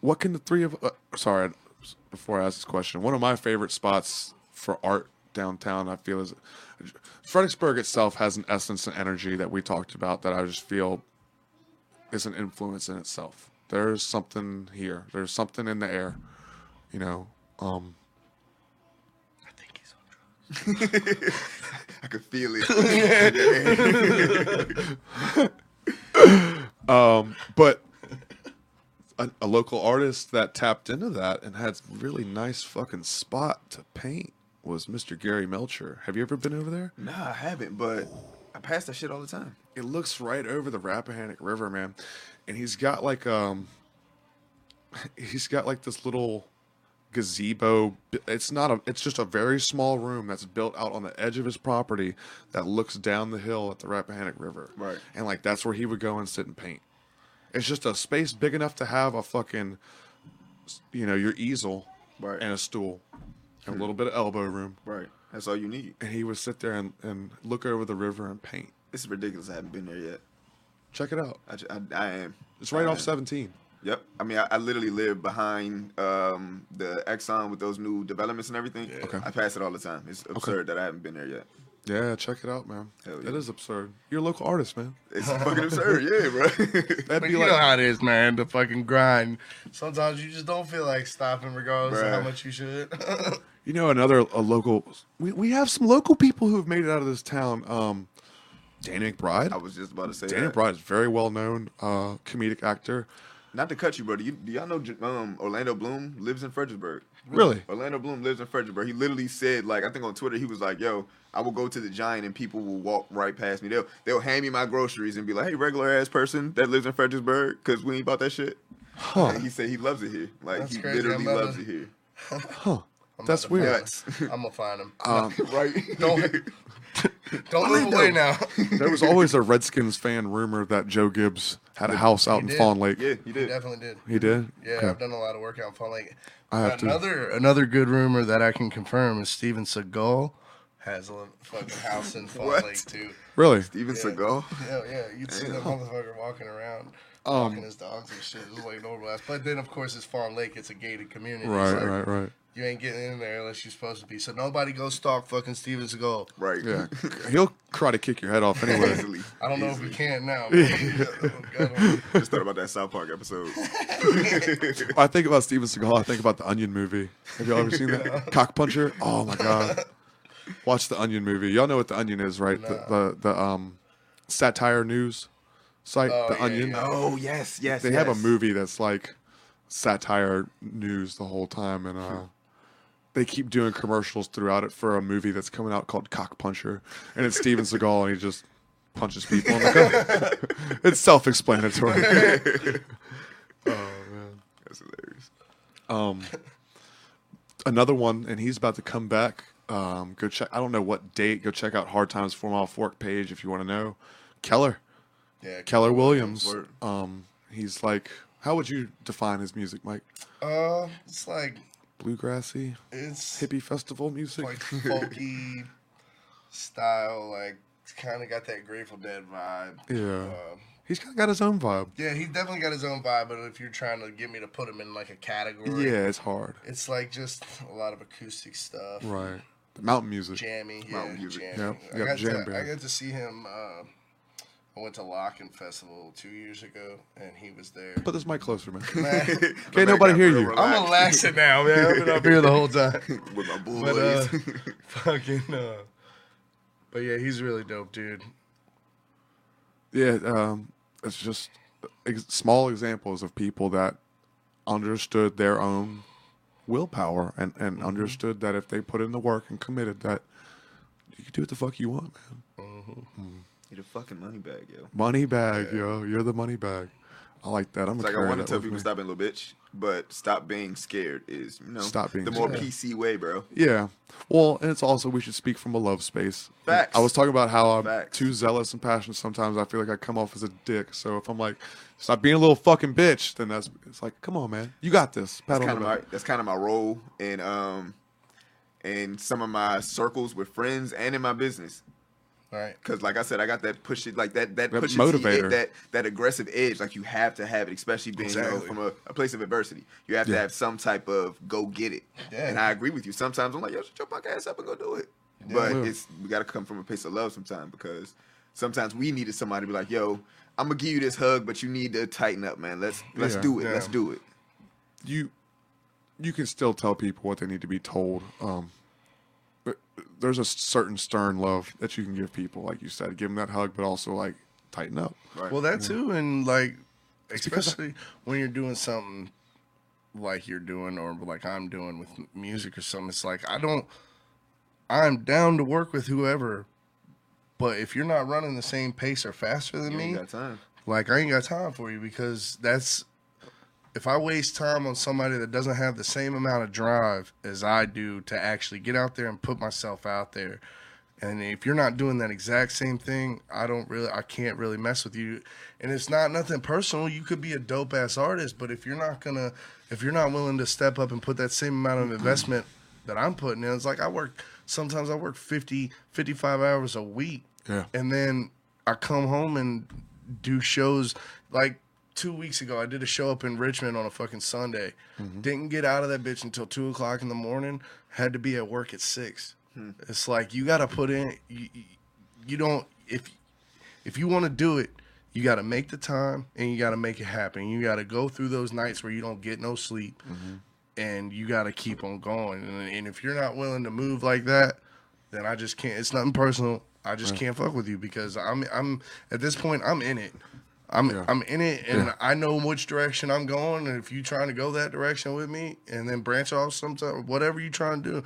Speaker 1: what can the three of uh, sorry, before I ask this question, one of my favorite spots for art downtown, I feel is Fredericksburg itself has an essence and energy that we talked about that I just feel is an influence in itself. There's something here. There's something in the air, you know. Um,
Speaker 3: I think he's on drugs.
Speaker 2: I could feel it.
Speaker 1: Um, but a, a local artist that tapped into that and had really nice fucking spot to paint was Mr. Gari Melcher. Have you ever been over there?
Speaker 2: nah, I haven't, but I pass that shit all the time.
Speaker 1: It looks right over the Rappahannock River, man. And he's got like um he's got like this little gazebo. It's not a it's just a very small room that's built out on the edge of his property that looks down the hill at the Rappahannock River.
Speaker 2: Right.
Speaker 1: And like that's where he would go and sit and paint. It's just a space big enough to have a fucking you know, your easel
Speaker 2: Right.
Speaker 1: and a stool and a hmm. little bit of elbow room.
Speaker 2: Right. That's all you need.
Speaker 1: And he would sit there and, and look over the river and paint.
Speaker 2: It's ridiculous. I haven't been there yet.
Speaker 1: Check it out.
Speaker 2: I, I, I am.
Speaker 1: It's right
Speaker 2: I
Speaker 1: off
Speaker 2: am.
Speaker 1: 17.
Speaker 2: Yep. I mean, I, I literally live behind um, the Exxon with those new developments and everything.
Speaker 1: Okay.
Speaker 2: I pass it all the time. It's absurd that I haven't been there yet.
Speaker 1: Yeah, check it out, man.
Speaker 2: Hell yeah.
Speaker 1: is absurd. You're a local artist, man.
Speaker 2: It's fucking absurd. Yeah, bro.
Speaker 1: That'd
Speaker 3: But
Speaker 1: be
Speaker 3: you
Speaker 1: like,
Speaker 3: know how it is, man. The fucking grind. Sometimes you just don't feel like stopping, regardless of how much you should.
Speaker 1: you know, another a local. We, we have some local people who have made it out of this town. Um, Danny McBride.
Speaker 2: I was just about to say
Speaker 1: Danny
Speaker 2: that.
Speaker 1: McBride is a very well known uh, comedic actor.
Speaker 2: Not to cut you, bro. Do, you, do y'all know um, Orlando Bloom lives in Fredericksburg?
Speaker 1: Really?
Speaker 2: Orlando Bloom lives in Fredericksburg. He literally said, like, I think on Twitter, he was like, "Yo, I will go to the Giant and people will walk right past me. They'll they'll hand me my groceries and be like, "Hey, regular ass person that lives in Fredericksburg, because we ain't about that shit."
Speaker 1: Huh.
Speaker 2: And he said he loves it here. Like
Speaker 3: That's
Speaker 2: he
Speaker 3: crazy.
Speaker 2: literally loves
Speaker 3: to-
Speaker 2: it here.
Speaker 1: Huh.
Speaker 3: I'm
Speaker 1: That's weird.
Speaker 2: Nuts.
Speaker 3: find him. I'm gonna find him.
Speaker 1: Um,
Speaker 2: right?
Speaker 3: Don't don't move
Speaker 2: Orlando.
Speaker 3: away now.
Speaker 1: there was always a Redskins fan rumor that Joe Gibbs had a house out
Speaker 3: He
Speaker 1: in
Speaker 3: did.
Speaker 1: Fawn Lake.
Speaker 2: yeah, he
Speaker 3: He
Speaker 2: did.
Speaker 3: definitely did.
Speaker 1: He did.
Speaker 3: Yeah,
Speaker 1: Okay.
Speaker 3: I've done a lot of work out in Fawn Lake.
Speaker 1: I have to.
Speaker 3: another another good rumor that I can confirm is Steven Seagal has a fucking house in Fawn
Speaker 2: What?
Speaker 3: Lake too.
Speaker 1: Really?
Speaker 2: Steven
Speaker 3: Yeah.
Speaker 2: Seagal.
Speaker 3: Hell yeah, you'd see that motherfucker walking around,
Speaker 1: Um,
Speaker 3: walking his dogs and shit. It was like normal ass. But then of course it's Fawn Lake. It's a gated community.
Speaker 1: Right,
Speaker 3: like,
Speaker 1: right, right.
Speaker 3: You ain't getting in there unless you're supposed to be. So nobody go stalk fucking Steven Seagal.
Speaker 2: Right.
Speaker 1: Yeah. He'll try to kick your head off anyway.
Speaker 3: I don't know if we can now.
Speaker 2: Just thought about that South Park episode.
Speaker 1: I think about Steven Seagal. I think about the Onion movie. Have y'all ever seen that? Cock Puncher. Oh my god. Watch the Onion movie. Y'all know what the Onion is, right? The, the the um satire news site,
Speaker 3: Oh,
Speaker 1: the
Speaker 3: yeah,
Speaker 1: Onion.
Speaker 3: yeah.
Speaker 2: oh yes, yes.
Speaker 1: They have a movie that's like satire news the whole time, and uh, they keep doing commercials throughout it for a movie that's coming out called Cock Puncher, and it's Steven Seagal, and he just punches people in the cock. it's self-explanatory.
Speaker 2: Oh man, that's hilarious.
Speaker 1: Um, another one, and he's about to come back. Um, go check. I don't know what date. Go check out Hard Times Four Mile Fork page if you want to know. Keller,
Speaker 3: Yeah,
Speaker 1: Keller Williams.
Speaker 2: Word.
Speaker 1: Um, he's like, how would you define his music, Mike?
Speaker 3: Uh, it's like
Speaker 1: Bluegrassy,
Speaker 3: it's
Speaker 1: hippie festival music.
Speaker 3: like folky style. Like it's kind of got that Grateful Dead vibe.
Speaker 1: yeah,
Speaker 3: Uh,
Speaker 1: he's kind of got his own vibe.
Speaker 3: yeah, he definitely got his own vibe. But if you're trying to get me to put him in like a category,
Speaker 1: Yeah, it's hard.
Speaker 3: it's like just a lot of acoustic stuff.
Speaker 1: Right. The mountain music.
Speaker 3: Jammy, yeah,
Speaker 2: Mountain music.
Speaker 3: jammy.
Speaker 1: Yep,
Speaker 3: I
Speaker 1: yep,
Speaker 3: got
Speaker 1: jam
Speaker 3: to, I got to see him. Uh, I went to LOCKN' Festival two years ago, and he was there.
Speaker 1: Put this mic closer, man.
Speaker 3: Man,
Speaker 1: Can't nobody hear you.
Speaker 3: I'm relaxing now, man. I've been up here the whole time.
Speaker 2: with my boys.
Speaker 3: But uh, fucking, uh, but yeah, he's really dope, dude.
Speaker 1: Yeah, um, it's just ex- small examples of people that understood their own willpower and, and
Speaker 3: Mm-hmm.
Speaker 1: understood that if they put in the work and committed that you can do what the fuck you want, man.
Speaker 2: You're the fucking money bag, yo.
Speaker 1: Money bag, yo. You're the money bag. I like that. I'm
Speaker 2: It's like I want to tell people
Speaker 1: me.
Speaker 2: stop being a little bitch, but stop being scared is you know
Speaker 1: Stop being
Speaker 2: the more. PC way, bro.
Speaker 1: Yeah. Well, and it's also we should speak from a love space.
Speaker 2: Facts.
Speaker 1: I was talking about how I'm
Speaker 2: Facts.
Speaker 1: too zealous and passionate. Sometimes I feel like I come off as a dick. So if I'm like, stop being a little fucking bitch, then that's it's like, come on, man, you got this. Pat
Speaker 2: That's kind of my that's kind of my role in um in some of my circles with friends and in my business.
Speaker 3: Right.
Speaker 2: Cause like I said, I got that push it like that that
Speaker 1: That
Speaker 2: push
Speaker 1: motivator.
Speaker 2: that that aggressive edge. Like you have to have it, especially being you know, from a, a place of adversity. You have to have some type of go get it.
Speaker 3: Yeah.
Speaker 2: And I agree with you. Sometimes I'm like, yo, shut your punk ass up and go do it. But
Speaker 1: Yeah.
Speaker 2: it's we gotta come from a place of love sometimes because sometimes we needed somebody to be like, yo, I'm gonna give you this hug, but you need to tighten up, man. Let's let's
Speaker 1: Yeah.
Speaker 2: do it.
Speaker 3: Yeah.
Speaker 2: Let's do it.
Speaker 1: You you can still tell people what they need to be told. Um, but there's a certain stern love that you can give people, like you said, give them that hug, but also like tighten up.
Speaker 2: Right.
Speaker 3: Well, that too, and like, especially when you're doing something like you're doing or like I'm doing with music or something, it's like I don't. I'm down to work with whoever, but if you're not running the same pace or faster than
Speaker 2: you
Speaker 3: me,
Speaker 2: ain't got time.
Speaker 3: like I ain't got time for you because that's if I waste time on somebody that doesn't have the same amount of drive as I do to actually get out there and put myself out there. And if you're not doing that exact same thing, I don't really I can't really mess with you. And it's not nothing personal. You could be a dope ass artist, but if you're not gonna if you're not willing to step up and put that same amount of mm-hmm. investment that I'm putting in, it's like I work sometimes I work 50, 55 hours a week
Speaker 1: Yeah.
Speaker 3: and then I come home and do shows like two weeks ago. I did a show up in Richmond on a fucking Sunday. Mm-hmm. Didn't get out of that bitch until two o'clock in the morning. Had to be at work at six. Hmm. It's like you got to put in. You, you- don't if if you want to do it, you got to make the time and you got to make it happen. You got to go through those nights where you don't get no sleep, mm-hmm. and you got to keep on going. And, and if you're not willing to move like that, then I just can't. It's nothing personal. I just can't fuck with you because I'm I'm at this point I'm in it. I'm
Speaker 1: Yeah.
Speaker 3: I'm in it and
Speaker 1: Yeah.
Speaker 3: I know which direction I'm going. And if you trying to go that direction with me and then branch off sometime, whatever you trying to do,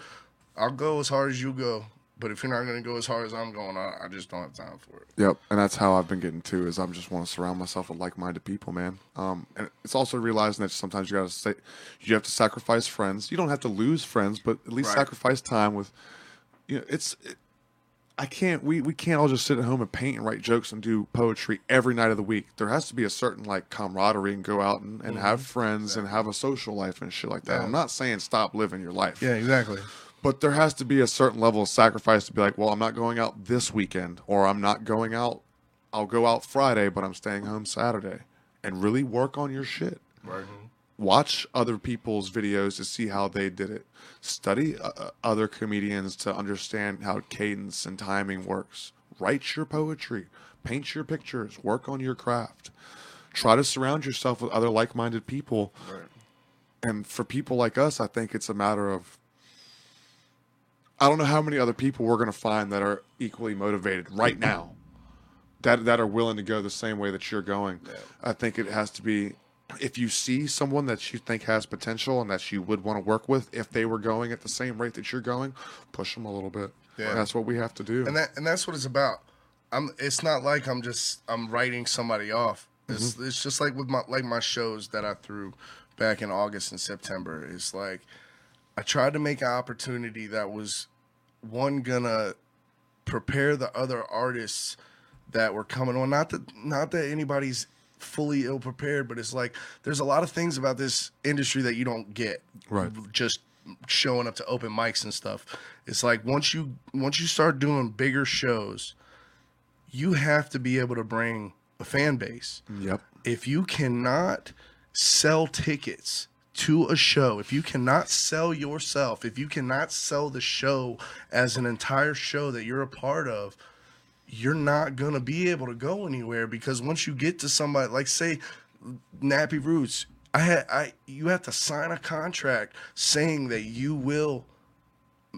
Speaker 3: I'll go as hard as you go. But if you're not gonna go as hard as I'm going, I, I just don't have time for it.
Speaker 1: Yep, and that's how I've been getting to is I'm just want to surround myself with like-minded people, man. Um, and it's also realizing that sometimes you gotta say you have to sacrifice friends. You don't have to lose friends, but at least
Speaker 2: Right.
Speaker 1: sacrifice time with. You know, it's. It, I can't. We we can't all just sit at home and paint and write jokes and do poetry every night of the week. There has to be a certain like camaraderie and go out and, and have mm-hmm. friends and have a social life and shit like that.
Speaker 3: Yeah.
Speaker 1: I'm not saying stop living your life.
Speaker 3: Yeah, exactly.
Speaker 1: But there has to be a certain level of sacrifice to be like, well, I'm not going out this weekend, or I'm not going out. I'll go out Friday, but I'm staying home Saturday, and really work on your shit.
Speaker 3: Right.
Speaker 1: Watch other people's videos to see how they did it. Study uh, uh, other comedians to understand how cadence and timing works. Write your poetry, paint your pictures, work on your craft. Try to surround yourself with other like-minded people
Speaker 2: Right.
Speaker 1: and for people like us, I think it's a matter of I don't know how many other people we're going to find that are equally motivated right now. That that are willing to go the same way that you're going. I think it has to be if you see someone that you think has potential and that you would want to work with, if they were going at the same rate that you're going, push them a little bit.
Speaker 3: Yeah.
Speaker 1: That's what we have to do.
Speaker 3: and that and that's what it's about. I'm. It's not like I'm just I'm writing somebody off. It's
Speaker 1: Mm-hmm.
Speaker 3: it's just like with my like my shows that I threw back in August and September. It's like I tried to make an opportunity that was one gonna prepare the other artists that were coming on. Not that not that anybody's fully ill prepared, but it's like there's a lot of things about this industry that you don't get.
Speaker 1: Right.
Speaker 3: Just showing up to open mics and stuff. It's like once you once you start doing bigger shows, you have to be able to bring a fan base
Speaker 1: yep.
Speaker 3: if you cannot sell tickets to a show, if you cannot sell yourself, if you cannot sell the show as an entire show that you're a part of, you're not going to be able to go anywhere because once you get to somebody like say Nappy Roots, I had I you have to sign a contract saying that you will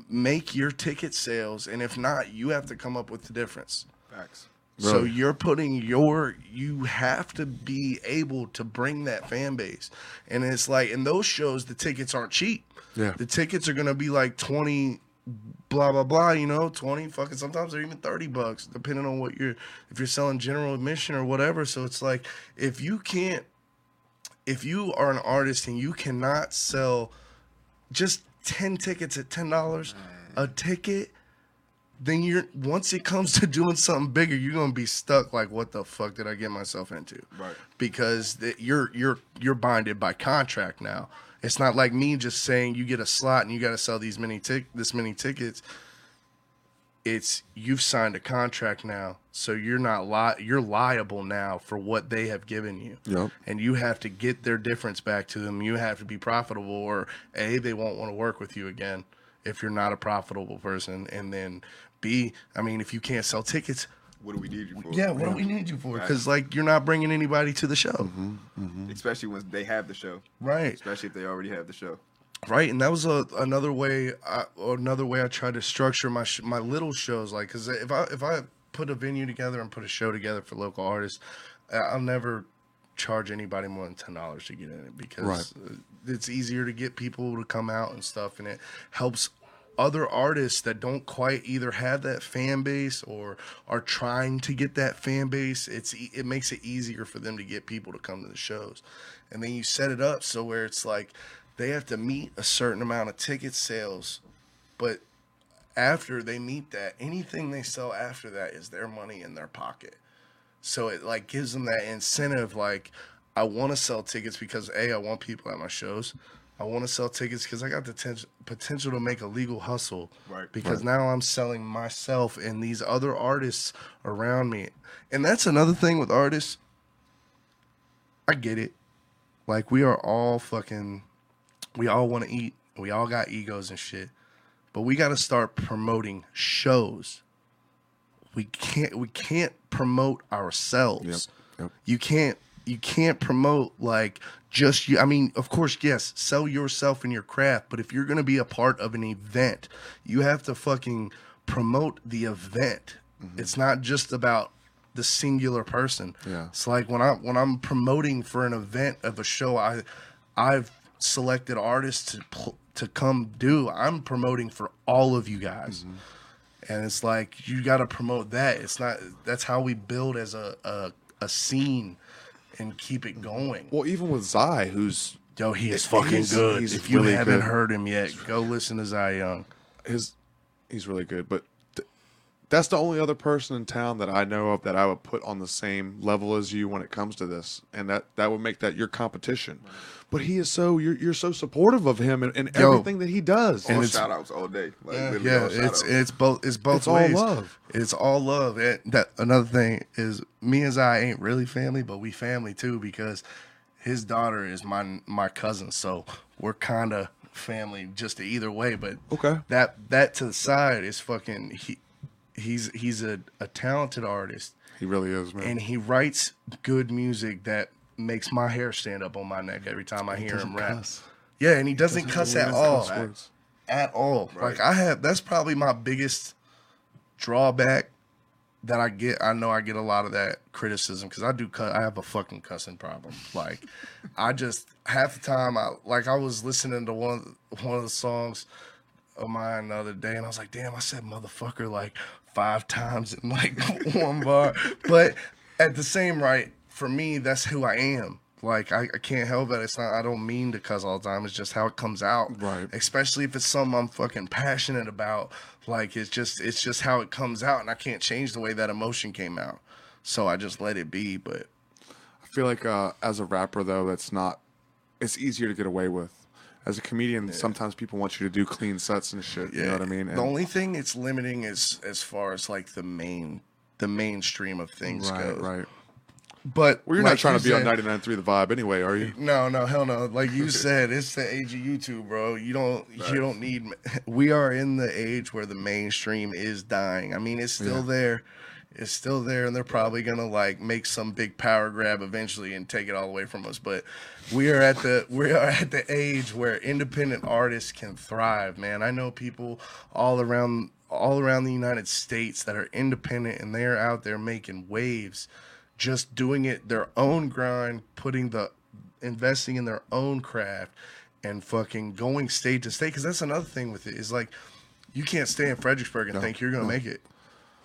Speaker 3: make your ticket sales and if not, you have to come up with the difference.
Speaker 2: Facts.
Speaker 3: So you're putting your you have to be able to bring that fan base. And it's like in those shows the tickets aren't cheap.
Speaker 1: Yeah.
Speaker 3: The tickets are gonna be like twenty blah blah blah, you know, twenty fucking sometimes they're even thirty bucks, depending on what you're if you're selling general admission or whatever. So it's like if you can't if you are an artist and you cannot sell just 10 tickets at $10 a ticket then you're once it comes to doing something bigger you're gonna be stuck like what the fuck did i get myself into
Speaker 2: Right.
Speaker 3: because the, you're you're you're binded by contract now it's not like me just saying you get a slot and you got to sell these many tic- this many tickets. It's you've signed a contract now so you're not li- you're liable now for what they have given you.
Speaker 1: Yep.
Speaker 3: and you have to get their difference back to them. You have to be profitable or a they won't want to work with you again if you're not a profitable person. And then b i mean if you can't sell tickets
Speaker 2: What do we need you for?
Speaker 3: yeah what do we need you for because like you're not bringing anybody to the show
Speaker 2: Especially when they have the show.
Speaker 3: right
Speaker 2: Especially if they already have the show.
Speaker 3: right and that was a, another way I, another way i tried to structure my sh- my little shows like because if i if i put a venue together and put a show together for local artists I- i'll never charge anybody more than ten dollars to get in it because
Speaker 1: Right.
Speaker 3: uh, it's easier to get people to come out and stuff and it helps other artists that don't quite either have that fan base or are trying to get that fan base it's it makes it easier for them to get people to come to the shows. And then you set it up so where it's like they have to meet a certain amount of ticket sales but after they meet that anything they sell after that is their money in their pocket. So it like gives them that incentive like i want to sell tickets because a i want people at my shows i want to sell tickets because i got the ten- potential to make a legal hustle.
Speaker 2: Right.
Speaker 3: because now i'm selling myself and these other artists around me. And that's another thing with artists. I get it. Like we are all fucking we all want to eat. We all got egos and shit. But we got to start promoting shows. We can't we can't promote ourselves.
Speaker 1: Yep, yep.
Speaker 3: you can't you can't promote like just you i mean of course yes sell yourself and your craft but if you're going to be a part of an event you have to fucking promote the event. Mm-hmm. It's not just about the singular person.
Speaker 1: Yeah.
Speaker 3: it's like when i when i'm promoting for an event of a show i i've selected artists to pl- to come do i'm promoting for all of you guys. Mm-hmm. And it's like you got to promote that. It's not that's how we build as a, a a scene and keep it going.
Speaker 1: Well, even with Zai, who's
Speaker 3: yo he is
Speaker 1: He's-
Speaker 3: fucking good.
Speaker 1: he's
Speaker 3: if you
Speaker 1: really
Speaker 3: haven't
Speaker 1: good.
Speaker 3: heard him yet go listen to Zy Young.
Speaker 1: His he's really good, but that's the only other person in town that I know of that I would put on the same level as you when it comes to this, and that that would make that your competition. But he is so you're you're so supportive of him and, and
Speaker 3: Yo.
Speaker 1: everything that he does.
Speaker 2: All
Speaker 3: it's-
Speaker 2: shout outs all day. Like,
Speaker 3: yeah, yeah
Speaker 2: all
Speaker 3: it's it's both it's both
Speaker 1: It's all love.
Speaker 3: it's all love and that another thing is me and Zy ain't really family but we family too because his daughter is my my cousin so we're kind of family just either way but
Speaker 1: Okay.
Speaker 3: that that to the side is fucking he he's he's a, a talented artist
Speaker 1: he really is, man.
Speaker 3: and he writes good music that makes my hair stand up on my neck every time I hear him rap.
Speaker 1: cuss.
Speaker 3: Yeah, and he doesn't, cuss at all.
Speaker 1: cuss words.
Speaker 3: At all.
Speaker 2: Right.
Speaker 3: Like I have that's probably my biggest drawback that I get, I know I get a lot of that criticism because I do. cu- I have a fucking cussing problem. Like, I just half the time, I like I was listening to one one of the songs of mine the other day, and I was like, damn, I said motherfucker like five times in like one bar. But at the same right, for me, that's who I am. Like I, I can't help it. It's not. I don't mean to cuss all the time. It's just how it comes out.
Speaker 1: Right.
Speaker 3: Especially if it's something I'm fucking passionate about. Like it's just it's just how it comes out, and I can't change the way that emotion came out. So I just let it be. But
Speaker 1: I feel like uh, as a rapper though, that's not. It's easier to get away with. As a comedian, sometimes people want you to do clean sets and shit. You know what I mean?
Speaker 3: The only thing it's limiting is as far as like the main the mainstream of things
Speaker 1: right,
Speaker 3: goes.
Speaker 1: right.
Speaker 3: But
Speaker 1: Well, you're
Speaker 3: like
Speaker 1: not trying
Speaker 3: you
Speaker 1: to be on 99.3 The Vibe anyway, are you?
Speaker 3: No, no, hell no. Like you said, it's the age of YouTube, bro. You don't, you don't need. We are in the age where the mainstream is dying. I mean, it's still there. It's still there, and they're probably gonna like make some big power grab eventually and take it all away from us. But we are at the we are at the age where independent artists can thrive, man. I know people all around all around the United States that are independent and they're out there making waves just doing it their own grind, putting the investing in their own craft and fucking going state to state. Cause that's another thing with it is like you can't stay in Fredericksburg and think you're gonna make it.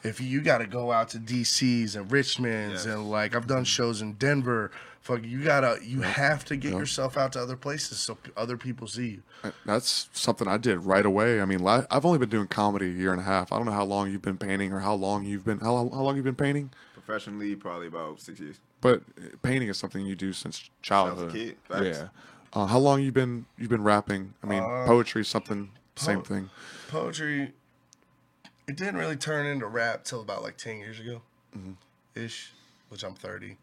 Speaker 3: If you, you got to go out to DC's and Richmond's
Speaker 2: Yes.
Speaker 3: and like I've done shows in Denver, fuck you gotta you have to get yourself out to other places so p- other people see you.
Speaker 1: That's something I did right away. I mean, I've only been doing comedy a year and a half. I don't know how long you've been painting or how long you've been how, how long you've been painting,
Speaker 2: Professionally, probably about six years.
Speaker 1: but uh, painting is something you do since childhood.
Speaker 2: kid.
Speaker 1: Yeah. Uh, how long you been you've been rapping? I mean, poetry, something same
Speaker 3: po-
Speaker 1: thing.
Speaker 3: Poetry, it didn't really turn into rap till about like ten years ago, ish, which I'm thirty.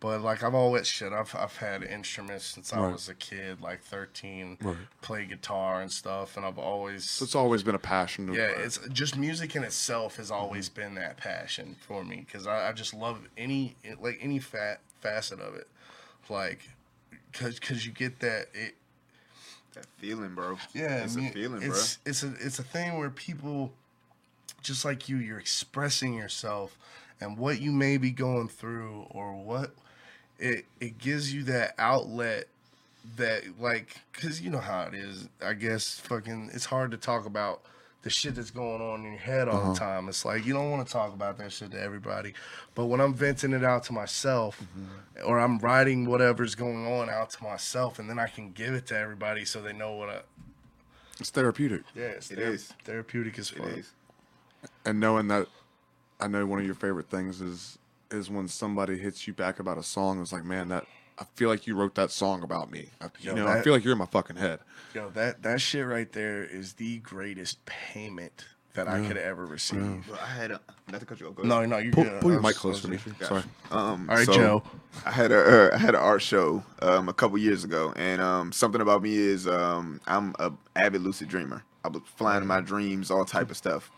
Speaker 3: But like I've always shit. I've I've had instruments since I was a kid, like thirteen.
Speaker 1: Right.
Speaker 3: Play guitar and stuff, and I've always
Speaker 1: So it's always been a passion. To,
Speaker 3: yeah. It's just music in itself has always mm-hmm. been that passion for me because I, I just love any like any fat facet of it, like because because you get that it
Speaker 2: That feeling, bro.
Speaker 3: yeah,
Speaker 2: it's
Speaker 3: I mean,
Speaker 2: a feeling,
Speaker 3: it's, It's a it's a thing where people, just like you, you're expressing yourself and what you may be going through or what it it gives you that outlet that like because you know how it is. I guess fucking it's hard to talk about the shit that's going on in your head all
Speaker 2: Uh-huh.
Speaker 3: the time. It's like you don't want to talk about that shit to everybody, but when I'm venting it out to myself,
Speaker 2: Mm-hmm.
Speaker 3: or I'm writing whatever's going on out to myself, and then I can give it to everybody so they know what I.
Speaker 1: it's therapeutic.
Speaker 3: Yeah, it's
Speaker 2: It
Speaker 3: thera-
Speaker 2: is.
Speaker 3: therapeutic as fuck.
Speaker 2: is.
Speaker 1: And knowing that I know one of your favorite things is is when somebody hits you back about a song. It's like, man, that I feel like you wrote that song about me. I, you
Speaker 3: Yo,
Speaker 1: know, I feel like you're in my fucking head.
Speaker 3: Yo, that that shit right there is the greatest payment that I could ever receive.
Speaker 2: Well, I had a not to cut you off.
Speaker 3: No, no, you
Speaker 1: Pull,
Speaker 3: good.
Speaker 1: pull your mic
Speaker 3: was-
Speaker 1: closer to me.
Speaker 3: I
Speaker 1: Sorry.
Speaker 2: Um,
Speaker 3: All right,
Speaker 2: so
Speaker 3: Joe.
Speaker 2: I had a uh, I had an art show um, a couple years ago, and um, something about me is um, I'm a avid lucid dreamer. I was flying in my dreams, all type of stuff,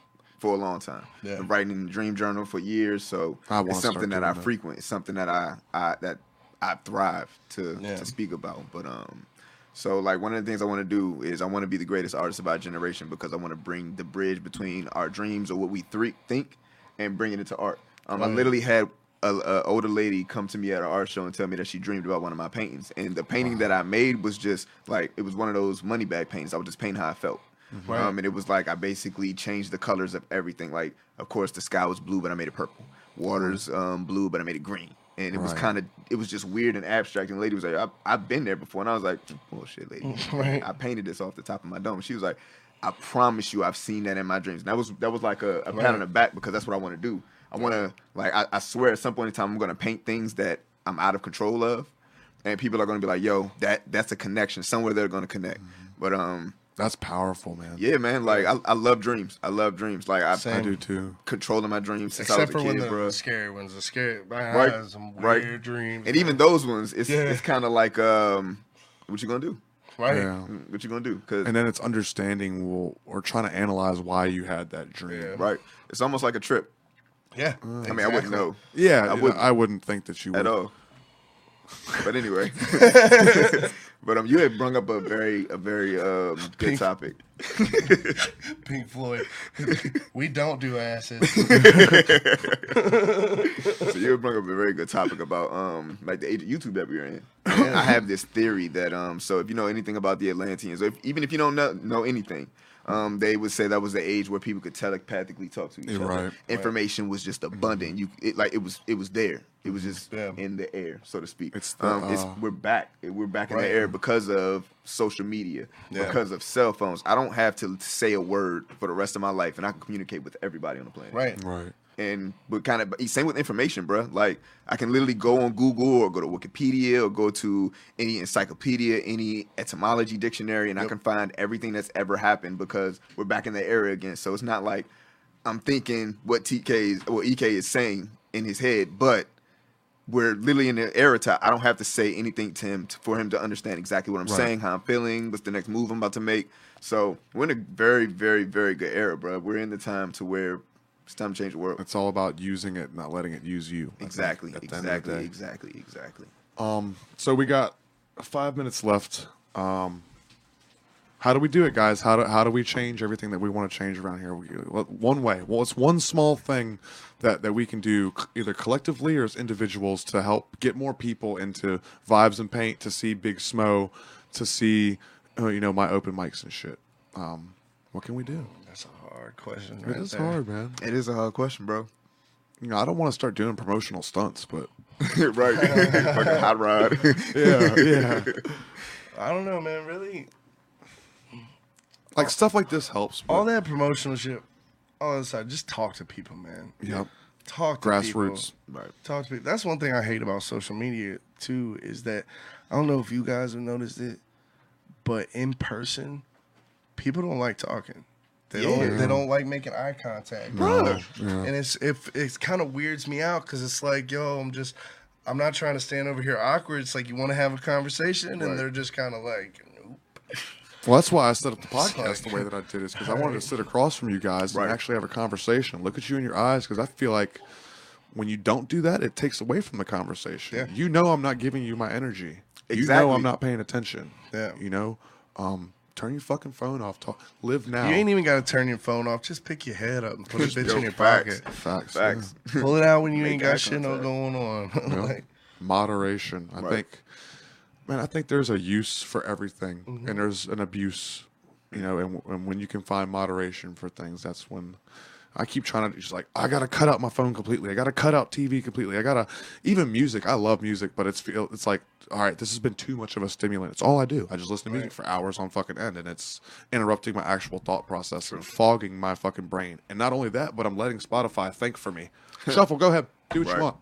Speaker 2: for a long time.
Speaker 3: Yeah.
Speaker 2: Been writing in the dream journal for years, so
Speaker 1: I
Speaker 2: it's something that I
Speaker 1: that.
Speaker 2: frequent. It's something that I, I that I thrive to
Speaker 3: Yeah.
Speaker 2: to speak about. But um, so like one of the things I want to do is I want to be the greatest artist of our generation because I want to bring the bridge between our dreams or what we three think and bring it into art. Um, I literally had a, a older lady come to me at an art show and tell me that she dreamed about one of my paintings, and the painting that I made was just like it was one of those money bag paintings. I was just painting how I felt.
Speaker 3: Right.
Speaker 2: Um, and it was like I basically changed the colors of everything. Like, of course, the sky was blue, but I made it purple. Water's um, blue, but I made it green. And it was
Speaker 1: Right.
Speaker 2: kind of, it was just weird and abstract. And the lady was like, I've, I've been there before. And I was like, bullshit, lady.
Speaker 3: Right.
Speaker 2: I painted this off the top of my dome. She was like, I promise you, I've seen that in my dreams. And that was that was like a, a pat on the back because that's what I want to do. I want to like I, I swear at some point in time I'm going to paint things that I'm out of control of, and people are going to be like, "Yo, that that's a connection somewhere. They're going to connect."
Speaker 3: Mm-hmm.
Speaker 2: But um,
Speaker 1: That's powerful, man.
Speaker 2: yeah, man. Like I, I love dreams. I love dreams. Like I,
Speaker 3: Same.
Speaker 1: I do too.
Speaker 2: controlling my dreams since
Speaker 3: Except
Speaker 2: I was
Speaker 3: for
Speaker 2: a
Speaker 3: when
Speaker 2: kid,
Speaker 3: the
Speaker 2: bro.
Speaker 3: scary ones, the scary. I
Speaker 2: Right,
Speaker 3: had some
Speaker 2: right.
Speaker 3: weird dreams.
Speaker 2: And even those ones, it's
Speaker 3: Yeah.
Speaker 2: it's kind of like um, what you gonna do?
Speaker 3: right.
Speaker 1: Yeah.
Speaker 2: What you gonna do? Cause
Speaker 1: And then it's understanding well, or trying to analyze why you had that dream.
Speaker 3: Yeah.
Speaker 2: right, it's almost like a trip.
Speaker 3: Yeah.
Speaker 2: I mean, I wouldn't know
Speaker 1: Yeah,
Speaker 2: I
Speaker 1: I
Speaker 2: wouldn't.
Speaker 1: wouldn't. I wouldn't think that you would.
Speaker 2: at all. But anyway, But um, you had brung up a very a very um good
Speaker 3: Pink-
Speaker 2: topic.
Speaker 3: Pink Floyd. we don't do acid.
Speaker 2: so you bring up a very good topic about um like the age of YouTube that we're in. And I have this theory that um so if you know anything about the Atlanteans, or if, even if you don't know, know anything, um they would say that was the age where people could telepathically talk to each
Speaker 1: Yeah,
Speaker 2: other.
Speaker 1: right.
Speaker 2: Information was just abundant. You it like it was it was there. It was just
Speaker 3: Yeah.
Speaker 2: in the air, so to speak.
Speaker 1: It's the,
Speaker 2: um, it's
Speaker 1: uh,
Speaker 2: we're back. We're back in the air because of social media,
Speaker 3: Yeah.
Speaker 2: because of cell phones. I don't have to say a word for the rest of my life, and I can communicate with everybody on the planet
Speaker 3: right.
Speaker 1: Right.
Speaker 2: And but kind of same with information, bro. Like I can literally go on Google or go to Wikipedia or go to any encyclopedia, any etymology dictionary, and I can find everything that's ever happened because we're back in the era again. So it's not like I'm thinking what TK is what EK is saying in his head, but we're literally in the era to I don't have to say anything to him to, for him to understand exactly what I'm
Speaker 1: Right.
Speaker 2: saying, how I'm feeling, what's the next move I'm about to make. So we're in a very, very, very good era, bro. We're in the time to where it's time to change the world.
Speaker 1: It's all about using it, not letting it use you.
Speaker 2: Exactly,
Speaker 1: at the end of the
Speaker 2: exactly, exactly, exactly.
Speaker 1: Um, so we got five minutes left. Um, how do we do it, guys? How do how do we change everything that we want to change around here? We, one way. Well, it's one small thing that that we can do either collectively or as individuals to help get more people into vibes and paint, to see Big Smo, to see uh, you know my open mics and shit. Um, what can we do?
Speaker 3: Hard question.
Speaker 1: It
Speaker 3: right
Speaker 1: is
Speaker 3: there.
Speaker 1: hard, man.
Speaker 2: It is a hard question, bro.
Speaker 1: You know, I don't want to start doing promotional stunts, but
Speaker 2: right, fucking hot rod.
Speaker 1: yeah, yeah.
Speaker 3: I don't know, man. Really,
Speaker 1: Like stuff like this helps.
Speaker 3: all that promotional shit, all that side, just talk to people, man.
Speaker 1: Yep.
Speaker 3: Talk to
Speaker 1: Grassroots.
Speaker 3: People.
Speaker 2: right.
Speaker 3: Talk to people. That's one thing I hate about social media too. Is that I don't know if you guys have noticed it, but in person, people don't like talking. They
Speaker 2: Yeah.
Speaker 3: don't. They don't like making eye contact,
Speaker 1: No,
Speaker 3: bro.
Speaker 1: yeah.
Speaker 3: And it's if it kind of weirds me out because it's like, yo, I'm just. I'm not trying to stand over here awkward. It's like you want to have a conversation,
Speaker 2: Right.
Speaker 3: and they're just kind of like, nope.
Speaker 1: Well, that's why I set up the podcast
Speaker 3: like-
Speaker 1: the way that I did, is because I wanted to sit across from you guys
Speaker 2: Right.
Speaker 1: and actually have a conversation, look at you in your eyes, because I feel like when you don't do that, it takes away from the conversation.
Speaker 3: Yeah.
Speaker 1: You know, I'm not giving you my energy. Exactly. You know, I'm not paying attention.
Speaker 3: Yeah.
Speaker 1: You know, um, turn your fucking phone off. Talk, live now.
Speaker 3: You ain't even got to turn your phone off. Just pick your head up and put it bitch in your
Speaker 2: facts.
Speaker 3: pocket.
Speaker 1: Facts.
Speaker 2: Facts.
Speaker 3: Pull it out when you ain't got shit no going on.
Speaker 1: Yeah.
Speaker 3: like,
Speaker 1: Moderation. I
Speaker 2: Right.
Speaker 1: think, man, I think there's a use for everything,
Speaker 3: Mm-hmm.
Speaker 1: and there's an abuse. You know, and, and when you can find moderation for things, that's when I keep trying to just like I gotta cut out my phone completely. I gotta cut out TV completely. I gotta even music. I love music, but it's feel it's like all right, this has been too much of a stimulant. It's all I do. I just listen to music for hours on fucking end, and it's interrupting my actual thought process and fogging my fucking brain. And not only that, but I'm letting Spotify think for me. Shuffle, go ahead, do what
Speaker 2: Right.
Speaker 1: you want.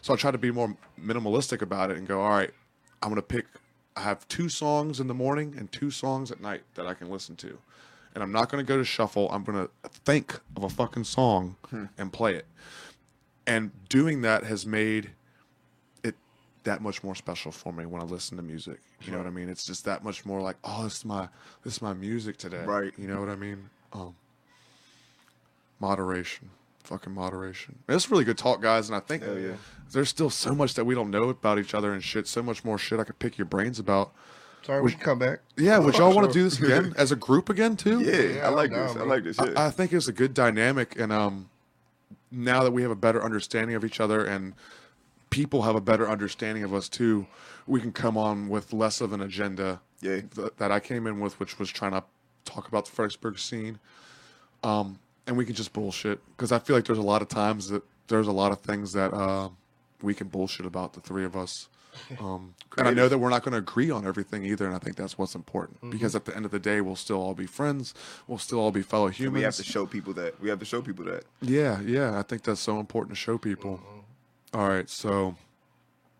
Speaker 1: So I try to be more minimalistic about it and go, all right, I'm gonna pick. I have two songs in the morning and two songs at night that I can listen to, and I'm not gonna go to shuffle. I'm gonna think of a fucking song and play it. And doing that has made it that much more special for me when I listen to music. You know what I mean? It's just that much more like, oh, this is my this is my music today.
Speaker 2: Right.
Speaker 1: You know what I mean? Um, moderation, fucking moderation. It's really good talk, guys, and I think
Speaker 2: yeah.
Speaker 1: there's still so much that we don't know about each other and shit. So much more shit I could pick your brains about.
Speaker 3: Sorry, we can come back.
Speaker 1: Yeah, would y'all want to do this again as a group again too?
Speaker 2: Yeah,
Speaker 3: Yeah,
Speaker 2: I like
Speaker 3: I'm
Speaker 2: this.
Speaker 3: down,
Speaker 2: I like this. Yeah.
Speaker 1: I, I think it's a good dynamic, and um, now that we have a better understanding of each other, and people have a better understanding of us too, we can come on with less of an agenda.
Speaker 2: Yeah.
Speaker 1: th- that I came in with, which was trying to talk about the Fredericksburg scene, um, and we can just bullshit because I feel like there's a lot of times that there's a lot of things that uh, we can bullshit about the three of us. Um, and I know that we're not going to agree on everything either, and I think that's what's important
Speaker 2: Mm-hmm.
Speaker 1: because at the end of the day, we'll still all be friends. We'll still all be fellow humans.
Speaker 2: we have to show people that. We have to show people that.
Speaker 1: Yeah, yeah, I think that's so important to show people.
Speaker 2: Mm-hmm.
Speaker 1: All right, so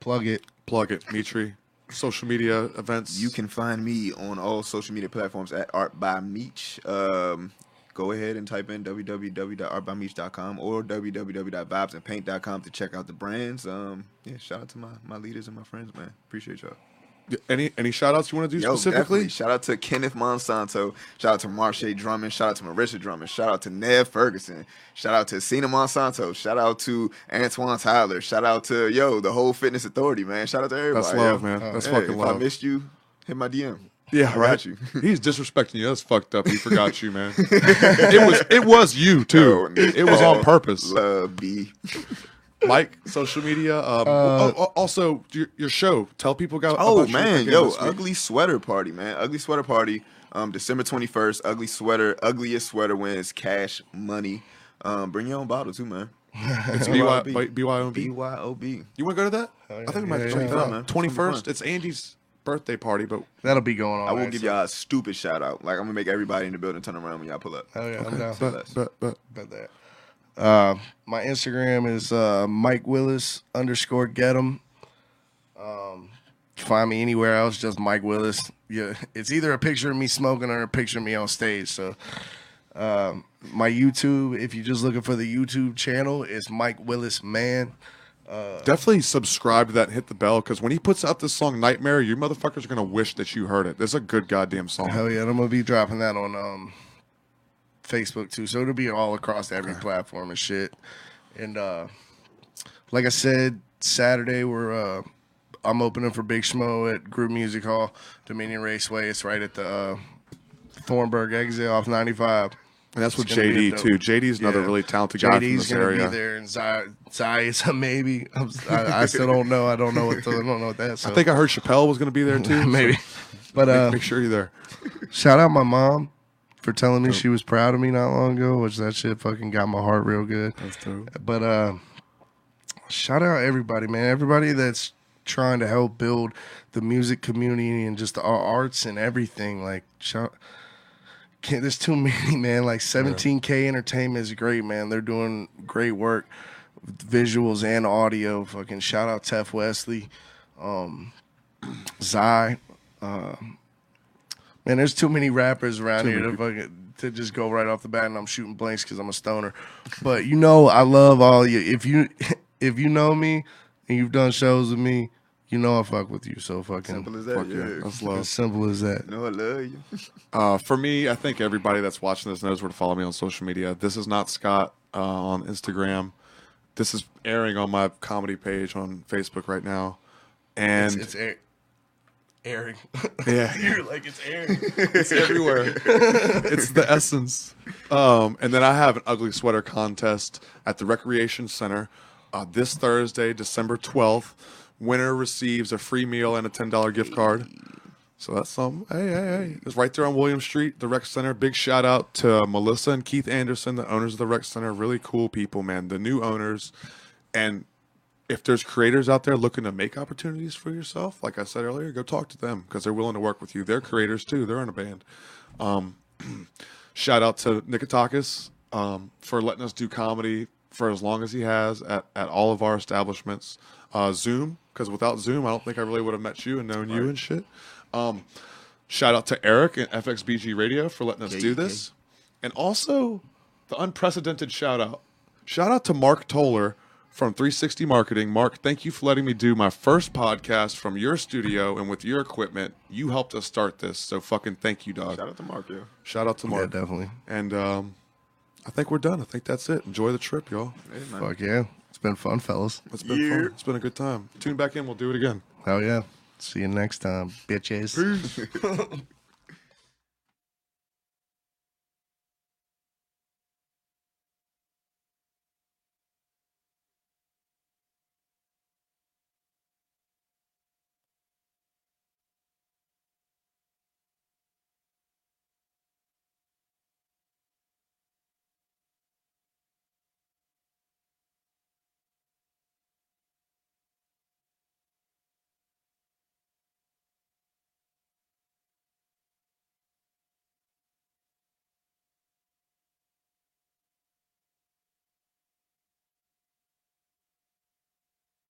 Speaker 3: Plug it.
Speaker 1: plug it, Metrii. Social media events.
Speaker 2: You can find me on all social media platforms at Art by Meech. Um, go ahead and type in www.artbymeech.com or www.vibesandpaint.com to check out the brands. Um, yeah, shout out to my, my leaders and my friends, man. Appreciate y'all.
Speaker 1: any any shout outs you want to do
Speaker 2: Yo,
Speaker 1: specifically?
Speaker 2: definitely. Shout out to Kenneth Monsanto. Shout out to Marsha Drummond. Shout out to Marisha Drummond. Shout out to Nev Ferguson. Shout out to Cena Monsanto. Shout out to Antoine Tyler. Shout out to yo the whole Fitness Authority, man. Shout out to everybody.
Speaker 1: That's love,
Speaker 2: yo.
Speaker 1: man. That's
Speaker 2: Hey,
Speaker 1: fucking
Speaker 2: if I missed you, Hit my DM.
Speaker 1: Yeah,
Speaker 2: I
Speaker 1: right.
Speaker 2: got you.
Speaker 1: He's disrespecting you. That's fucked up. He forgot you, man. it was it was you too.
Speaker 2: No,
Speaker 1: It was on purpose.
Speaker 2: Love B.
Speaker 1: Mike, social media. Um, oh, oh, also, your, your show. Tell people go.
Speaker 2: Oh
Speaker 1: about
Speaker 2: man, yo, ugly sweater party, man. Ugly sweater party. Um, December twenty first. Ugly sweater. Ugliest sweater wins cash money. Um, bring your own bottle too, man.
Speaker 1: It's BY, BYOB.
Speaker 2: BYOB.
Speaker 1: You want to go to that?
Speaker 3: Oh, yeah.
Speaker 1: I think we might
Speaker 3: Yeah,
Speaker 1: have to check that
Speaker 2: Fun, man.
Speaker 1: out.
Speaker 2: It's
Speaker 1: Twenty
Speaker 2: gonna be
Speaker 1: first.
Speaker 2: fun.
Speaker 1: It's Andy's birthday party, but
Speaker 3: That'll be going on.
Speaker 2: I will
Speaker 3: right,
Speaker 2: give
Speaker 3: so-
Speaker 2: y'all a stupid shout out. Like I'm gonna make everybody in the building turn around when y'all pull up.
Speaker 3: Oh yeah, I'm down.
Speaker 1: but, but, but
Speaker 3: about that. Uh, my Instagram is uh, Mike Willis underscore get him. Um, find me anywhere else, just Mike Willis. Yeah, it's either a picture of me smoking or a picture of me on stage. So, um, my YouTube, if you're just looking for the YouTube channel, is Mike Willis Man.
Speaker 1: Definitely subscribe to that and hit the bell because when he puts out this song Nightmare, you motherfuckers are gonna wish that you heard it. This is a good goddamn song.
Speaker 3: Hell yeah, and I'm gonna be dropping that on um, Facebook too. So it'll be all across every platform and shit. And uh, like I said, Saturday we're uh, I'm opening for Big Smo at Group Music Hall, Dominion Raceway. It's right at the uh, Thornburg exit off 95.
Speaker 1: And that's with
Speaker 3: It's gonna be a
Speaker 1: JD too. JD's another
Speaker 3: Yeah.
Speaker 1: really talented guy from
Speaker 3: JD's
Speaker 1: this
Speaker 3: gonna
Speaker 1: area.
Speaker 3: be there, and Zai, Zai is a maybe. I, I still don't know. I don't know what. To, I don't know what that. So.
Speaker 1: I think I heard Chappelle was gonna be there too.
Speaker 3: maybe. But
Speaker 1: make,
Speaker 3: uh,
Speaker 1: make sure you're there.
Speaker 3: Shout out my mom for telling me she was proud of me not long ago, which that shit fucking got my heart real good.
Speaker 1: That's true.
Speaker 3: But uh shout out everybody, man. Everybody that's trying to help build the music community and just the arts and everything. Like shout can't there's too many, man. Like 17K Entertainment is great, man. They're doing great work visuals and audio. Fucking shout out Tef Wesley, um, Zai. Uh, man, there's too many rappers around here to fucking to just go right off the bat, and I'm shooting blanks because I'm a stoner. But you know, I love all you. If you if you know me and you've done shows with me, you know I fuck with you. So fucking
Speaker 2: Simple as that.
Speaker 1: Fuck yeah,
Speaker 2: yeah.
Speaker 1: that's
Speaker 3: as
Speaker 1: love.
Speaker 3: simple as that.
Speaker 2: You know I love you.
Speaker 1: Uh, for me, I think everybody that's watching this knows where to follow me on social media. This is not Scott uh, on Instagram. This is airing on my comedy page on Facebook right now, and
Speaker 3: It's, it's air, airing.
Speaker 1: yeah,
Speaker 3: You're like it's airing.
Speaker 1: it's everywhere. it's the essence. Um, and then I have an ugly sweater contest at the Recreation Center uh, this Thursday, December 12th. Winner receives a free meal and a $10 gift card. So that's something. Hey, hey, hey. It's right there on William Street, the Rec Center. Big shout out to Melissa and Keith Anderson, the owners of the Rec Center. Really cool people, man. The new owners. And if there's creators out there looking to make opportunities for yourself, like I said earlier, go talk to them because they're willing to work with you. They're creators too. They're in a band. Um, shout out to Nikotakis um, for letting us do comedy for as long as he has at, at all of our establishments. Uh, Zoom, because without Zoom, I don't think I really would have met you and known you and shit. Um, shout out to Eric and FXBG Radio for letting us
Speaker 2: Yeah,
Speaker 1: do
Speaker 2: yeah.
Speaker 1: this. And also the unprecedented shout out. Shout out to Mark Toller from 360 Marketing. Mark, thank you for letting me do my first podcast from your studio and with your equipment. You helped us start this. So fucking thank you, dog.
Speaker 2: Shout out to Mark, yo.
Speaker 1: Shout out to
Speaker 3: yeah,
Speaker 1: Mark.
Speaker 3: definitely.
Speaker 1: and um, I think we're done. I think that's it. Enjoy the trip, y'all.
Speaker 2: Hey.
Speaker 3: Fuck yeah, it's been fun, fellas.
Speaker 1: It's been
Speaker 2: Yeah.
Speaker 1: fun. It's been a good time. Tune back in. We'll do it again.
Speaker 3: Hell yeah. See you next time, bitches.
Speaker 1: Peace.